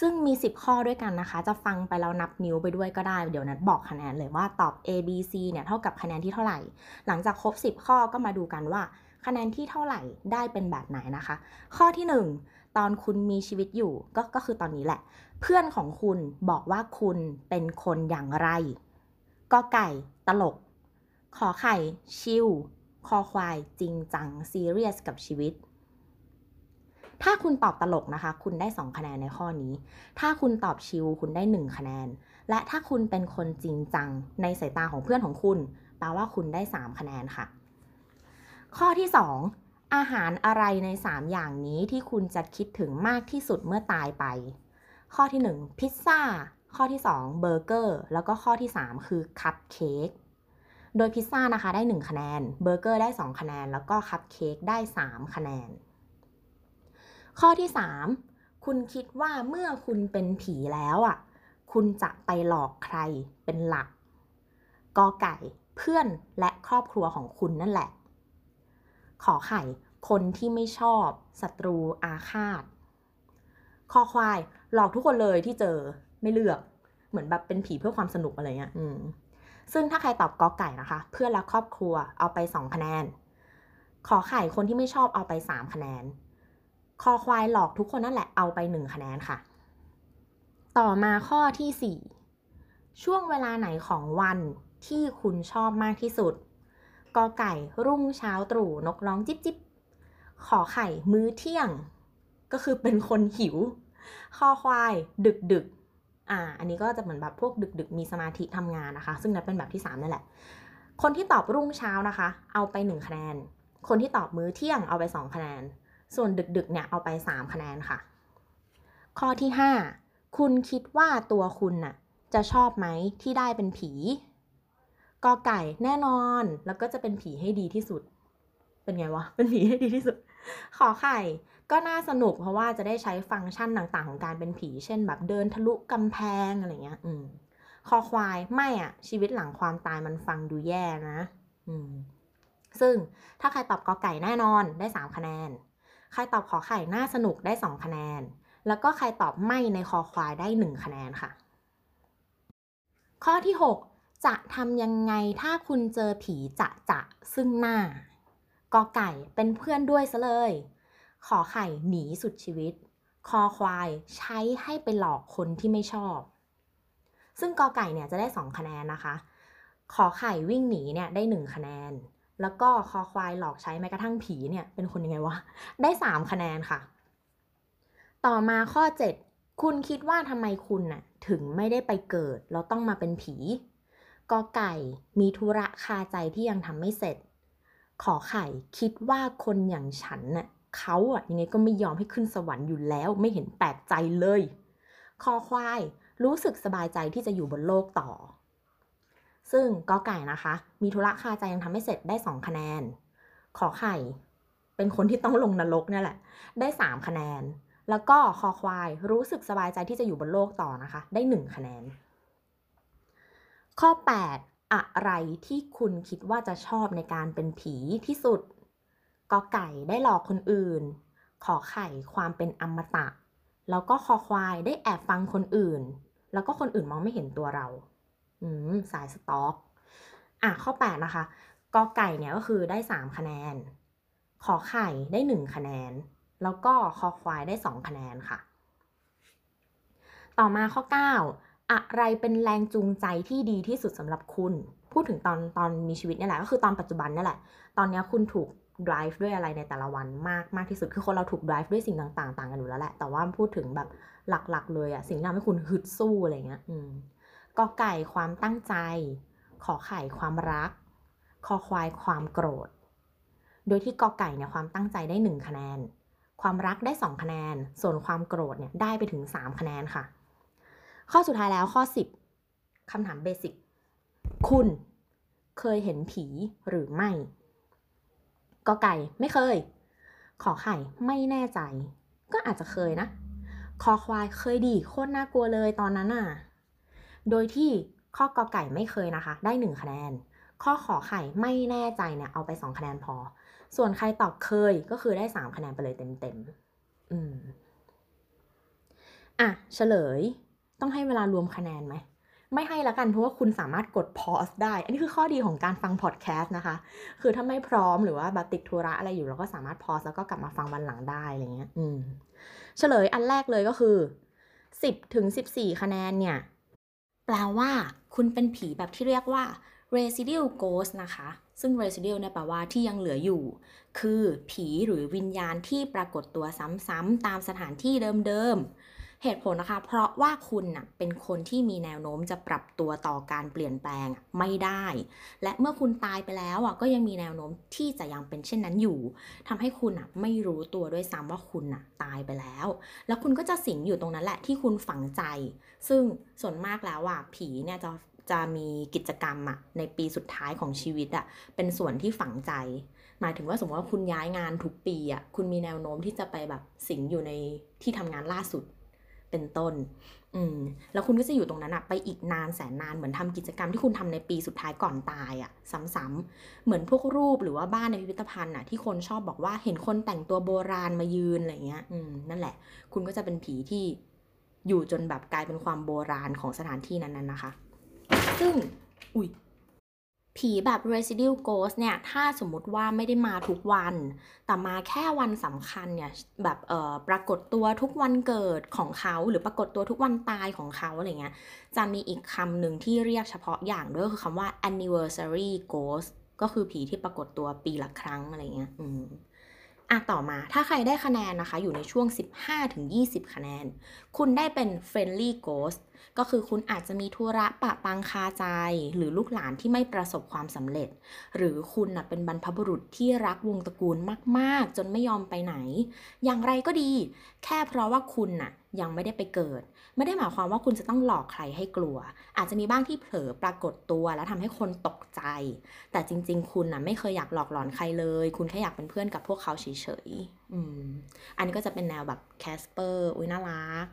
ซึ่งมี 10 ข้อด้วยกันนะคะ จะฟังไปแล้วนับนิ้วไปด้วยก็ได้ เดี๋ยวนัดบอกคะแนนเลยว่าตอบ A B C เนี่ยเท่ากับคะแนนที่เท่าไหร่ หลังจากครบ 10 ข้อก็มาดูกันว่าคะแนนที่เท่าไหร่ได้เป็นแบบไหนนะคะ ข้อที่ 1 ตอนคุณมีชีวิตอยู่ก็ก็คือตอนนี้แหละ เพื่อนของคุณบอกว่าคุณเป็นคนอย่างไรก็ไก่ตลก ขอไข่chill คอควายจริงจังซีเรียสกับชีวิต ถ้าคุณตอบตลกนะคะ คุณได้ 2 คะแนนในข้อนี้ ถ้าคุณตอบ chill คุณได้ 1 คะแนน และถ้าคุณเป็นคนจริงจังในสายตาของเพื่อนของคุณ แปลว่าคุณได้ 3 คะแนนค่ะ ข้อที่ 2 อาหารอะไรใน 3 อย่างนี้ที่คุณจะคิดถึงมากที่สุดเมื่อตายไป ข้อที่ 1 พิซซ่า ข้อที่ 2 เบอร์เกอร์ แล้วก็ข้อที่ 3 คือคัพเค้ก โดยพิซซ่านะคะได้ 1 คะแนน เบอร์เกอร์ได้ 2 คะแนน แล้วก็คัพเค้กได้ 3 คะแนน ข้อที่ 3 คุณคิดว่าเมื่อคุณเป็นผีแล้วอะ คุณจะไปหลอกใครเป็นหลัก กอไก่ เพื่อนและครอบครัวของคุณนั่นแหละขอไข่ คนที่ไม่ชอบศัตรูอาฆาตคอควาย หลอกทุกคนเลยที่เจอไม่เลือก เหมือนแบบเป็นผีเพื่อความสนุกอะไรเงี้ยอืมซึ่งถ้าใครตอบกอไก่นะคะ เพื่อนและครอบครัวเอาไป2คะแนน ขอไข่คนที่ไม่ชอบเอาไป3คะแนน คอควายหลอกทุกคนนั่นแหละเอาไป1คะแนนค่ะ ต่อมาข้อที่4ช่วงเวลาไหนของวันที่คุณชอบมากที่สุดกอไก่รุ่งเช้าตรู่นกร้องจิบจิบ ขอไข่มื้อเที่ยง ก็คือเป็นคนหิว คอควาย ดึกดึกอ่า อันนี้ก็จะเหมือนแบบพวกดึกดึกมีสมาธิทำงานนะคะ ซึ่งนับเป็นแบบที่3นั่นแหละ คนที่ตอบรุ่งเช้านะคะ เอาไป 1 คะแนน คนที่ตอบมื้อเที่ยงเอาไป 2 คะแนน ส่วนดึกดึกเนี่ยเอาไป 3 คะแนนค่ะ ข้อที่ 5 คุณคิดว่าตัวคุณน่ะจะชอบไหมที่ได้เป็นผีกอไก่แน่นอนแล้วก็จะเป็นผีให้ดีที่สุด เป็นไงวะ เป็นผีให้ดีที่สุด ขอไข่ก็น่าสนุกเพราะว่าจะได้ใช้ฟังก์ชันต่างๆ ของการเป็นผี เช่นแบบเดินทะลุกำแพงอะไรเงี้ย อืมคอควายไม่อะชีวิตหลังความตายมันฟังดูแย่นะ อืม ซึ่งถ้าใครตอบกอไก่แน่นอนได้ 3 คะแนน ใครตอบขอไข่น่าสนุกได้ 2 คะแนน แล้วก็ใครตอบไม่ในคอควายได้ 1 คะแนนค่ะ ข้อที่ 6 จะทำยังไงถ้าคุณเจอผีจะจะซึ่งหน้า กอไก่เป็นเพื่อนด้วยซะเลย ขอไข่หนีสุดชีวิต คอควายใช้ให้ไปหลอกคนที่ไม่ชอบ ซึ่งกอไก่เนี่ยจะได้ 2 คะแนนนะคะ ขอไข่วิ่งหนีเนี่ยได้ 1 คะแนน แล้วก็คอควายหลอกใช้แม้กระทั่งผีเนี่ยเป็นคนยังไงวะ ได้ 3 คะแนนค่ะ ต่อมาข้อ 7 คุณคิดว่าทำไมคุณน่ะถึงไม่ได้ไปเกิดแล้วต้องมาเป็นผีกอไก่มีธุระคาใจที่ยังทำไม่เสร็จ ขอไข่คิดว่าคนอย่างฉันน่ะเขาอะยังไงก็ไม่ยอมให้ขึ้นสวรรค์อยู่แล้วไม่เห็นแปลกใจเลย คอควายรู้สึกสบายใจที่จะอยู่บนโลกต่อ ซึ่งกอไก่นะคะ มีธุระคาใจยังทำไม่เสร็จได้2คะแนน ขอไข่ เป็นคนที่ต้องลงนรกเนี่ยแหละ ได้ 3 คะแนน แล้วก็คอควายรู้สึกสบายใจที่จะอยู่บนโลกต่อนะคะ ได้ 1 คะแนน ข้อ 8 อะไรที่คุณคิดว่าจะชอบในการเป็นผีที่สุดกอไก่ได้หลอกคนอื่น ขอไข่ความเป็นอมตะ แล้วก็คอควายได้แอบฟังคนอื่น แล้วก็คนอื่นมองไม่เห็นตัวเรา อืมสายสต็อก อะข้อ 8 นะคะกอไก่เนี่ยก็คือได้ 3 คะแนน ขอไข่ได้ 1 คะแนน แล้วก็คอควายได้ 2 คะแนนค่ะ ต่อมาข้อ 9 อะไรเป็นแรงจูงใจที่ดีที่สุดสำหรับคุณ พูดถึงตอนตอนมีชีวิตนี่แหละ ก็คือตอนปัจจุบันนี่แหละ ตอนนี้คุณถูก drive ด้วยอะไรในแต่ละวันมากมากที่สุด คือคนเราถูก drive ด้วยสิ่งต่างๆต่างกันอยู่แล้วแหละ แต่ว่าพูดถึงแบบหลักๆ เลยอะสิ่งที่ทำให้คุณฮึดสู้อะไรเงี้ย อืมกอไก่ความตั้งใจ ขอไข่ความรัก คอควายความโกรธ โดยที่กอไก่เนี่ยความตั้งใจได้ 1 คะแนน ความรักได้ 2 คะแนน ส่วนความโกรธเนี่ยได้ไปถึง 3 คะแนนค่ะ ข้อสุดท้ายแล้วข้อ 10คำถามเบสิกคุณเคยเห็นผีหรือไม่กอไก่ไม่เคย ขอไข่ไม่แน่ใจ ก็อาจจะเคยนะคอควายเคยดีโคตรน่ากลัวเลยตอนนั้นน่ะ โดยที่ข้อกอไก่ไม่เคยนะคะ ได้ 1 คะแนน ข้อขอไข่ไม่แน่ใจเนี่ยเอาไป 2 คะแนนพอ ส่วนใครตอบเคยก็คือได้ 3 คะแนนไปเลยเต็มๆอืม อะ เฉลย ต้องให้เวลารวมคะแนนไหม ไม่ให้ละกันเพราะว่าคุณสามารถกด pause ได้ อันนี้คือข้อดีของการฟังพอดแคสต์นะคะ คือถ้าไม่พร้อมหรือว่าแบบติดธุระอะไรอยู่เราก็สามารถ pause แล้วก็กลับมาฟังวันหลังได้อะไรเงี้ย อืม เฉลยอันแรกเลยก็คือ 10ถึง14 คะแนนเนี่ย แปลว่า คุณเป็นผีแบบที่เรียกว่า residual ghost นะคะ ซึ่ง residual เนี่ยแปลว่าที่ยังเหลืออยู่ คือผีหรือวิญญาณที่ปรากฏตัวซ้ำๆตามสถานที่เดิมๆ เหตุผลนะคะ เพราะว่าคุณน่ะเป็นคนที่มีแนวโน้มจะปรับตัวต่อการเปลี่ยนแปลงไม่ได้ และเมื่อคุณตายไปแล้วอะก็ยังมีแนวโน้มที่จะยังเป็นเช่นนั้นอยู่ทำให้คุณอะไม่รู้ตัวด้วยซ้ำว่าคุณอะตายไปแล้ว แล้วคุณก็จะสิงอยู่ตรงนั้นแหละที่คุณฝังใจ ซึ่งส่วนมากแล้วอะผีเนี่ยจะจะมีกิจกรรมอะในปีสุดท้ายของชีวิตอะเป็นส่วนที่ฝังใจ หมายถึงว่าสมมติว่าคุณย้ายงานทุกปีอะคุณมีแนวโน้มที่จะไปแบบสิงอยู่ในที่ทำงานล่าสุด เป็นต้น อืม แล้วคุณก็จะอยู่ตรงนั้นอะไปอีกนานแสนนาน เหมือนทำกิจกรรมที่คุณทำในปีสุดท้ายก่อนตายอะซ้ำๆเหมือนพวกรูปหรือว่าบ้านในพิพิธภัณฑ์อะที่คนชอบบอกว่าเห็นคนแต่งตัวโบราณมายืนอะไรเงี้ย อืม นั่นแหละ คุณก็จะเป็นผีที่อยู่จนแบบกลายเป็นความโบราณของสถานที่นั้นๆนะคะ ซึ่ง อุ้ย ผีแบบ residual ghost เนี่ย ถ้าสมมติว่าไม่ได้มาทุกวัน แต่มาแค่วันสำคัญเนี่ย แบบเอ่อปรากฏตัวทุกวันเกิดของเขาหรือปรากฏตัวทุกวันตายของเขาอะไรเงี้ย จะมีอีกคำหนึ่งที่เรียกเฉพาะอย่างด้วยคือคำว่า anniversary ghost ก็คือผีที่ปรากฏตัวปีละครั้งอะไรเงี้ย อืมอะต่อมาถ้าใครได้คะแนนนะคะ อยู่ในช่วง 15-20 คะแนน คุณได้เป็น friendly ghost ก็คือคุณอาจจะมีธุระปะปังคาใจ หรือลูกหลานที่ไม่ประสบความสำเร็จ หรือคุณนะเป็นบรรพบุรุษที่รักวงตระกูลมาก ๆ จนไม่ยอมไปไหน อย่างไรก็ดี แค่เพราะว่าคุณน่ะยังไม่ได้ไปเกิด ไม่ได้หมายความว่าคุณจะต้องหลอกใครให้กลัว อาจจะมีบ้างที่เผลอปรากฏตัวแล้วทำให้คนตกใจ แต่จริง ๆ คุณน่ะไม่เคยอยากหลอกหลอนใครเลย คุณแค่อยากเป็นเพื่อนกับพวกเขาเฉยๆอืมอันนี้ก็จะเป็นแนวแบบแคสเปอร์อุ้ยน่ารัก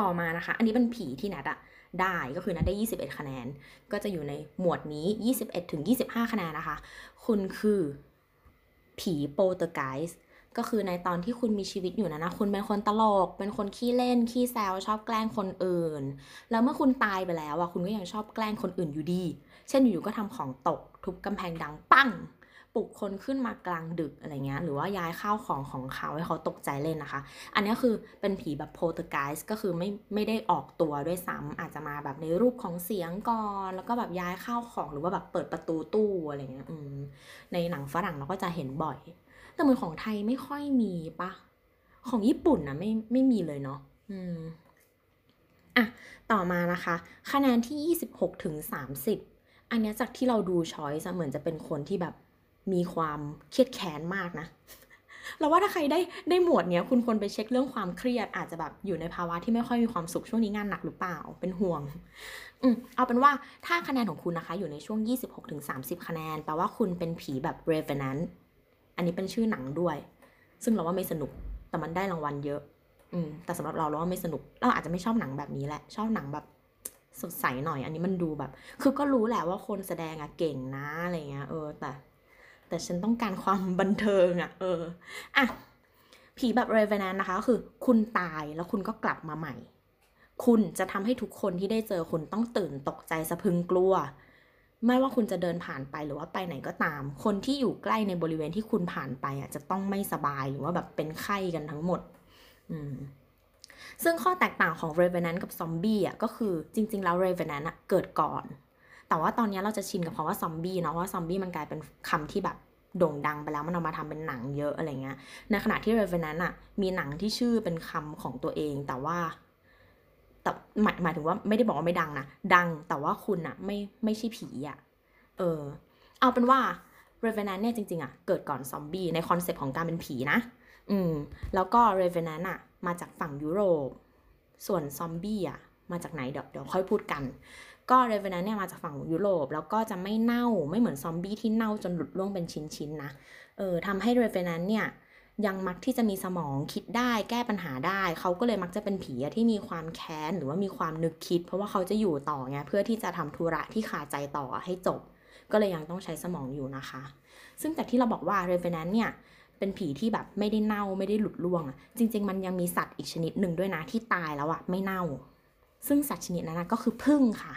ต่อมานะคะ อันนี้เป็นผีที่นัดอะได้ก็คือนัดได้ 21 คะแนน ก็จะอยู่ในหมวดนี้ 21ถึง25 คะแนนนะคะ คุณคือผี poltergeist ก็คือในตอนที่คุณมีชีวิตอยู่นะนะ คุณเป็นคนตลก เป็นคนขี้เล่น ขี้แซว ชอบแกล้งคนอื่น แล้วเมื่อคุณตายไปแล้วอะคุณก็ยังชอบแกล้งคนอื่นอยู่ดี เช่นอยู่ๆก็ทำของตก ทุบกำแพงดังปั้ง ปลุกคนขึ้นมากลางดึกอะไรเงี้ยหรือว่าย้ายข้าวของของเขาให้เขาตกใจเล่นนะคะ อันนี้คือเป็นผีแบบ poltergeist ก็คือไม่ไม่ได้ออกตัวด้วยซ้ำอาจจะมาแบบในรูปของเสียงก่อนแล้วก็แบบย้ายข้าวของหรือว่าแบบเปิดประตูตู้อะไรเงี้ยอืมในหนังฝรั่งเราก็จะเห็นบ่อย แต่เหมือนของไทยไม่ค่อยมีปะของญี่ปุ่นนะไม่ไม่มีเลยเนาะอืมอะต่อมานะคะ คะแนนที่ 26ถึง30 อันนี้จากที่เราดูช้อยส์เหมือนจะเป็นคนที่แบบ มีความเครียดแค้นมากนะเราว่าถ้าใครได้ได้หมวดเนี้ยคุณควรไปเช็คเรื่องความเครียดอาจจะแบบอยู่ในภาวะที่ไม่ค่อยมีความสุขช่วงนี้งานหนักหรือเปล่าเป็นห่วง อืมเอาเป็นว่าถ้าคะแนนของคุณนะคะ อยู่ในช่วง 26-30 คะแนนแปลว่าคุณเป็นผีแบบ Revenant อันนี้เป็นชื่อหนังด้วย ซึ่งเราว่าไม่สนุกแต่มันได้รางวัลเยอะ อืมแต่สำหรับเราเราว่าไม่สนุก เราอาจจะไม่ชอบหนังแบบนี้แหละ ชอบหนังแบบสดใสหน่อย อันนี้มันดูแบบ คือก็รู้แหละว่าคนแสดงอะเก่งนะอะไรเงี้ยเออแต่ แต่ฉันต้องการความบันเทิงอะเอออะผีแบบ Revenant นะคะก็คือ คุณตายแล้วคุณก็กลับมาใหม่ คุณจะทำให้ทุกคนที่ได้เจอคุณต้องตื่นตกใจสะพึงกลัว ไม่ว่าคุณจะเดินผ่านไปหรือว่าไปไหนก็ตาม คนที่อยู่ใกล้ในบริเวณที่คุณผ่านไปอะจะต้องไม่สบายหรือว่าแบบเป็นไข้กันทั้งหมด อืมซึ่งข้อแตกต่างของ Revenant กับซอมบี้อะก็คือจริง ๆ แล้ว Revenant อะเกิดก่อน แต่ว่าตอนนี้เราจะชินกับคำว่าซอมบี้เนาะว่าซอมบี้มันกลายเป็นคำที่แบบโด่งดังไปแล้วมันเอามาทำเป็นหนังเยอะอะไรเงี้ย ในขณะที่ Revenant อะมีหนังที่ชื่อเป็นคำของตัวเอง แต่ว่า แต่หมายหมายถึงว่าไม่ได้บอกว่าไม่ดังนะ ดังแต่ว่าคุณอะไม่ไม่ใช่ผีอะเออ เอาเป็นว่า Revenant เนี่ยจริงๆอะเกิดก่อนซอมบี้ในคอนเซปต์ของการเป็นผีนะ อืม แล้วก็ Revenant อะมาจากฝั่งยุโรป ส่วนซอมบี้อะมาจากไหนเดี๋ยวเดี๋ยวค่อยพูดกัน ก็ Revenant เนี่ยมาจากฝั่งยุโรป แล้วก็จะไม่เน่าไม่เหมือนซอมบี้ที่เน่าจนหลุดร่วงเป็นชิ้นๆนะเออทำให้ Revenant เนี่ยยังมักที่จะมีสมองคิดได้แก้ปัญหาได้ เขาก็เลยมักจะเป็นผีที่มีความแค้นหรือว่ามีความนึกคิด เพราะว่าเขาจะอยู่ต่อไงเพื่อที่จะทำธุระที่คาใจต่อให้จบ ก็เลยยังต้องใช้สมองอยู่นะคะ ซึ่งแต่ที่เราบอกว่า Revenant เนี่ยเป็นผีที่แบบไม่ได้เน่าไม่ได้หลุดร่วง จริง ๆ มันยังมีสัตว์อีกชนิดหนึ่งด้วยนะที่ตายแล้วอะไม่เน่า ซึ่งสัตว์ชนิดนั้นก็คือผึ้งค่ะ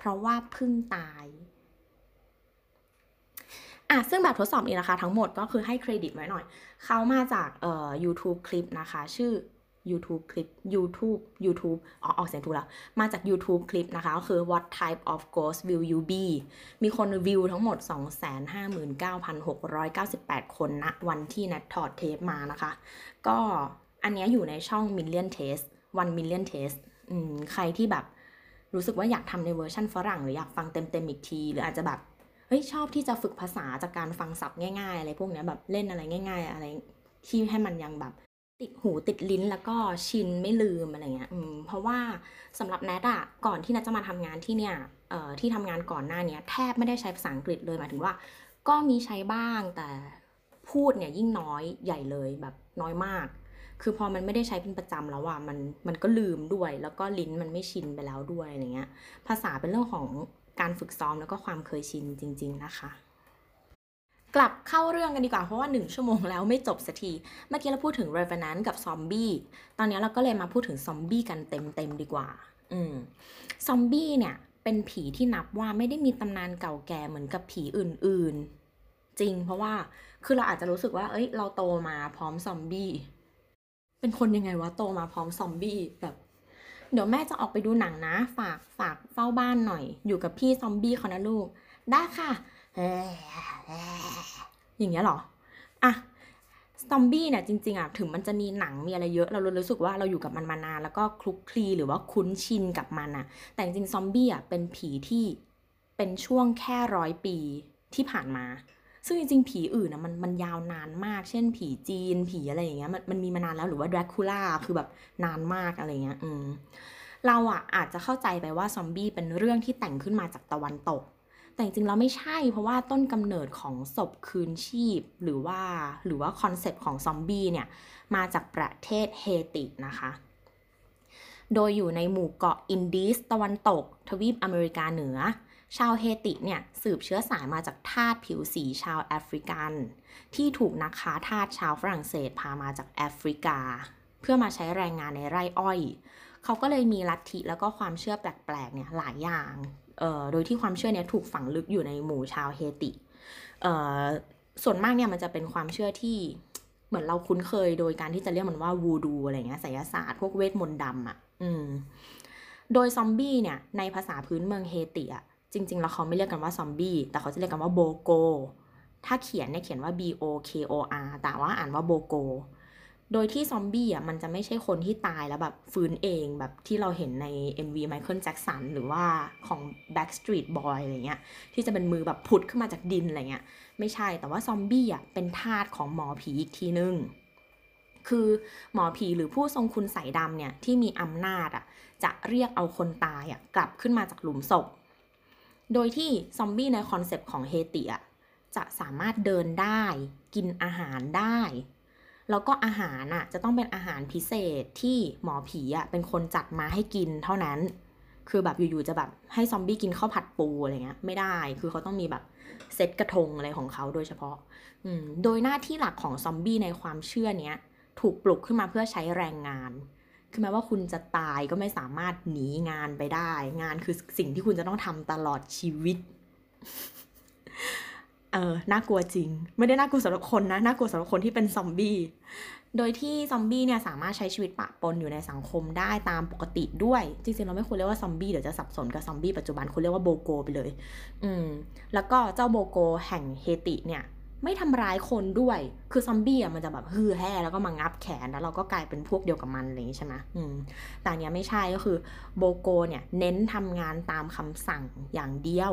เพราะว่าผึ้งตายอะซึ่งแบบทดสอบนี้นะคะ ทั้งหมดก็คือให้เครดิตไว้หน่อย เขามาจากเอ่อ YouTube คลิปนะคะ ชื่อ YouTube คลิป YouTube YouTube อ๋อออกเสียงถูกแล้ว มาจาก YouTube คลิปนะคะ ก็คือ What type of ghost will you be มีคนวิวทั้งหมด 259,698 คนณวันที่นัดถอดเทปมานะคะ ก็อันเนี้ยอยู่ในช่อง Million Test one million taste อืมใครที่แบบ รู้สึกว่าอยากทำในเวอร์ชันฝรั่งหรืออยากฟังเต็มๆอีกที หรืออาจจะแบบเฮ้ยชอบที่จะฝึกภาษาจากการฟังศัพท์ง่ายๆ อะไรพวกเนี้ยแบบเล่นอะไรง่าย ๆ อะไรที่ให้มันยังแบบติดหูติดลิ้นแล้วก็ชินไม่ลืมอะไรเงี้ยเพราะว่าสำหรับแนทอะก่อนที่แนทจะมาทำงานที่เนี่ยเอ่อที่ทำงานก่อนหน้าเนี้ยแทบไม่ได้ใช้ภาษาอังกฤษเลยหมายถึงว่า ก็มีใช้บ้างแต่พูดเนี่ยยิ่งน้อยใหญ่เลยแบบน้อยมาก คือพอมันไม่ได้ใช้เป็นประจำแล้วอะมันมันก็ลืมด้วย แล้วก็ลิ้นมันไม่ชินไปแล้วด้วยอะไรเงี้ย ภาษาเป็นเรื่องของการฝึกซ้อมแล้วก็ความเคยชินจริง ๆ นะคะ กลับเข้าเรื่องกันดีกว่าเพราะว่า 1 ชั่วโมงแล้วไม่จบสักที เมื่อกี้เราพูดถึง Revenant กับซอมบี้ตอนนี้เราก็เลยมาพูดถึงซอมบี้กันเต็มๆดีกว่า อืมซอมบี้เนี่ยเป็นผีที่นับว่าไม่ได้มีตำนานเก่าแก่เหมือนกับผีอื่น ๆ จริง เพราะว่าคือเราอาจจะรู้สึกว่า เอ้ย เราโตมาพร้อมซอมบี้ เป็นคนยังไงวะโตมาพร้อมซอมบี้แบบ เดี๋ยวแม่จะออกไปดูหนังนะ ฝากฝากเฝ้าบ้านหน่อย อยู่กับพี่ซอมบี้เขานะลูก ได้ค่ะอย่างเงี้ยเหรออะซอมบี้เนี่ยจริงๆอะถึงมันจะมีหนังมีอะไรเยอะ เรารู้สึกว่าเราอยู่กับมันมานาน แล้วก็คลุกคลีหรือว่าคุ้นชินกับมันอะ แต่จริงๆซอมบี้อะเป็นผีที่เป็นช่วงแค่ร้อยปีที่ผ่านมา ซึ่งจริงๆ ผีอื่นนะมันมันยาวนานมาก เช่น ผีจีน ผีอะไรอย่างเงี้ยมันมันมีมานานแล้วหรือว่าดราคูล่าคือแบบนานมากอะไรเงี้ยอืมเราอะอาจจะเข้าใจไปว่าซอมบี้เป็นเรื่องที่แต่งขึ้นมาจากตะวันตก แต่จริงๆเราไม่ใช่เพราะว่าต้นกำเนิดของศพคืนชีพ หรือว่าหรือว่าคอนเซปต์ของซอมบี้เนี่ยมาจากประเทศเฮตินะคะโดยอยู่ในหมู่เกาะอินดีสตะวันตก ทวีปอเมริกาเหนือ ชาวเฮติเนี่ยสืบเชื้อสายมาจากทาสผิวสีชาวแอฟริกัน ที่ถูกนักค้าทาสชาวฝรั่งเศสพามาจากแอฟริกา เพื่อมาใช้แรงงานในไร่อ้อย เขาก็เลยมีลัทธิแล้วก็ความเชื่อแปลกๆเนี่ยหลายอย่างโดยที่ความเชื่อเนี้ยถูกฝังลึกอยู่ในหมู่ชาวเฮติ ส่วนมากเนี่ยมันจะเป็นความเชื่อที่เหมือนเราคุ้นเคยโดยการที่จะเรียกมันว่าวูดูอะไรเงี้ยไสยศาสตร์พวกเวทมนต์ดำอะ อืม โดยซอมบี้เนี่ยในภาษาพื้นเมืองเฮติอะ จริงๆ แล้วเขาไม่เรียกกันว่าซอมบี้ แต่เขาจะเรียกกันว่าโบโก ถ้าเขียนเนี่ยเขียนว่า B O K O R แต่ว่าอ่านว่าโบโก โดยที่ซอมบี้อะมันจะไม่ใช่คนที่ตายแล้วแบบฟื้นเองแบบที่เราเห็นใน MV Michael Jackson หรือว่าของ Backstreet Boy อะไรเงี้ย ที่จะเป็นมือแบบผุดขึ้นมาจากดินอะไรเงี้ย ไม่ใช่ แต่ว่าซอมบี้อะเป็นทาสของหมอผีอีกทีนึงคือหมอผีหรือผู้ทรงคุณไสยดำเนี่ยที่มีอำนาจอะจะเรียกเอาคนตายอะกลับขึ้นมาจากหลุมศพ โดยที่ซอมบี้ในคอนเซปต์ของเฮติอะจะสามารถเดินได้กินอาหารได้ แล้วก็อาหารอะจะต้องเป็นอาหารพิเศษที่หมอผีอะเป็นคนจัดมาให้กินเท่านั้น คือแบบอยู่ๆจะแบบให้ซอมบี้กินข้าวผัดปูอะไรเงี้ยไม่ได้คือเขาต้องมีแบบเซตกระทงอะไรของเขาโดยเฉพาะอืโดยหน้าที่หลักของซอมบี้ในความเชื่อเนี้ยถูกปลุกขึ้นมาเพื่อใช้แรงงาน คือแม้ว่าคุณจะตายก็ไม่สามารถหนีงานไปได้ งานคือสิ่งที่คุณจะต้องทำตลอดชีวิต เออน่ากลัวจริง ไม่ได้น่ากลัวสำหรับคนนะ น่ากลัวสำหรับคนที่เป็นซอมบี้ โดยที่ซอมบี้เนี่ยสามารถใช้ชีวิตปะปนอยู่ในสังคมได้ตามปกติด้วย จริงๆเราไม่ควรเรียกว่าซอมบี้เดี๋ยวจะสับสนกับซอมบี้ปัจจุบันควรเรียกว่าโบโกไปเลย อืม แล้วก็เจ้าโบโกแห่งเฮติเนี่ย ไม่ทำร้ายคนด้วย คือซอมบี้อะมันจะแบบฮือแห่แล้วก็มางับแขนแล้วเราก็กลายเป็นพวกเดียวกับมันอะไรอย่างนี้ใช่ไหมอืมแต่เนี้ยไม่ใช่ก็คือโบโกเนี่ยเน้นทำงานตามคำสั่งอย่างเดียว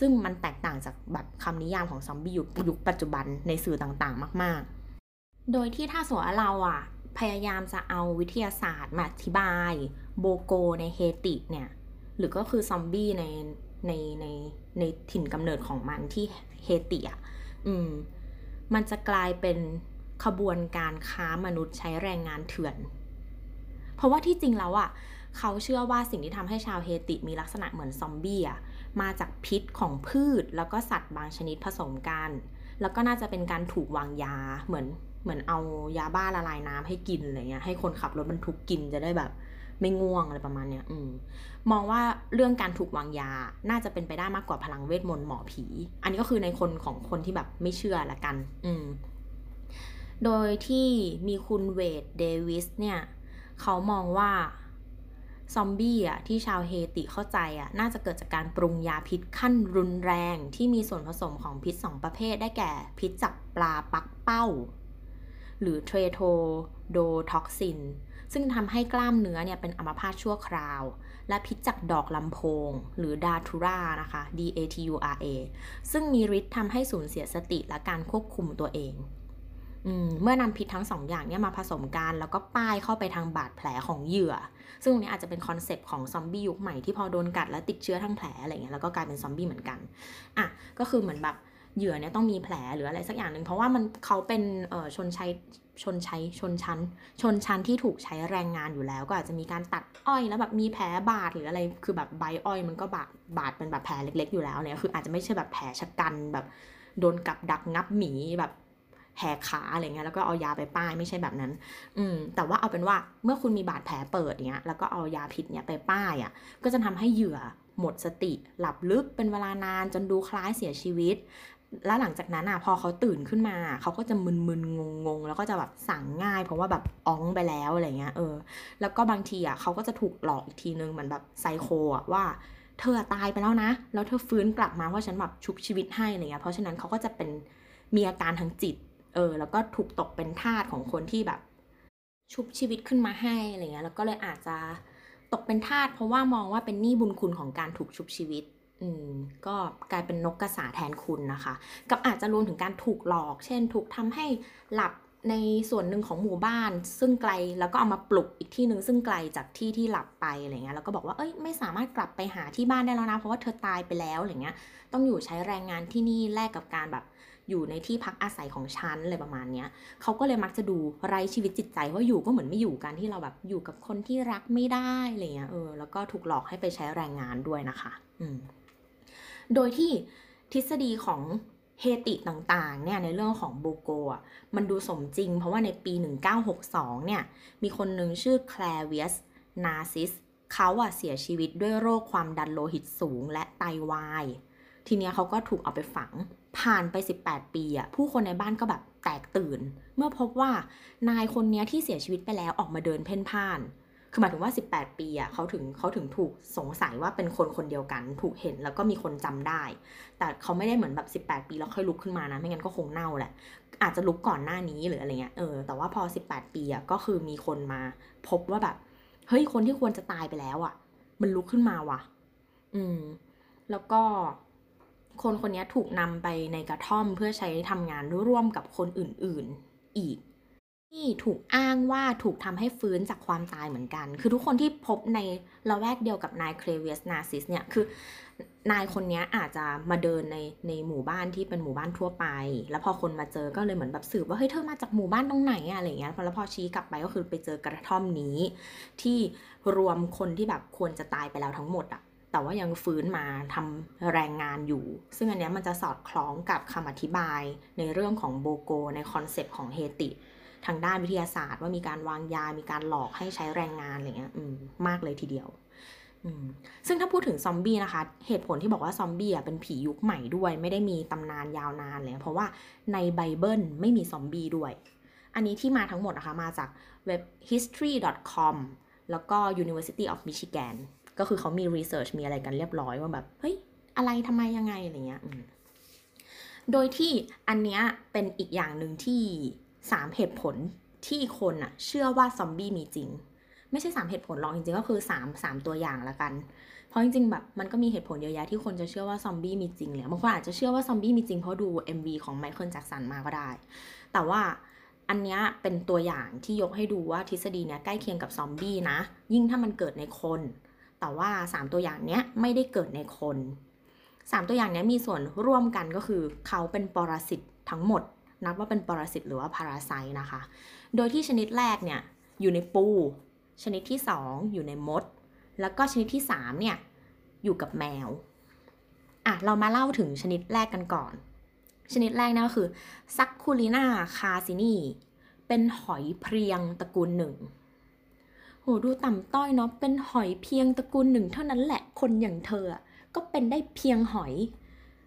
ซึ่งมันแตกต่างจากแบบคำนิยามของซอมบี้ยุคยุคปัจจุบันในสื่อต่างๆ มาก ๆ โดยที่ถ้าสวเราอะ พยายามจะเอาวิทยาศาสตร์มาอธิบาย โบโกในเฮติเนี่ยหรือก็คือซอมบี้ในในในในถิ่นกำเนิดของมันที่เฮติอะ อืมมันจะกลายเป็นขบวนการค้ามนุษย์ใช้แรงงานเถื่อน เพราะว่าที่จริงแล้วอะเขาเชื่อว่าสิ่งที่ทำให้ชาวเฮติมีลักษณะเหมือนซอมบี้อะมาจากพิษของพืชแล้วก็สัตว์บางชนิดผสมกัน แล้วก็น่าจะเป็นการถูกวางยาเหมือนเหมือนเอายาบ้าละลายน้ำให้กินอะไรเงี้ยให้คนขับรถบรรทุกกินจะได้แบบ ไม่ง่วงอะไรประมาณเนี้ยอืมมองว่าเรื่องการถูกวางยาน่าจะเป็นไปได้มากกว่าพลังเวทมนต์หมอผี อันนี้ก็คือในมุมของคนที่แบบไม่เชื่อละกัน อืมโดยที่มีคุณ Wade Davis เนี่ย เขามองว่าซอมบี้อะที่ชาวเฮติเข้าใจอะน่าจะเกิดจากการปรุงยาพิษขั้นรุนแรงที่มีส่วนผสมของพิษสองประเภทได้แก่พิษจากปลาปักเป้า หรือ tetrodotoxin ซึ่งทำให้กล้ามเนื้อเนี่ยเป็นอัมพาตชั่วคราว และพิษจากดอกลำโพง หรือ datura นะคะ D A T U R A ซึ่งมีฤทธิ์ทำให้สูญเสียสติและการควบคุมตัวเองเมื่อนำพิษทั้งสองอย่างเนี่ยมาผสมกัน แล้วก็ป้ายเข้าไปทางบาดแผลของเหยื่อ ซึ่งตรงนี้อาจจะเป็นคอนเซปต์ของซอมบี้ยุคใหม่ที่พอโดนกัดแล้วติดเชื้อทางแผลอะไรเงี้ยแล้วก็กลายเป็นซอมบี้เหมือนกันอะก็คือเหมือนแบบ เหยื่อเนี่ยต้องมีแผลหรืออะไรสักอย่างหนึ่งเพราะว่ามันเขาเป็นเอ่อชนชั้นชนชั้นชนชั้น ชนชั้นที่ถูกใช้แรงงานอยู่แล้ว ก็อาจจะมีการตัดอ้อยแล้วแบบมีแผลบาดหรืออะไรคือแบบใบอ้อยมันก็บาดบาดเป็นแบบแผลเล็ก ๆ อยู่แล้วเนี่ยคืออาจจะไม่ใช่แบบแผลชะกันแบบโดนกับดักงับหมีแบบแหกขาอะไรเงี้ยแล้วก็เอายาไปป้ายไม่ใช่แบบนั้น อืมแต่ว่าเอาเป็นว่าเมื่อคุณมีบาดแผลเปิดเนี้ยแล้วก็เอายาพิษเนี้ยไปป้ายอะ่ะก็จะทำให้เหยื่อหมดสติ หลับลึกเป็นเวลานานจนดูคล้ายเสียชีวิต แล้วหลังจากนั้นอะพอเขาตื่นขึ้นมา เขาก็จะมึนๆงงๆ แล้วก็จะแบบสั่งง่าย เพราะว่าแบบอ้องไปแล้วอะไรเงี้ยเออ แล้วก็บางทีอะเขาก็จะถูกหลอกอีกทีนึงเหมือนแบบไซโคอะว่าเธอตายไปแล้วนะ แล้วเธอฟื้นกลับมาเพราะฉันแบบชุบชีวิตให้อะไรเงี้ย เพราะฉะนั้นเขาก็จะเป็นมีอาการทางจิต เออ แล้วก็ถูกตกเป็นทาสของคนที่แบบ ชุบชีวิตขึ้นมาให้อะไรเงี้ย แล้วก็เลยอาจจะตกเป็นทาสเพราะว่ามองว่าเป็นหนี้บุญคุณของการถูกชุบชีวิต อืมก็กลายเป็นนกกระสาแทนคุณนะคะ กับอาจจะรวมถึงการถูกหลอก เช่น ถูกทำให้หลับในส่วนหนึ่งของหมู่บ้าน ซึ่งไกลแล้วก็เอามาปลุกอีกที่หนึ่งซึ่งไกลจากที่ที่หลับไปอะไรเงี้ยแล้วก็บอกว่าเอ้ยไม่สามารถกลับไปหาที่บ้านได้แล้วนะเพราะว่าเธอตายไปแล้วอะไรเงี้ย ต้องอยู่ใช้แรงงานที่นี่แลกกับการแบบอยู่ในที่พักอาศัยของฉันอะไรประมาณเนี้ยเขาก็เลยมักจะดูไร้ชีวิตจิตใจว่าอยู่ก็เหมือนไม่อยู่กันที่เราแบบอยู่กับคนที่รักไม่ได้อะไรเงี้ยเออแล้วก็ถูกหลอกให้ไปใช้แรงงานด้วยนะคะ อืม โดยที่ทฤษฎีของเฮติต่างๆเนี่ยในเรื่องของโบโกะมันดูสมจริง เพราะว่าในปี 1962 เนี่ย มีคนหนึ่งชื่อแคลเวียสนาซิสเขาอะเสียชีวิตด้วยโรคความดันโลหิตสูงและไตาวาย ทีเนี้ยเขาก็ถูกเอาไปฝังผ่านไป 18 ปีอะผู้คนในบ้านก็แบบแตกตื่น เมื่อพบว่านายคนนี้ที่เสียชีวิตไปแล้วออกมาเดินเพ่นพ่าน คือหมายถึงว่า 18 ปีอะเขาถึงเขาถึงถูกสงสัยว่าเป็นคนคนเดียวกัน ถูกเห็นแล้วก็มีคนจำได้ แต่เขาไม่ได้เหมือนแบบ 18 ปีแล้วค่อยลุกขึ้นมานะ ไม่งั้นก็คงเน่าแหละ อาจจะลุกก่อนหน้านี้หรืออะไรเงี้ย เออ แต่ว่าพอ 18 ปีอะก็คือมีคนมาพบว่าแบบ เฮ้ย คนที่ควรจะตายไปแล้วอะ มันลุกขึ้นมาว่ะ อืม แล้วก็คนคนนี้ถูกนำไปในกระท่อมเพื่อใช้ทำงานร่วมกับคนอื่น ๆ อีก ที่ถูกอ้างว่าถูกทำให้ฟื้นจากความตายเหมือนกัน คือทุกคนที่พบในละแวกเดียวกับนายเคลเวียสนาซิสเนี่ย คือนายคนนี้อาจจะมาเดินในในหมู่บ้านที่เป็นหมู่บ้านทั่วไป แล้วพอคนมาเจอก็เลยเหมือนแบบสืบว่าเฮ้ยเธอมาจากหมู่บ้านตรงไหนอะอะไรเงี้ยแล้วพอชี้กลับไปก็คือไปเจอกระท่อมนี้ ที่รวมคนที่แบบควรจะตายไปแล้วทั้งหมดอะแต่ว่ายังฟื้นมาทำแรงงานอยู่ ซึ่งอันนี้มันจะสอดคล้องกับคำอธิบายในเรื่องของ bokor ในคอนเซปต์ของเฮติ ทางด้านวิทยาศาสตร์ ว่ามีการวางยา มีการหลอกให้ใช้แรงงานอะไรเงี้ยมากเลยทีเดียวซึ่งถ้าพูดถึงซอมบี้นะคะ เหตุผลที่บอกว่าซอมบี้อะเป็นผียุคใหม่ด้วย ไม่ได้มีตำนานยาวนานเลยเพราะว่าในไบเบิลไม่มีซอมบี้ด้วย อันนี้ที่มาทั้งหมดนะคะมาจากเว็บ history.com แล้วก็ University of Michigan ก็คือเขามีรีเสิร์ชมีอะไรกันเรียบร้อยว่าแบบ เฮ้ย อะไรทำไมยังไง อะไรเงี้ยโดยที่อันเนี้ยเป็นอีกอย่างหนึ่งที่ สามเหตุผลที่คนอะเชื่อว่าซอมบี้มีจริง ไม่ใช่สามเหตุผลหรอกจริงๆก็คือสามสามตัวอย่างละกัน เพราะจริงๆแบบมันก็มีเหตุผลเยอะแยะที่คนจะเชื่อว่าซอมบี้มีจริงเลยบางคนอาจจะเชื่อว่าซอมบี้มีจริงเพราะดู MV ของไมเคิลแจ็กสันมาก็ได้ แต่ว่าอันนี้เป็นตัวอย่างที่ยกให้ดูว่าทฤษฎีเนี้ยใกล้เคียงกับซอมบี้นะ ยิ่งถ้ามันเกิดในคน แต่ว่า 3 ตัวอย่างเนี้ยไม่ได้เกิดในคน 3 ตัวอย่างเนี้ยมีส่วนร่วมกันก็คือเขาเป็นปรสิตทั้งหมด นับว่าเป็นปรสิตหรือว่าพาราไซนะคะ โดยที่ชนิดแรกเนี่ยอยู่ในปู ชนิดที่ 2 อยู่ในมด แล้วก็ชนิดที่3เนี่ยอยู่กับแมวอะเรามาเล่าถึงชนิดแรกกันก่อน ชนิดแรกนะก็คือ Sacculina carcini เป็นหอยเพรียงตระกูลหนึ่งโหดูต่ำต้อยเนาะเป็นหอยเพรียงตระกูลหนึ่งเท่านั้นแหละคนอย่างเธอก็เป็นได้เพียงหอย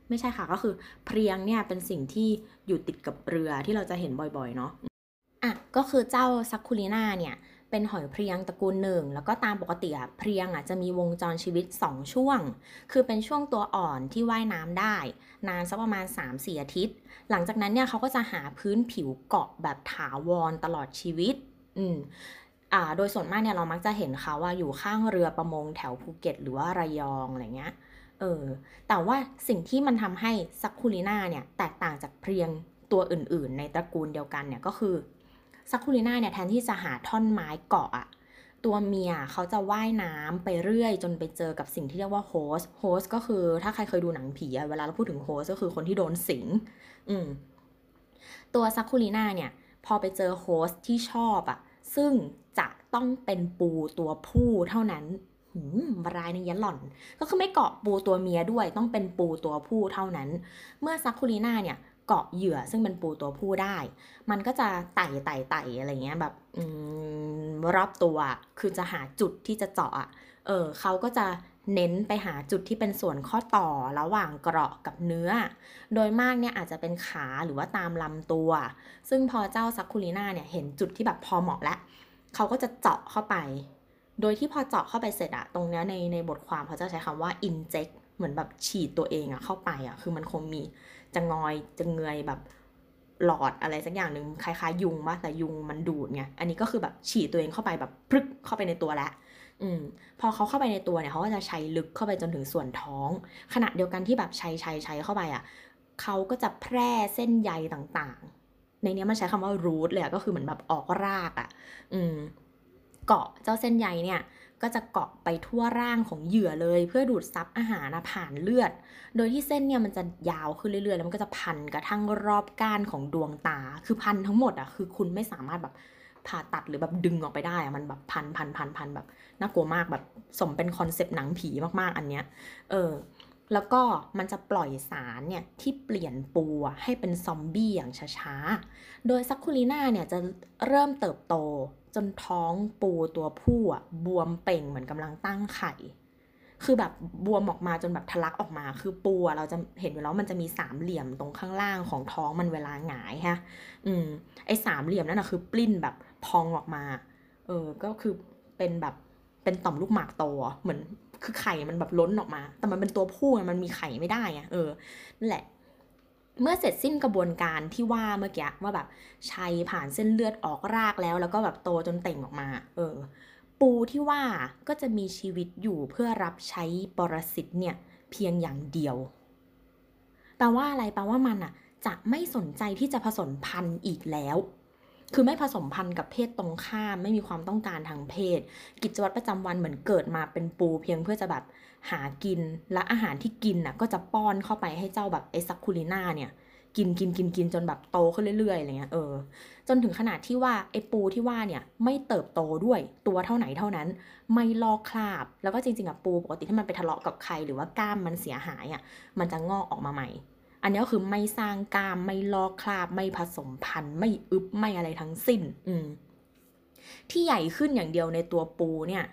ไม่ใช่ค่ะก็คือเพรียงเนี่ยเป็นสิ่งที่อยู่ติดกับเรือที่เราจะเห็นบ่อยๆเนาะอะก็คือเจ้า Sacculina เนี่ยเป็นหอยเพรียงตระกูลหนึ่ง แล้วก็ตามปกติอะเพรียงอะจะมีวงจรชีวิต 2 ช่วง คือเป็นช่วงตัวอ่อนที่ว่ายน้ำได้ นานสักประมาณ 3-4 อาทิตย์ หลังจากนั้นเนี่ยเขาก็จะหาพื้นผิวเกาะแบบถาวรตลอดชีวิต อืมอ่าโดยส่วนมากเนี่ยเรามักจะเห็นเขาว่าอยู่ข้างเรือประมงแถวภูเก็ต หรือว่าระยองอะไรเงี้ย เออ แต่ว่าสิ่งที่มันทำให้ซักคูลิน่าเนี่ยแตกต่างจากเพลียงตัวอื่นๆ ในตระกูลเดียวกันเนี่ยก็คือ Sacculina เนี่ยแทนที่จะหาท่อนไม้เกาะอะตัวเมียเขาจะว่ายน้ำไปเรื่อยจนไปเจอกับสิ่งที่เรียกว่าโฮสโฮสก็คือถ้าใครเคยดูหนังผีอะเวลาเราพูดถึง host ก็คือคนที่โดนสิง อืม ตัว Sacculina เนี่ย พอไปเจอ host ที่ชอบอะซึ่งจะต้องเป็นปูตัวผู้เท่านั้น หืมร้ายนะยะหล่อน ก็คือไม่เกาะปูตัวเมียด้วย ต้องเป็นปูตัวผู้เท่านั้น เมื่อซักคูลิน่าเนี่ยเกาะเหยื่อซึ่งเป็นปูตัวผู้ได้ มันก็จะไต่ไต่ไต่อะไรเงี้ยแบบรอบตัว คือจะหาจุดที่จะเจาะเออเขาก็จะเน้นไปหาจุดที่เป็นส่วนข้อต่อระหว่างเกราะกับเนื้อ โดยมากเนี่ยอาจจะเป็นขาหรือว่าตามลำตัว ซึ่งพอเจ้าซักคูลิน่าเนี่ยเห็นจุดที่แบบพอเหมาะแล้วเขาก็จะเจาะเข้าไป โดยที่พอเจาะเข้าไปเสร็จอะตรงเนี้ยในในบทความเขาจะใช้คำว่า inject เหมือนแบบฉีดตัวเองอะเข้าไปอะคือมันคงมีจะงอยจะเงยแบบหลอดอะไรสักอย่างหนึ่งคล้ายๆยุงปะแต่ยุงมันดูดไงอันนี้ก็คือแบบฉีดตัวเองเข้าไปแบบพลึกเข้าไปในตัวแล้วอืมพอเขาเข้าไปในตัวเนี่ยเขาก็จะใช้ลึกเข้าไปจนถึงส่วนท้อง ขณะเดียวกันที่แบบใช้ใช้ใช้เข้าไปอะเขาก็จะแพร่เส้นใยต่างๆ ในนี้มันใช้คำว่า root เลยก็คือเหมือนแบบออกรากอะ อืม เกาะเจ้าเส้นใยเนี่ยก็จะเกาะไปทั่วร่างของเหยื่อเลย เพื่อดูดซับอาหารผ่านเลือด โดยที่เส้นเนี่ยมันจะยาวขึ้นเรื่อยๆ แล้วมันก็จะพันกระทั่งรอบก้านของดวงตา คือพันทั้งหมดอะคือคุณไม่สามารถแบบผ่าตัดหรือแบบดึงออกไปได้อะมันแบบพันพันพันพันแบบน่ากลัวมากแบบสมเป็นคอนเซปต์หนังผีมากๆอันเนี้ยเออแล้วก็มันจะปล่อยสารเนี่ยที่เปลี่ยนปูให้เป็นซอมบี้อย่างช้าๆ โดย Sacculina เนี่ยจะเริ่มเติบโต จนท้องปูตัวผู้อะบวมเป่งเหมือนกำลังตั้งไข่ คือแบบบวมออกมาจนแบบทะลักออกมา คือปูเราจะเห็นอยู่แล้วมันจะมีสามเหลี่ยมตรงข้างล่างของท้องมันเวลาหงายฮะ อืม ไอ้สามเหลี่ยมนั่นอะคือปลิ้นแบบพองออกมา เออ ก็คือเป็นแบบเป็นต่อมลูกหมากโตเหมือนคือไข่มันแบบล้นออกมา แต่มันเป็นตัวผู้มันมีไข่ไม่ได้อะเออนั่นแหละ เมื่อเสร็จสิ้นกระบวนการที่ว่าเมื่อกี้ว่าแบบชัยผ่านเส้นเลือดออกรากแล้ว แล้วก็แบบโตจนเต่งออกมา เออ ปูที่ว่าก็จะมีชีวิตอยู่เพื่อรับใช้ปรสิตเนี่ยเพียงอย่างเดียวแปลว่าอะไรแปลว่ามันอะจะไม่สนใจที่จะผสมพันธุ์อีกแล้วคือไม่ผสมพันธุ์กับเพศตรงข้าม ไม่มีความต้องการทางเพศ กิจวัตรประจำวันเหมือนเกิดมาเป็นปูเพียงเพื่อจะแบบ หากินและอาหารที่กินน่ะก็จะป้อนเข้าไปให้เจ้าแบบไอซักคูลิน่าเนี่ยกินกินกินกินจนแบบโตขึ้นเรื่อยๆอะไรเงี้ยเออจนถึงขนาดที่ว่าไอปูที่ว่าเนี่ยไม่เติบโตด้วยตัวเท่าไหนเท่านั้น ไม่ลอกคราบ แล้วก็จริงๆอะปูปกติถ้ามันไปทะเลาะกับใครหรือว่ากล้ามมันเสียหายอะมันจะงอกออกมาใหม่ อันนี้ก็คือไม่สร้างกล้ามไม่ลอกคราบ ไม่ผสมพันธุ์ ไม่อึบไม่อะไรทั้งสิ้น อืมที่ใหญ่ขึ้นอย่างเดียวในตัวปูเนี่ย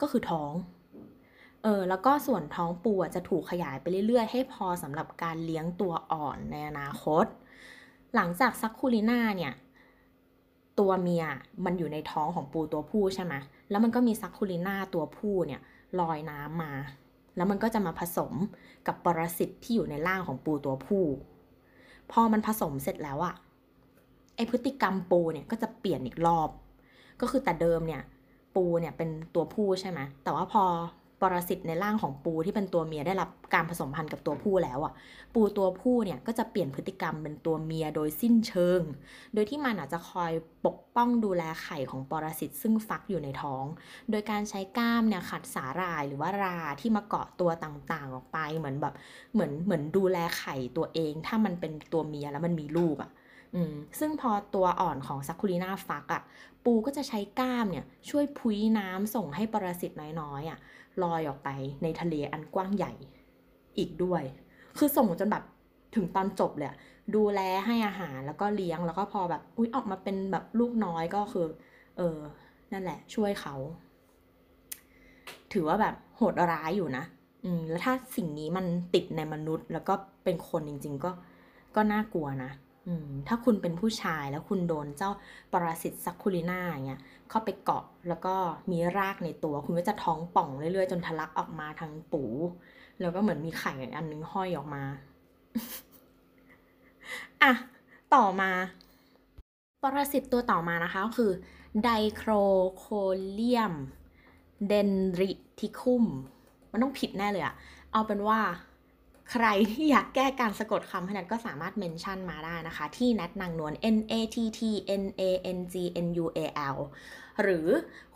ก็คือท้อง เออแล้วก็ส่วนท้องปูจะถูกขยายไปเรื่อยๆ ให้พอสำหรับการเลี้ยงตัวอ่อนในอนาคต หลังจากซักคูลิน่าเนี่ย ตัวเมียมันอยู่ในท้องของปูตัวผู้ใช่ไหมแล้วมันก็มีซักคูลิน่าตัวผู้เนี่ยลอยน้ำมา แล้วมันก็จะมาผสมกับปรสิตที่อยู่ในร่างของปูตัวผู้ พอมันผสมเสร็จแล้วอะไอพฤติกรรมปูเนี่ยก็จะเปลี่ยนอีกรอบ ก็คือแต่เดิมเนี่ยปูเนี่ยเป็นตัวผู้ใช่ไหมแต่ว่าพอ ปรสิตในร่างของปูที่เป็นตัวเมียได้รับการผสมพันธุ์กับตัวผู้แล้วอะ ปูตัวผู้เนี่ยก็จะเปลี่ยนพฤติกรรมเป็นตัวเมียโดยสิ้นเชิง โดยที่มันอาจจะคอยปกป้องดูแลไข่ของปรสิตซึ่งฟักอยู่ในท้อง โดยการใช้ก้ามเนี่ยขัดสาหร่ายหรือว่าราที่มาเกาะตัวต่างๆออกไปเหมือนแบบเหมือนเหมือนดูแลไข่ตัวเอง ถ้ามันเป็นตัวเมียแล้วมันมีลูกอะอืมซึ่งพอตัวอ่อนของซักคูลีนาฟักอะ่ะ ปูก็จะใช้ก้ามเนี่ยช่วยพุ้ยน้ำส่งให้ปรสิตน้อยๆอะ่ะ ลอยออกไปในทะเลอันกว้างใหญ่อีกด้วย คือส่งจนแบบถึงตอนจบเลยดูแลให้อาหารแล้วก็เลี้ยงแล้วก็พอแบบอุ้ยออกมาเป็นแบบลูกน้อยก็คือ เออ นั่นแหละ ช่วยเขา ถือว่าแบบโหดร้ายอยู่นะ อืม แล้วถ้าสิ่งนี้มันติดในมนุษย์ แล้วก็เป็นคนจริง ๆ ก็ก็น่ากลัวนะ ถ้าคุณเป็นผู้ชายแล้วคุณโดนเจ้าปรสิตซักคูลิน่าอย่างเงี้ยเข้าไปเกาะแล้วก็มีรากในตัว คุณก็จะท้องป่องเรื่อยๆ จนทะลักออกมาทางปู แล้วก็เหมือนมีไข่อันนึงห้อยออกมาอะต่อมา ปรสิตตัวต่อมานะคะก็คือไดโครโคเลียมเดนริทิคุม มันต้องผิดแน่เลยอะเอาเป็นว่า ใครที่อยากแก้การสะกดคำให้นัทก็สามารถเมนชั่นมาได้นะคะ ที่นัทนางนวล N A T T N A N G N U A L หรือ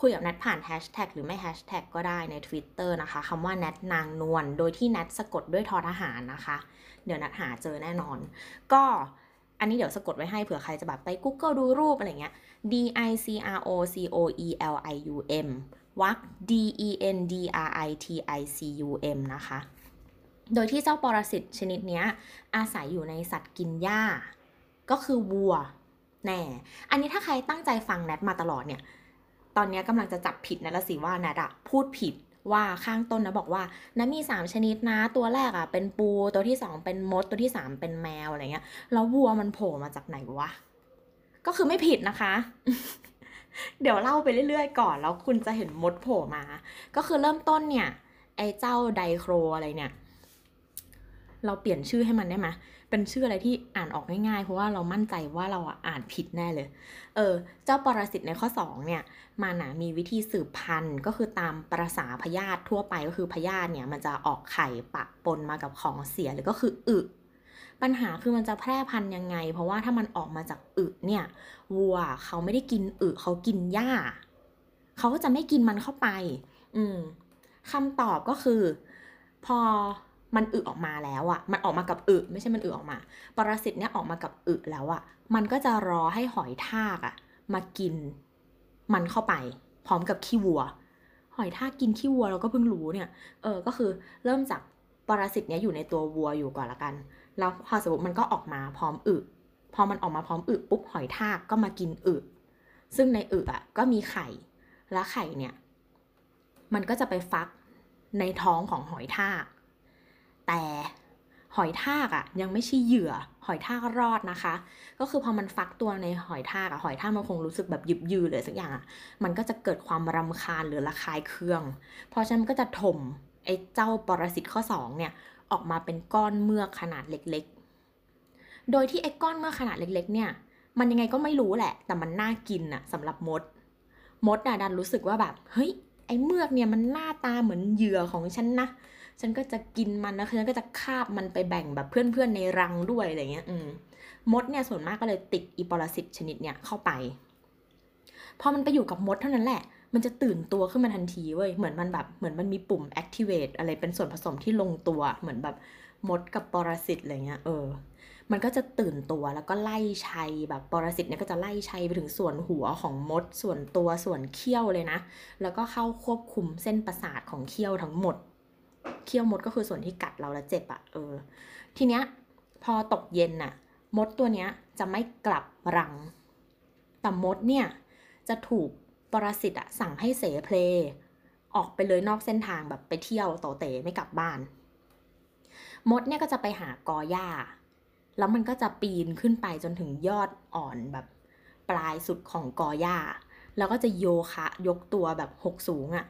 คุยกับนัทผ่านแฮชแท็กหรือไม่แฮชแท็กก็ได้ใน Twitter นะคะคำว่านัทนางนวลโดยที่นัทสะกดด้วยทอทหารนะคะ เดี๋ยวนัทหาเจอแน่นอน ก็อันนี้เดี๋ยวสะกดไว้ให้เผื่อใครจะแบบไป Google ดูรูปอะไรเงี้ย D I C R O C O E L I U M วัก D E N D R I T I C U M นะคะ โดยที่เจ้าปรสิตชนิดนี้อาศัยอยู่ในสัตว์กินหญ้า ก็คือวัวแน่ อันนี้ถ้าใครตั้งใจฟังแนทมาตลอดเนี่ย ตอนนี้กำลังจะจับผิดนะละสิว่าแนทอะพูดผิดว่าข้างต้นนะบอกว่านะมี 3 ชนิดนะ ตัวแรกอะเป็นปู ตัวที่ 2 เป็นมด ตัวที่ 3 เป็นแมวอะไรเงี้ย แล้ววัวมันโผล่มาจากไหนวะ ก็คือไม่ผิดนะคะ เดี๋ยวเล่าไปเรื่อยๆ ก่อน แล้วคุณจะเห็นมดโผล่มา ก็คือเริ่มต้นเนี่ย ไอ้เจ้าไดโครอะไรเนี่ย เราเปลี่ยนชื่อให้มันได้ไหมเป็นชื่ออะไรที่อ่านออกง่ายๆ เพราะว่าเรามั่นใจว่าเราอ่านผิดแน่เลย เออ เจ้าปรสิตในข้อ 2 เนี่ย มันนะมีวิธีสืบพันธุ์ ก็คือตามประษาพยาธิทั่วไปก็คือพยาธิเนี่ย มันจะออกไข่ปะปนมากับของเสียหรือก็คืออึปัญหาคือมันจะแพร่พันธุ์ยังไง เพราะว่าถ้ามันออกมาจากอึเนี่ย วัวเขาไม่ได้กินอึเขากินหญ้า เขาก็จะไม่กินมันเข้าไป อืมคำตอบก็คือ พอ มันอึออกมาแล้วอะ่ะ มันออกมากับอึไม่ใช่มันอึออกมา ปรสิตเนี่ยออกมากับอึแล้วอะ่ะ มันก็จะรอให้หอยทากอะ่ะ มากินมันเข้าไป พร้อมกับขี้วัว หอยทากกินขี้วัวเราก็เพิ่งรู้เนี่ย เออ ก็คือเริ่มจากปรสิตเนี้ยอยู่ในตัววัวอยู่ก่อนละกัน แล้วพอสมมติมันก็ออกมาพร้อมอึ พอมันออกมาพร้อมอึปุ๊บหอยทากก็มากินอึ ซึ่งในอึอะก็มีไข่ และไข่เนี่ย มันก็จะไปฟักในท้องของหอยทาก แต่หอยทากอะยังไม่ใช่เหยื่อ หอยทากรอดนะคะ ก็คือพอมันฟักตัวในหอยทากอะหอยทากมันคงรู้สึกแบบยึบยือเลยสักอย่างอะมันก็จะเกิดความรำคาญหรือระคายเคือง เพราะฉะนั้นก็จะถมไอ้เจ้าปรสิตข้อสองเนี่ยออกมาเป็นก้อนเมือกขนาดเล็กๆ โดยที่ไอ้ก้อนเมือกขนาดเล็ก ๆ เนี่ย มันยังไงก็ไม่รู้แหละ แต่มันน่ากินอะสำหรับมด มดอะดันรู้สึกว่าแบบ เฮ้ย ไอ้เมือกเนี่ยมันหน้าตาเหมือนเหยื่อของฉันนะ ฉันก็จะกินมันนะฉันก็จะคาบมันไปแบ่งแบบเพื่อนๆในรังด้วยอะไรเงี้ยอืมมดเนี่ยส่วนมากก็เลยติดอีปรสิตชนิดเนี่ยเข้าไปพอมันไปอยู่กับมดเท่านั้นแหละ มันจะตื่นตัวขึ้นมาทันทีเว้ย เหมือนมันแบบ เหมือนมันมีปุ่ม activate อะไรเป็นส่วนผสมที่ลงตัว เหมือนแบบมดกับปรสิตอะไรเงี้ย เออ มันก็จะตื่นตัวแล้วก็ไล่ชัยแบบปรสิตเนี่ยก็จะไล่ชัยไปถึงส่วนหัวของมด ส่วนตัว ส่วนเขี้ยวเลยนะ แล้วก็เข้าควบคุมเส้นประสาทของเขี้ยวทั้งหมด เขี้ยวมดก็คือส่วนที่กัดเราแล้วเจ็บอะ่ะเออ ทีเนี้ยพอตกเย็นน่ะ มดตัวเนี้ยจะไม่กลับรัง แต่มดเนี่ยจะถูกปรสิตอะสั่งให้เสเพลออกไปเลยนอกเส้นทางแบบไปเที่ยวโตเตะไม่กลับบ้าน มดเนี่ยก็จะไปหากอหญ้า แล้วมันก็จะปีนขึ้นไปจนถึงยอดอ่อนแบบปลายสุดของกอหญ้า แล้วก็จะโยคะยกตัวแบบหกสูงอะ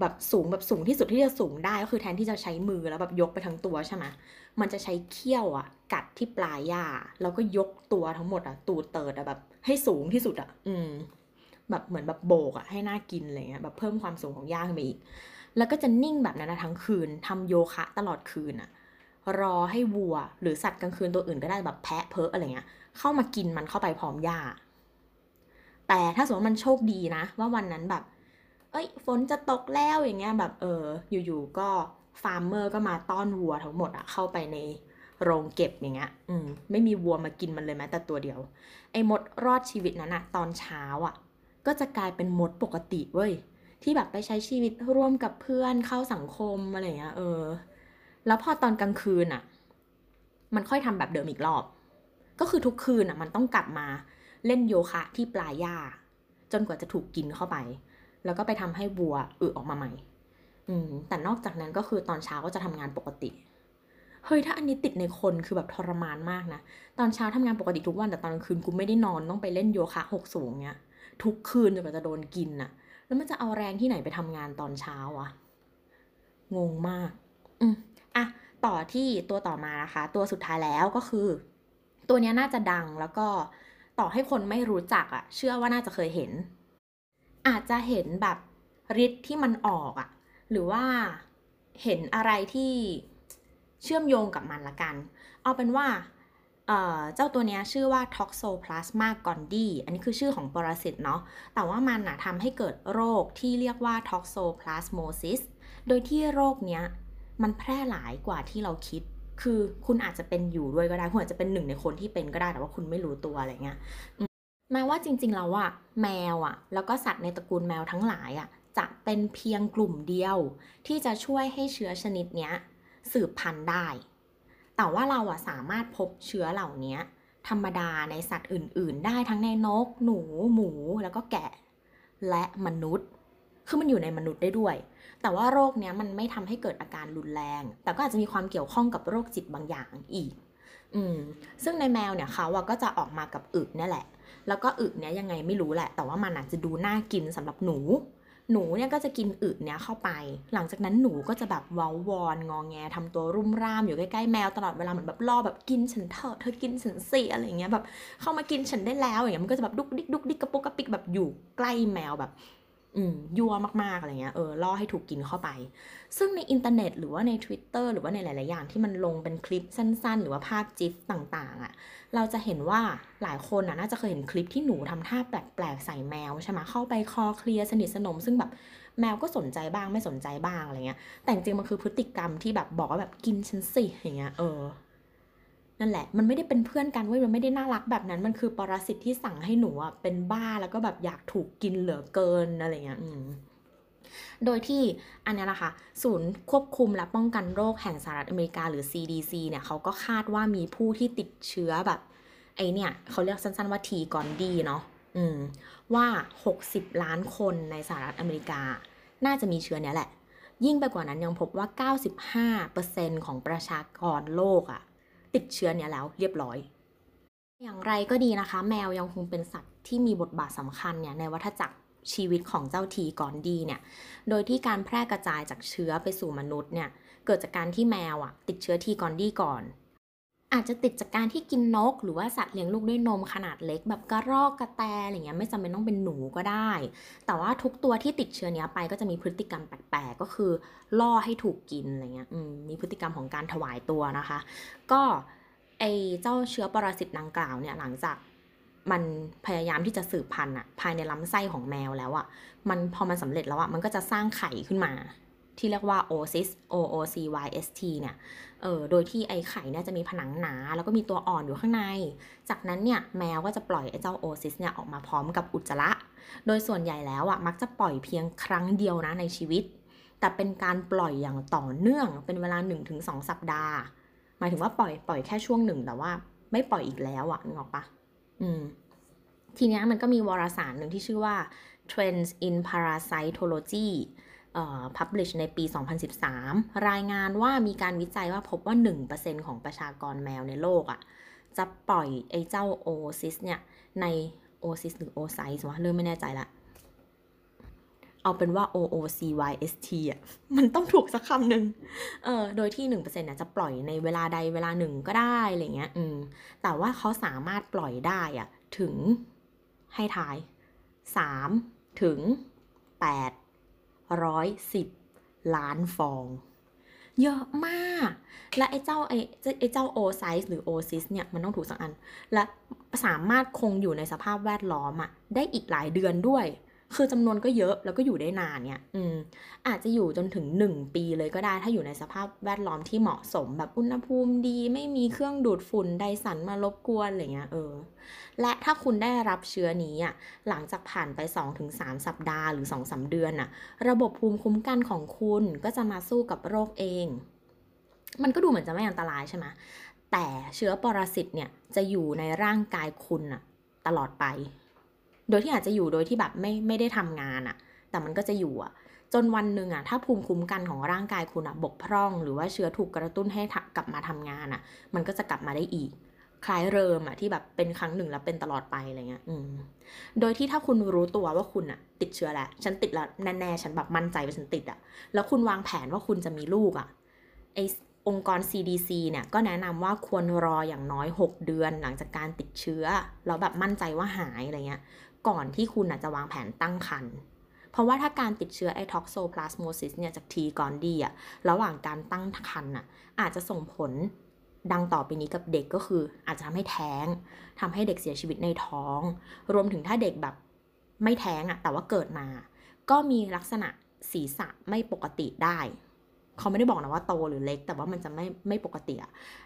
แบบสูงแบบสูงที่สุดที่จะสูงได้ก็คือแทนที่จะใช้มือแล้วแบบยกไปทั้งตัวใช่ไหมมันจะใช้เขี้ยวอะกัดที่ปลายหญ้าแล้วก็ยกตัวทั้งหมดอะตูดเติดอะแบบ ให้สูงที่สุดอะอืม แบบเหมือนแบบโบกอะให้น่ากินอะไรเงี้ยแบบเพิ่มความสูงของหญ้าขึ้นไปอีก แล้วก็จะนิ่งแบบนั้นนะทั้งคืนทำโยคะตลอดคืนอะรอให้วัว หรือสัตว์กลางคืนตัวอื่นก็ได้แบบแพะเพิร์อะไรเงี้ย เข้ามากินมันเข้าไปพร้อมหญ้าแต่ถ้าสมมติมันโชคดีนะ ว่าวันนั้นแบบ เอ้ยฝนจะตกแล้วอย่างเงี้ยแบบเอออยู่ๆก็ฟาร์มเมอร์ก็มาต้อนวัวทั้งหมดอะเข้าไปในโรงเก็บอย่างเงี้ยอืมไม่มีวัวมากินมันเลยแม้แต่ตัวเดียว ไอ้มดรอดชีวิตนั้นอะตอนเช้าอะก็จะกลายเป็นมดปกติเว้ยที่แบบไปใช้ชีวิตร่วมกับเพื่อนเข้าสังคมอะไรเงี้ยเออ แล้วพอตอนกลางคืนอะมันค่อยทำแบบเดิมอีกรอบ ก็คือทุกคืนอะมันต้องกลับมาเล่นโยคะที่ปลายหญ้าจนกว่าจะถูกกินเข้าไป แล้วก็ไปทำให้วัวอึออกมาใหม่ อืม แต่นอกจากนั้นก็คือตอนเช้าก็จะทำงานปกติ เฮ้ยถ้าอันนี้ติดในคนคือแบบทรมานมากนะ ตอนเช้าทำงานปกติทุกวันแต่ตอนกลางคืนกูไม่ได้นอนต้องไปเล่นโยคะหกสูงเนี้ยทุกคืนจนกว่าจะโดนกินน่ะ แล้วมันจะเอาแรงที่ไหนไปทำงานตอนเช้าวะงงมาก อืมอะต่อที่ตัวต่อมานะคะ ตัวสุดท้ายแล้วก็คือ ตัวนี้น่าจะดังแล้วก็ต่อให้คนไม่รู้จักอะเชื่อว่าน่าจะเคยเห็น อาจจะเห็นแบบฤทธิ์ที่มันออกอะหรือว่าเห็นอะไรที่เชื่อมโยงกับมันละกัน เอาเป็นว่าเเจ้าตัวนี้ชื่อว่า Toxoplasma gondii อันนี้คือชื่อของปรสิตเนาะ แต่ว่ามันนะทำให้เกิดโรคที่เรียกว่า Toxoplasmosis โดยที่โรคเนี้ยมันแพร่หลายกว่าที่เราคิด คือคุณอาจจะเป็นอยู่ด้วยก็ได้ คุณอาจจะเป็นหนึ่งในคนที่เป็นก็ได้ แต่ว่าคุณไม่รู้ตัวอะไรเงี้ย แม้ว่าจริงๆแล้วอะแมวอะแล้วก็สัตว์ในตระกูลแมวทั้งหลายอะจะเป็นเพียงกลุ่มเดียว ที่จะช่วยให้เชื้อชนิดเนี้ยสืบพันธุ์ได้ แต่ว่าเราอะสามารถพบเชื้อเหล่านี้ธรรมดาในสัตว์อื่น ๆ ได้ทั้งในนก หนู หมู แล้วก็แกะ และมนุษย์ คือมันอยู่ในมนุษย์ได้ด้วย แต่ว่าโรคเนี้ยมันไม่ทำให้เกิดอาการรุนแรง แต่ก็อาจจะมีความเกี่ยวข้องกับโรคจิตบางอย่างอีก อืม ซึ่งในแมวเนี่ยเขาอะก็จะออกมากับอึนี่แหละ แล้วก็อึเนี้ยยังไงไม่รู้แหละ แต่ว่ามันอาจจะดูน่ากินสำหรับหนู หนูเนี่ยก็จะกินอึเนี้ยเข้าไป หลังจากนั้นหนูก็จะแบบว้าวอนงองแงทำตัวรุ่มร่ามอยู่ใกล้ๆแมวตลอดเวลาเหมือนแบบรอแบบกินฉันเถอะเธอกินฉันสิอะไรเงี้ยแบบเข้ามากินฉันได้แล้วอย่างเงี้ยมันก็จะแบบดุกดิกดุกดิกกระปุกกระปิกแบบอยู่ใกล้แมวแบบอืมยั่วมากๆอะไรเงี้ยเออล่อให้ถูกกินเข้าไป ซึ่งในอินเทอร์เน็ตหรือว่าใน Twitter หรือว่าในหลาย ๆ อย่างที่มันลงเป็นคลิปสั้น ๆ หรือว่าภาพ GIF ต่าง ๆอะ่ะ เราจะเห็นว่าหลายคนอะน่าจะเคยเห็นคลิปที่หนูทำท่าแปลกๆใส่แมวใช่ไหมเข้าไปคลอเคลียสนิทสนม ซึ่งแบบแมวก็สนใจบ้างไม่สนใจบ้างอะไรเงี้ย แต่จริงมันคือพฤติกรรมที่แบบบอกว่าแบบกินฉันสิอย่างเงี้ยเออนั่นแหละ มันไม่ได้เป็นเพื่อนกันเว้ย มันไม่ได้น่ารักแบบนั้น มันคือปรสิตที่สั่งให้หนูอะเป็นบ้าแล้วก็แบบอยากถูกกินเหลือเกินอะไรเงี้ย อืม โดยที่อันนี้นะคะศูนย์ควบคุมและป้องกันโรคแห่งสหรัฐอเมริกาหรือ CDC เนี่ยเขาก็คาดว่ามีผู้ที่ติดเชื้อแบบไอเนี่ยเขาเรียกสั้นๆว่าทีกอนดีเนาะอืมว่า 60 ล้านคนในสหรัฐอเมริกา น่าจะมีเชื้อเนี้ยแหละ ยิ่งไปกว่านั้นยังพบว่า 95%ของประชากรโลกอะติดเชื้อเนี้ยแล้วเรียบร้อย อย่างไรก็ดีนะคะ แมวยังคงเป็นสัตว์ที่มีบทบาทสำคัญเนี่ยในวัฏจักร ชีวิตของเจ้าทีกอนดีเนี่ย โดยที่การแพร่กระจายจากเชื้อไปสู่มนุษย์เนี่ย เกิดจากการที่แมวอะติดเชื้อทีกอนดีก่อน อาจจะติดจากการที่กินนก หรือว่าสัตว์เลี้ยงลูกด้วยนมขนาดเล็ก แบบกระรอกกระแตอะไรเงี้ยไม่จำเป็นต้องเป็นหนูก็ได้ แต่ว่าทุกตัวที่ติดเชื้อนี้ไปก็จะมีพฤติกรรมแปลกๆก็คือ ล่อให้ถูกกินอะไรเงี้ยมีพฤติกรรมของการถวายตัวนะคะ ก็ไอเจ้าเชื้อปรสิตดังกล่าวเนี่ยหลังจาก มันพยายามที่จะสืบพันธุ์อะภายในลำไส้ของแมวแล้วอะมันพอมันสำเร็จแล้วอะมันก็จะสร้างไข่ขึ้นมา ที่เรียกว่า oocyst o o c y s t เนี่ยเออโดยที่ไอไข่เนี่ยจะมีผนังหนาแล้วก็มีตัวอ่อนอยู่ข้างใน จากนั้นเนี่ยแมวก็จะปล่อยไอเจ้าโอซิสเนี่ยออกมาพร้อมกับอุจจาระ โดยส่วนใหญ่แล้วอะมักจะปล่อยเพียงครั้งเดียวนะในชีวิต แต่เป็นการปล่อยอย่างต่อเนื่องเป็นเวลา 1-2 สัปดาห์ หมายถึงว่าปล่อยปล่อยแค่ช่วงหนึ่งแต่ว่าไม่ปล่อยอีกแล้วอะนึกออกปะ อืมทีนี้มันก็มีวารสารหนึ่งที่ชื่อว่า Trends in Parasitology publish ในปี 2013 รายงานว่ามีการวิจัยว่าพบว่า 1%ของประชากรแมวในโลกอะ่ะ จะปล่อยไอ้เจ้าโอซิสเนี่ย ในโอซิสหรือโอไซส์วะเริ่มไม่แน่ใจละ เอาเป็นว่า O O C Y S T อะมันต้องถูกสักคำหนึ่งเออโดยที่1%เนี่ยจะปล่อยในเวลาใดเวลาหนึ่งก็ได้อะไรเงี้ยอืมแต่ว่าเขาสามารถปล่อยได้อะถึงให้ทาย 3 ถึง8ร้อยสิบล้านฟอง เยอะมาก และไอ้เจ้าไอ้ไอ้เจ้าโอไซส์หรือโอซิสเนี่ยมันต้องถูกสักอัน และสามารถคงอยู่ในสภาพแวดล้อมอะได้อีกหลายเดือนด้วย คือจำนวนก็เยอะแล้วก็อยู่ได้นานเนี่ยอืมอาจจะอยู่จนถึง 1 ปีเลยก็ได้ ถ้าอยู่ในสภาพแวดล้อมที่เหมาะสมแบบอุณหภูมิดี ไม่มีเครื่องดูดฝุ่นไดสันมารบกวนอะไรเงี้ยเออ และถ้าคุณได้รับเชื้อนี้อะหลังจากผ่านไป 2-3 สัปดาห์หรือ2-3เดือนอะ ระบบภูมิคุ้มกันของคุณก็จะมาสู้กับโรคเอง มันก็ดูเหมือนจะไม่อันตรายใช่ไหมแต่เชื้อปรสิตเนี่ยจะอยู่ในร่างกายคุณอะตลอดไป โดยที่อาจจะอยู่โดยที่แบบไม่ไม่ได้ทำงานอะแต่มันก็จะอยู่อะจนวันหนึ่งอะถ้าภูมิคุ้มกันของร่างกายคุณอะบกพร่อง หรือว่าเชื้อถูกกระตุ้นให้กลับมาทำงานอะมันก็จะกลับมาได้อีก คล้ายเริมอะที่แบบเป็นครั้งหนึ่งแล้วเป็นตลอดไปอะไรเงี้ยอืมโดยที่ถ้าคุณรู้ตัวว่าคุณอะติดเชื้อแล้วฉันติดแล้วแน่ๆฉันแบบมั่นใจว่าฉันติดอะแล้วคุณวางแผนว่าคุณจะมีลูกอะไออองค์กร CDC เนี่ยก็แนะนำว่าควรรออย่างน้อย 6 เดือนหลังจากการติดเชื้อ แล้วแบบมั่นใจว่าหายอะไรเงี้ย ก่อนที่คุณอาจจะวางแผนตั้งครรภ์เพราะว่าถ้าการติดเชื้อไอ toxoplasmosis เนี่ยจาก T. gondii อะระหว่างการตั้งครรภ์อะอาจจะส่งผลดังต่อไปนี้กับเด็กก็คือ อาจจะทำให้แท้งทำให้เด็กเสียชีวิตในท้อง รวมถึงถ้าเด็กแบบไม่แท้งอะแต่ว่าเกิดมา ก็มีลักษณะศีรษะไม่ปกติได้ เขาไม่ได้บอกนะว่าโตหรือเล็ก แต่ว่ามันจะไม่ไม่ปกติ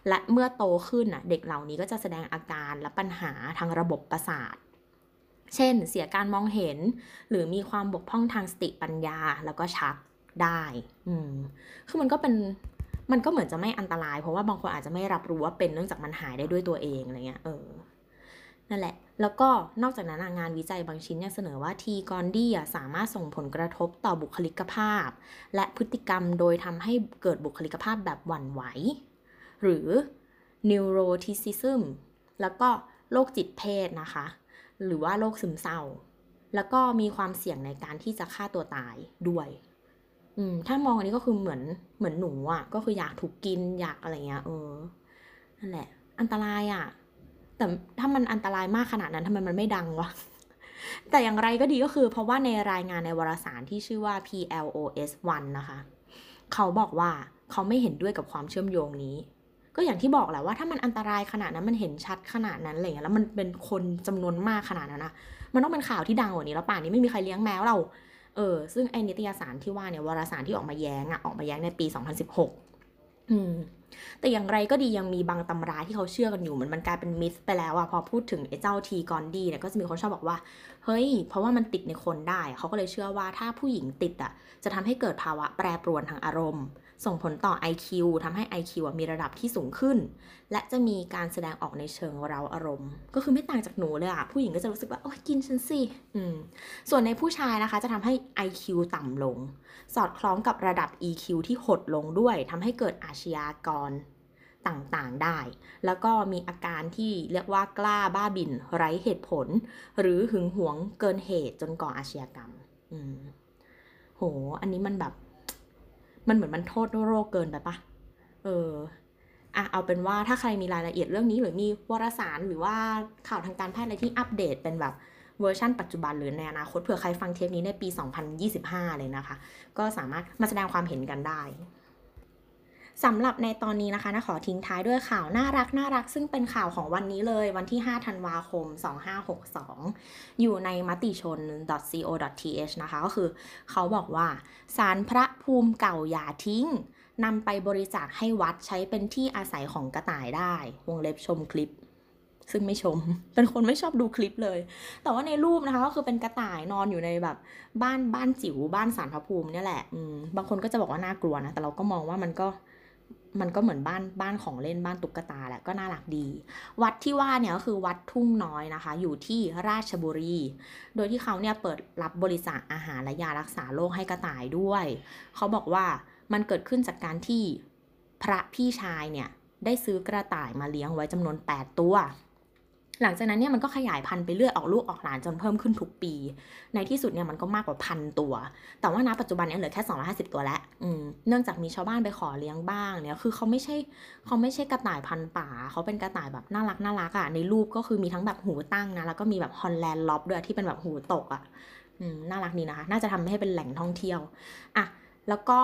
และเมื่อโตขึ้นอะเด็กเหล่านี้ก็จะแสดงอาการและปัญหาทางระบบประสาท เช่น เสียการมองเห็น หรือมีความบกพร่องทางสติปัญญาแล้วก็ชักได้อืมคือมันก็เป็นมันก็เหมือนจะไม่อันตราย เพราะว่าบางคนอาจจะไม่รับรู้ว่าเป็นเนื่องจากมันหายได้ด้วยตัวเองอะไรเงี้ยเออนั่นแหละ แล้วก็นอกจากนั้นงานวิจัยบางชิ้นยังเสนอว่าทีกอนดี้สามารถส่งผลกระทบต่อบุคลิกภาพ และพฤติกรรมโดยทำให้เกิดบุคลิกภาพแบบหวั่นไหว หรือ neuroticism แล้วก็โรคจิตเพศนะคะ หรือว่าโรคซึมเศร้า แล้วก็มีความเสี่ยงในการที่จะฆ่าตัวตายด้วยอืมถ้ามองอันนี้ก็คือเหมือนเหมือนหนูอะ่ะ ก็คืออยากถูกกินอยากอะไรเงี้ยเออนั่นแหละ อันตรายอะ่ะ แต่ถ้ามันอันตรายมากขนาดนั้นทำไมมันไม่ดังวะแต่อย่างไรก็ดีก็คือ เพราะว่าในรายงานในวารสารที่ชื่อว่า PLOS 1นะคะ เขาบอกว่าเขาไม่เห็นด้วยกับความเชื่อมโยงนี้ ก็อย่างที่บอกแหละว่าถ้ามันอันตรายขนาดนั้นมันเห็นชัดขนาดนั้นอะไรเงี้ยแล้วมันเป็นคนจำนวนมากขนาดนั้นนะมันต้องเป็นข่าวที่ดังกว่านี้แล้วป่านนี้ไม่มีใครเลี้ยงแมวเราเออซึ่งไอ้นิตยสารที่ว่าเนี่ยวารสารที่ออกมาแย้งอะออกมาแย้งในปี 2016 อืมแต่อย่างไรก็ดียังมีบางตำราที่เขาเชื่อกันอยู่เหมือนมันกลายเป็นมิสไปแล้วอะพอพูดถึงไอ้เจ้าทีกอนดีเนี่ยก็จะมีคนชอบบอกว่า เฮ้ย เพราะว่ามันติดในคนได้ เขาก็เลยเชื่อว่าถ้าผู้หญิงติดอะจะทำให้เกิดภาวะแปรปรวนทางอารมณ์ ส่งผลต่อ IQ ทำให้ IQ มีระดับที่สูงขึ้น และจะมีการแสดงออกในเชิงเร้าอารมณ์ ก็คือไม่ต่างจากหนูเลยอะผู้หญิงก็จะรู้สึกว่า โอ้ยกินฉันสิอืมส่วนในผู้ชายนะคะ จะทำให้ IQ ต่ำลง สอดคล้องกับระดับ EQ ที่หดลงด้วยทำให้เกิดอาชญากรต่างๆได้ แล้วก็มีอาการที่เรียกว่ากล้าบ้าบินไร้เหตุผล หรือหึงหวงเกินเหตุจนก่ออาชญากรรม อืมโห อันนี้มันแบบ มันเหมือนมันโทษโรคเกินไปปะเอออะเอาเป็นว่าถ้าใครมีรายละเอียดเรื่องนี้หรือมีวารสารหรือว่าข่าวทางการแพทย์อะไรที่อัปเดตเป็นแบบเวอร์ชั่นปัจจุบันหรือในอนาคตเผื่อใครฟังเทปนี้ในปี 2025 เลยนะคะ ก็สามารถมาแสดงความเห็นกันได้ สำหรับในตอนนี้นะคะนะขอทิ้งท้ายด้วยข่าวน่ารักน่ารัก ซึ่งเป็นข่าวของวันนี้เลยวันที่ 5 ธันวาคม 2562 อยู่ในมติชน .co.th นะคะ ก็คือเขาบอกว่า สารพระภูมิเก่าอย่าทิ้งนำไปบริจาคให้วัดใช้เป็นที่อาศัยของกระต่ายได้ วงเล็บชมคลิป ซึ่งไม่ชม เป็นคนไม่ชอบดูคลิปเลย แต่ว่าในรูปนะคะ ก็คือเป็นกระต่ายนอนอยู่ในแบบบ้านบ้านจิ๋วบ้านสารพระภูมิเนี่ยแหละอืมบางคนก็จะบอกว่าน่ากลัวนะ แต่เราก็มองว่ามันก็ มันก็เหมือนบ้านบ้านของเล่นบ้านตุ๊กตาแหละก็น่ารักดี วัดที่ว่าเนี่ยก็คือวัดทุ่งน้อยนะคะ อยู่ที่ราชบุรี โดยที่เขาเนี่ยเปิดรับบริจาคอาหารและยารักษาโรคให้กระต่ายด้วย เขาบอกว่ามันเกิดขึ้นจากการที่พระพี่ชายเนี่ยได้ซื้อกระต่ายมาเลี้ยงไว้จำนวน 8 ตัว หลังจากนั้นเนี่ยมันก็ขยายพันธุ์ไปเรื่อยออกลูกออกหลานจนเพิ่มขึ้นทุกปี ในที่สุดเนี่ยมันก็มากกว่าพันตัว แต่ว่าณปัจจุบันเนี่ยเหลือแค่ 250 ตัวแล้วเนื่องจากมีชาวบ้านไปขอเลี้ยงบ้างเนี่ยคือเขาไม่ใช่เขาไม่ใช่กระต่ายพันธุ์ป่า เขาเป็นกระต่ายแบบน่ารักน่ารักอะ่ะในรูปก็คือมีทั้งแบบหูตั้งนะแล้วก็มีแบบฮอลแลนด์ล็อบด้วยที่เป็นแบบหูตกอะ่ะน่ารักดีนะคะ น่าจะทำให้เป็นแหล่งท่องเที่ยวอะแล้วก็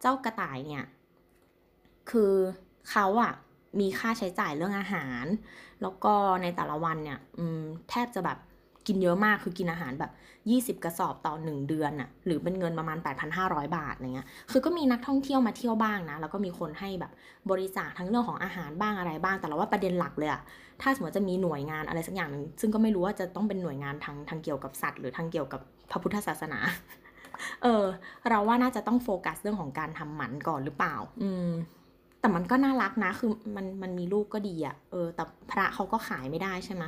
เจ้ากระต่ายเนี่ย คือเขาอะมีค่าใช้จ่ายเรื่องอาหาร แล้วก็ในแต่ละวันเนี่ยแทบจะแบบกินเยอะมากคือกินอาหารแบบ 20 กระสอบต่อ 1 เดือนน่ะหรือเป็นเงินประมาณ 8,500 บาทอะไรเงี้ยคือก็มีนักท่องเที่ยวมาเที่ยวบ้างนะ แล้วก็มีคนให้แบบบริจาคทั้งเรื่องของอาหารบ้างอะไรบ้าง แต่เราว่าประเด็นหลักเลยอะถ้าสมมติจะมีหน่วยงานอะไรสักอย่างหนึ่งซึ่งก็ไม่รู้ว่าจะต้องเป็นหน่วยงานทางทางเกี่ยวกับสัตว์ หรือทางเกี่ยวกับพระพุทธศาสนา เออ เราว่าน่าจะต้องโฟกัสเรื่องของการทำหมันก่อนหรือเปล่า อืม แต่มันก็น่ารักนะ คือมันมันมีลูกก็ดีอะ่ะ เออ แต่พระเขาก็ขายไม่ได้ใช่ไหม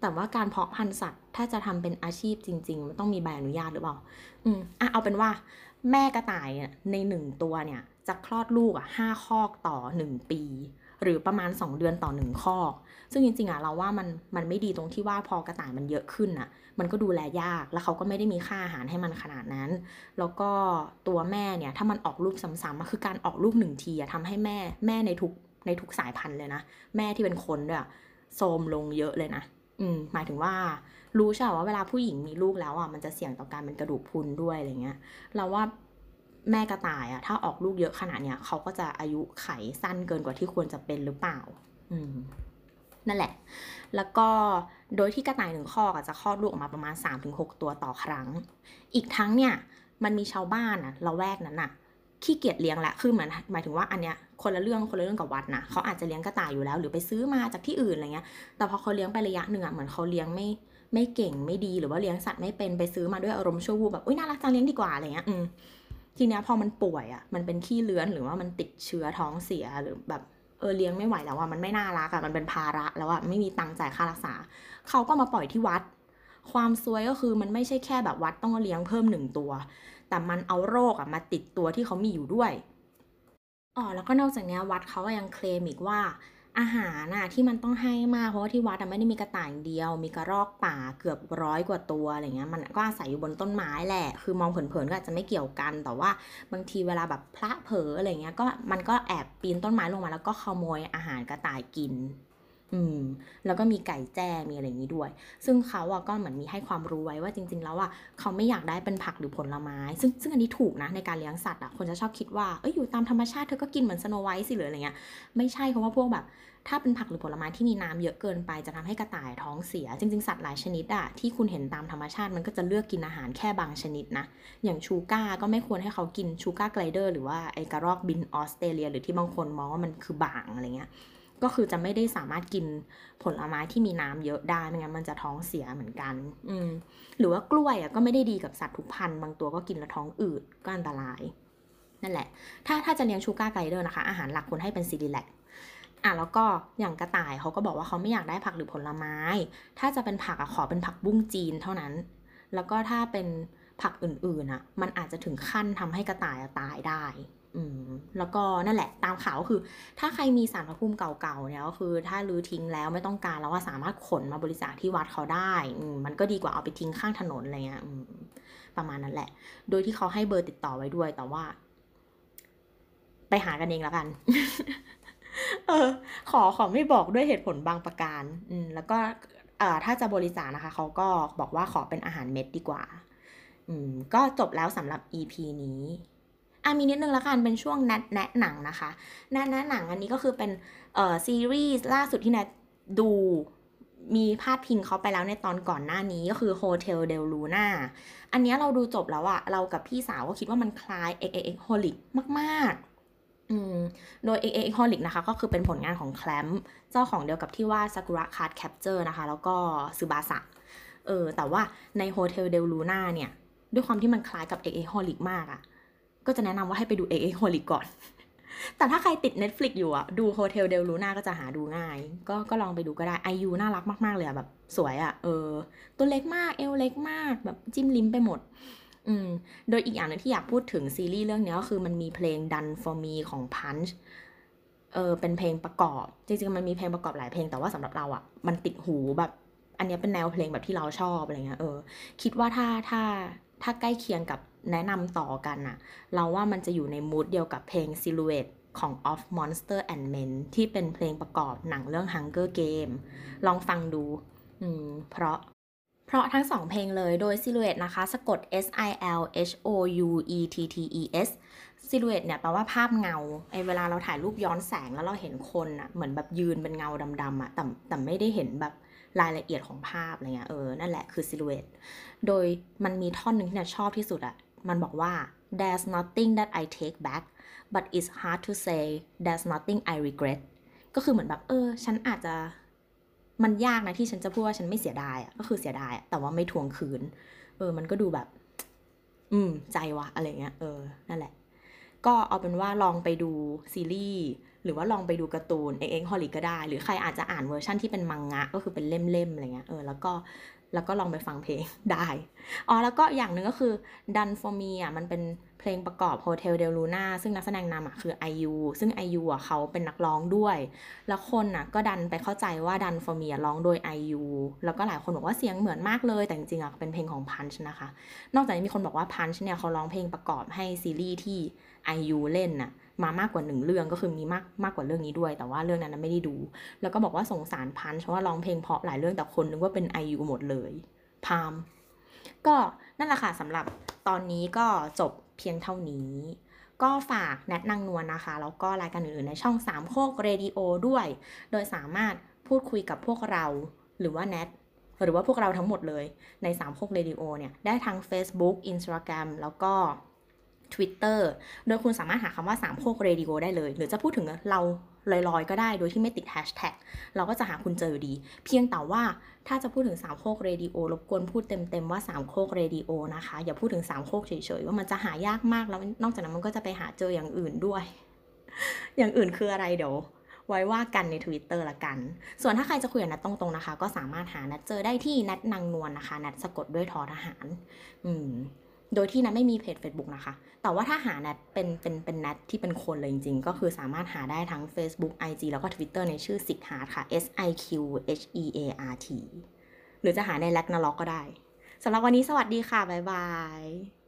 แต่ว่าการเพาะพันธุ์สัตว์ ถ้าจะทำเป็นอาชีพจริง ๆ มันต้องมีใบอนุญาตหรือเปล่า อืมอะเอาเป็นว่าแม่กระต่ายในหนึ่งตัวเนี่ย จะคลอดลูกอะห้าคอกต่อหนึ่งปี หรือประมาณ 2 เดือนต่อหนึ่งข้อ ซึ่งจริงๆอะเราว่ามันมันไม่ดีตรงที่ว่าพอกระต่ายมันเยอะขึ้นอะมันก็ดูแลยาก แล้วเขาก็ไม่ได้มีค่าอาหารให้มันขนาดนั้น แล้วก็ตัวแม่เนี่ยถ้ามันออกลูกซ้ำๆมันคือการออกลูกหนึ่งทีอะทำให้แม่แม่ในทุกในทุกสายพันธุ์เลยนะ แม่ที่เป็นคนด้วยโทมลงเยอะเลยนะอืมหมายถึงว่ารู้ใช่ว่าเวลาผู้หญิงมีลูกแล้วอะมันจะเสี่ยงต่อการเป็นกระดูกพุนด้วยอะไรเงี้ยเราว่า แม่กระต่ายอะถ้าออกลูกเยอะขนาดเนี้ยเขาก็จะอายุไขสั้นเกินกว่าที่ควรจะเป็นหรือเปล่า อืมนั่นแหละ แล้วก็โดยที่กระต่ายหนึ่งข้อจะคลอดลูกออกมาประมาณ 3-6 ตัวต่อครั้ง อีกทั้งเนี่ยมันมีชาวบ้านอะละแวกนั้นอะขี้เกียจเลี้ยงแหละ คือเหมือนหมายถึงว่าอันเนี้ยคนละเรื่องคนละเรื่องกับวัดนะเขาอาจจะเลี้ยงกระต่ายอยู่แล้ว หรือไปซื้อมาจากที่อื่นอะไรเงี้ย แต่พอเขาเลี้ยงไประยะหนึ่งอะเหมือนเขาเลี้ยงไม่ไม่เก่งไม่ดีหรือว่าเลี้ยงสัตว์ไม่เป็นไปซื้อมาด้วยอารมณ์ชั่ววูบแบบอุ้ยน่ารักจังเลี้ยงดีกว่าอะไรเงี้ยอืม ทีเนี้ยพอมันป่วยอะมันเป็นขี้เลื้อนหรือว่ามันติดเชื้อท้องเสียหรือแบบเออเลี้ยงไม่ไหวแล้วอะมันไม่น่ารักอะมันเป็นภาระแล้วอะไม่มีตังค์จ่ายค่ารักษา เขาก็มาปล่อยที่วัด ความซวยก็คือมันไม่ใช่แค่แบบวัดต้องเลี้ยงเพิ่มหนึ่งตัว แต่มันเอาโรคอะมาติดตัวที่เขามีอยู่ด้วยอ๋อแล้วก็นอกจากนี้วัดเขาก็ยังเคลมอีกว่า อาหารน่ะที่มันต้องให้มากเพราะว่าที่วัดอะไม่ได้มีกระต่ายอย่างเดียว มีกระรอกป่าเกือบร้อยกว่าตัวอะไรเงี้ยมันก็อาศัยอยู่บนต้นไม้แหละคือมองเผินๆก็อาจจะไม่เกี่ยวกันแต่ว่าบางทีเวลาแบบพระเผลออะไรเงี้ยก็มันก็แอบปีนต้นไม้ลงมาแล้วก็ขโมยอาหารกระต่ายกิน อืม แล้วก็มีไก่แจ้มีอะไรอย่างนี้ด้วย ซึ่งเขาอะก็เหมือนมีให้ความรู้ไว้ว่าจริง ๆ แล้วอะเขาไม่อยากได้เป็นผักหรือผลไม้ ซึ่งซึ่งอันนี้ถูกนะในการเลี้ยงสัตว์อะคนจะชอบคิดว่าเอ้ยอยู่ตามธรรมชาติเธอก็กินเหมือนสโนไวท์สิหรืออะไรเงี้ยไม่ใช่เพราะว่าพวกแบบ ถ้าเป็นผักหรือผลไม้ที่มีน้ำเยอะเกินไปจะทำให้กระต่ายท้องเสีย จริง ๆ สัตว์หลายชนิดอะที่คุณเห็นตามธรรมชาติมันก็จะเลือกกินอาหารแค่บางชนิดนะอย่างชูก้าก็ไม่ควรให้เขากินชูก้าไกลเดอร์หรือว่าไอกระรอกบินออสเตรเลีย หรือที่บางคนมองว่ามันคือบางอะไรเงี้ย ก็คือจะไม่ได้สามารถกินผลไม้ที่มีน้ำเยอะได้ไม่งั้นมันจะท้องเสียเหมือนกัน อืมหรือว่ากล้วยอะก็ไม่ได้ดีกับสัตว์ทุกพันธุ์บางตัวก็กินแล้วท้องอืดก็อันตราย นั่นแหละ ถ้าถ้าจะเลี้ยงชูการ์ไกเดอร์นะคะ อาหารหลักควรให้เป็นซีรีแลกอะแล้วก็อย่างกระต่ายเขาก็บอกว่าเขาไม่อยากได้ผักหรือผลไม้ ถ้าจะเป็นผักอะขอเป็นผักบุ้งจีนเท่านั้น แล้วก็ถ้าเป็นผักอื่นๆอะมันอาจจะถึงขั้นทำให้กระต่ายตายได้อืม แล้วก็นั่นแหละตามข่าวก็คือ ถ้าใครมีสารพระภูมิเก่าๆเนี่ยก็คือ ถ้ารื้อทิ้งแล้วไม่ต้องการแล้วว่าสามารถขนมาบริจาคที่วัดเขาได้อืมมันก็ดีกว่าเอาไปทิ้งข้างถนนอะไรเงี้ยอืมประมาณนั้นแหละ โดยที่เขาให้เบอร์ติดต่อไว้ด้วยแต่ว่า ไปหากันเองแล้วกัน เออ ขอขอไม่บอกด้วยเหตุผลบางประการ อืม แล้วก็เอ่อถ้าจะบริจาคนะคะ เขาก็บอกว่าขอเป็นอาหารเม็ดดีกว่า อืม ก็จบแล้วสำหรับ EP นี้ อะมีนิดนึงละกันเป็นช่วงแนะแนะหนังนะคะแนะแนะหนังอันนี้ก็คือเป็นเอ่อซีรีส์ล่าสุดที่แนทดูมีพาดพิงเขาไปแล้วในตอนก่อนหน้านี้ก็คือ Hotel Del Luna อันนี้เราดูจบแล้วอะเรากับพี่สาวก็คิดว่ามันคล้าย X X Holic มากๆอืมโดย X X Holic นะคะ ก็คือเป็นผลงานของแคลมเจ้าของเดียวกับที่ว่า Sakura Card Capture นะคะ แล้วก็ซูบาสะเออแต่ว่าใน Hotel Del Luna เนี่ย ด้วยความที่มันคล้ายกับ X X Holic มากอะ ก็จะแนะนำว่าให้ไปดู X X Holic ก่อน แต่ถ้าใครติด Netflix อยู่อะดู Hotel Del Luna ก็จะหาดูง่าย ก็ก็ลองไปดูก็ได้ไอยูน่ารักมาก ๆ เลยอะแบบสวยอะเออ ตัวเล็กมากเอวเล็กมากแบบจิ้มลิ้มไปหมดอืมโดยอีกอย่างหนึงที่อยากพูดถึงซีรีส์เรื่องนี้ก็คือมันมีเพลง Done for Me ของ Punch เออเป็นเพลงประกอบ จริงๆ มันมีเพลงประกอบหลายเพลงแต่ว่าสำหรับเราอะมันติดหูแบบ อันนี้เป็นแนวเพลงแบบที่เราชอบอะไรเงี้ยเออ คิดว่าถ้าถ้าถ้าใกล้เคียงกับ แนะนำต่อกันอะเราว่ามันจะอยู่ในมูดเดียวกับเพลง Silhouette ของ Of Monster and Men ที่เป็นเพลงประกอบหนังเรื่อง Hunger Game ลองฟังดู อืม เพราะ เพราะทั้งสองเพลงเลยโดย Silhouette นะคะ สะกด S I L H O U E T T E S Silhouette เนี่ยแปลว่าภาพเงาไอเวลาเราถ่ายรูปย้อนแสงแล้วเราเห็นคนอะเหมือนแบบยืนเป็นเงาดำๆอะแต่แต่ไม่ได้เห็นแบบรายละเอียดของภาพอะไรเงี้ยเออ นั่นแหละคือ Silhouette โดยมันมีท่อนหนึ่งที่เนี่ยชอบที่สุดอะ มันบอกว่า there's nothing that I take back but it's hard to say there's nothing I regret ก็คือเหมือนแบบเออ ฉันอาจจะมันยากนะที่ฉันจะพูดว่าฉันไม่เสียดายอะก็คือเสียดายแต่ว่าไม่ทวงคืน เออ มันก็ดูแบบ อืม ใจวะอะไรเงี้ย เออ นั่นแหละ ก็เอาเป็นว่าลองไปดูซีรีส์หรือว่าลองไปดูการ์ตูน xxxHolic็ได้ หรือใครอาจจะอ่านเวอร์ชั่นที่เป็นมังงะ ก็คือเป็นเล่มๆอะไรเงี้ย เออ แล้วก็ แล้วก็ลองไปฟังเพลงได้อ๋อแล้วก็อย่างหนึ่งก็คือ Done for Me อะมันเป็นเพลงประกอบ Hotel Del Luna ซึ่งนักแสดงนำอะคือ IU ซึ่ง IU อะเขาเป็นนักร้องด้วย แล้วคนอะก็ดันไปเข้าใจว่า Done for Me อะร้องโดย IU แล้วก็หลายคนบอกว่าเสียงเหมือนมากเลย แต่จริงๆอะเป็นเพลงของ Punch นะคะ นอกจากนี้มีคนบอกว่า Punch เนี่ยเขาร้องเพลงประกอบให้ซีรีส์ที่ IU เล่นน่ะ มามากกว่าหนึ่งเรื่องก็คือมีมากมากกว่าเรื่องนี้ด้วย แต่ว่าเรื่องนั้นไม่ได้ดู แล้วก็บอกว่าสงสาร Punch เพราะว่าร้องเพลงเพราะหลายเรื่องแต่คนนึกว่าเป็น IU หมดเลยพามก็นั่นแหละค่ะสำหรับตอนนี้ก็จบเพียงเท่านี้ ก็ฝากแนทนางนวลนะคะ แล้วก็รายการอื่นๆในช่องสามโคกเรดิโอด้วย โดยสามารถพูดคุยกับพวกเราหรือว่าแนทหรือว่าพวกเราทั้งหมดเลยในสามโคกเรดิโอเนี่ย ได้ทั้ง Facebook Instagram แล้วก็ Twitter โดยคุณสามารถหาคำว่าสามโคกเรดิโอได้เลย หรือจะพูดถึงเราลอยๆ ก็ได้โดยที่ไม่ติดแฮชแท็กเราก็จะหาคุณเจออยู่ดี เพียงแต่ว่าถ้าจะพูดถึงสามโคกเรดิโอรบกวนพูดเต็มๆว่าสามโคกเรดิโอนะคะ อย่าพูดถึงสามโคกเฉยๆ ว่ามันจะหายากมากแล้วนอกจากนั้นมันก็จะไปหาเจออย่างอื่นด้วย อย่างอื่นคืออะไรเดี๋ยวไว้ว่ากันใน Twitter ละกัน ส่วนถ้าใครจะคุยกับแนทตรงๆนะคะ ก็สามารถหาแนทเจอได้ที่แนทนางนวลนะคะ แนทสะกดด้วยทอทหาร อืม โดยที่แนทไม่มีเพจ Facebook นะคะ แต่ว่าถ้าหานัดเป็นเป็นเป็นนัดที่เป็นคนเลยจริงๆ ก็คือสามารถหาได้ทั้ง Facebook IG แล้วก็ Twitter ในชื่อ s i q h a r t ค่ะ S I Q H E A R T หรือจะหาในแลกนาล็อกก็ได้สำหรับวันนี้สวัสดีค่ะ บ๊ายบาย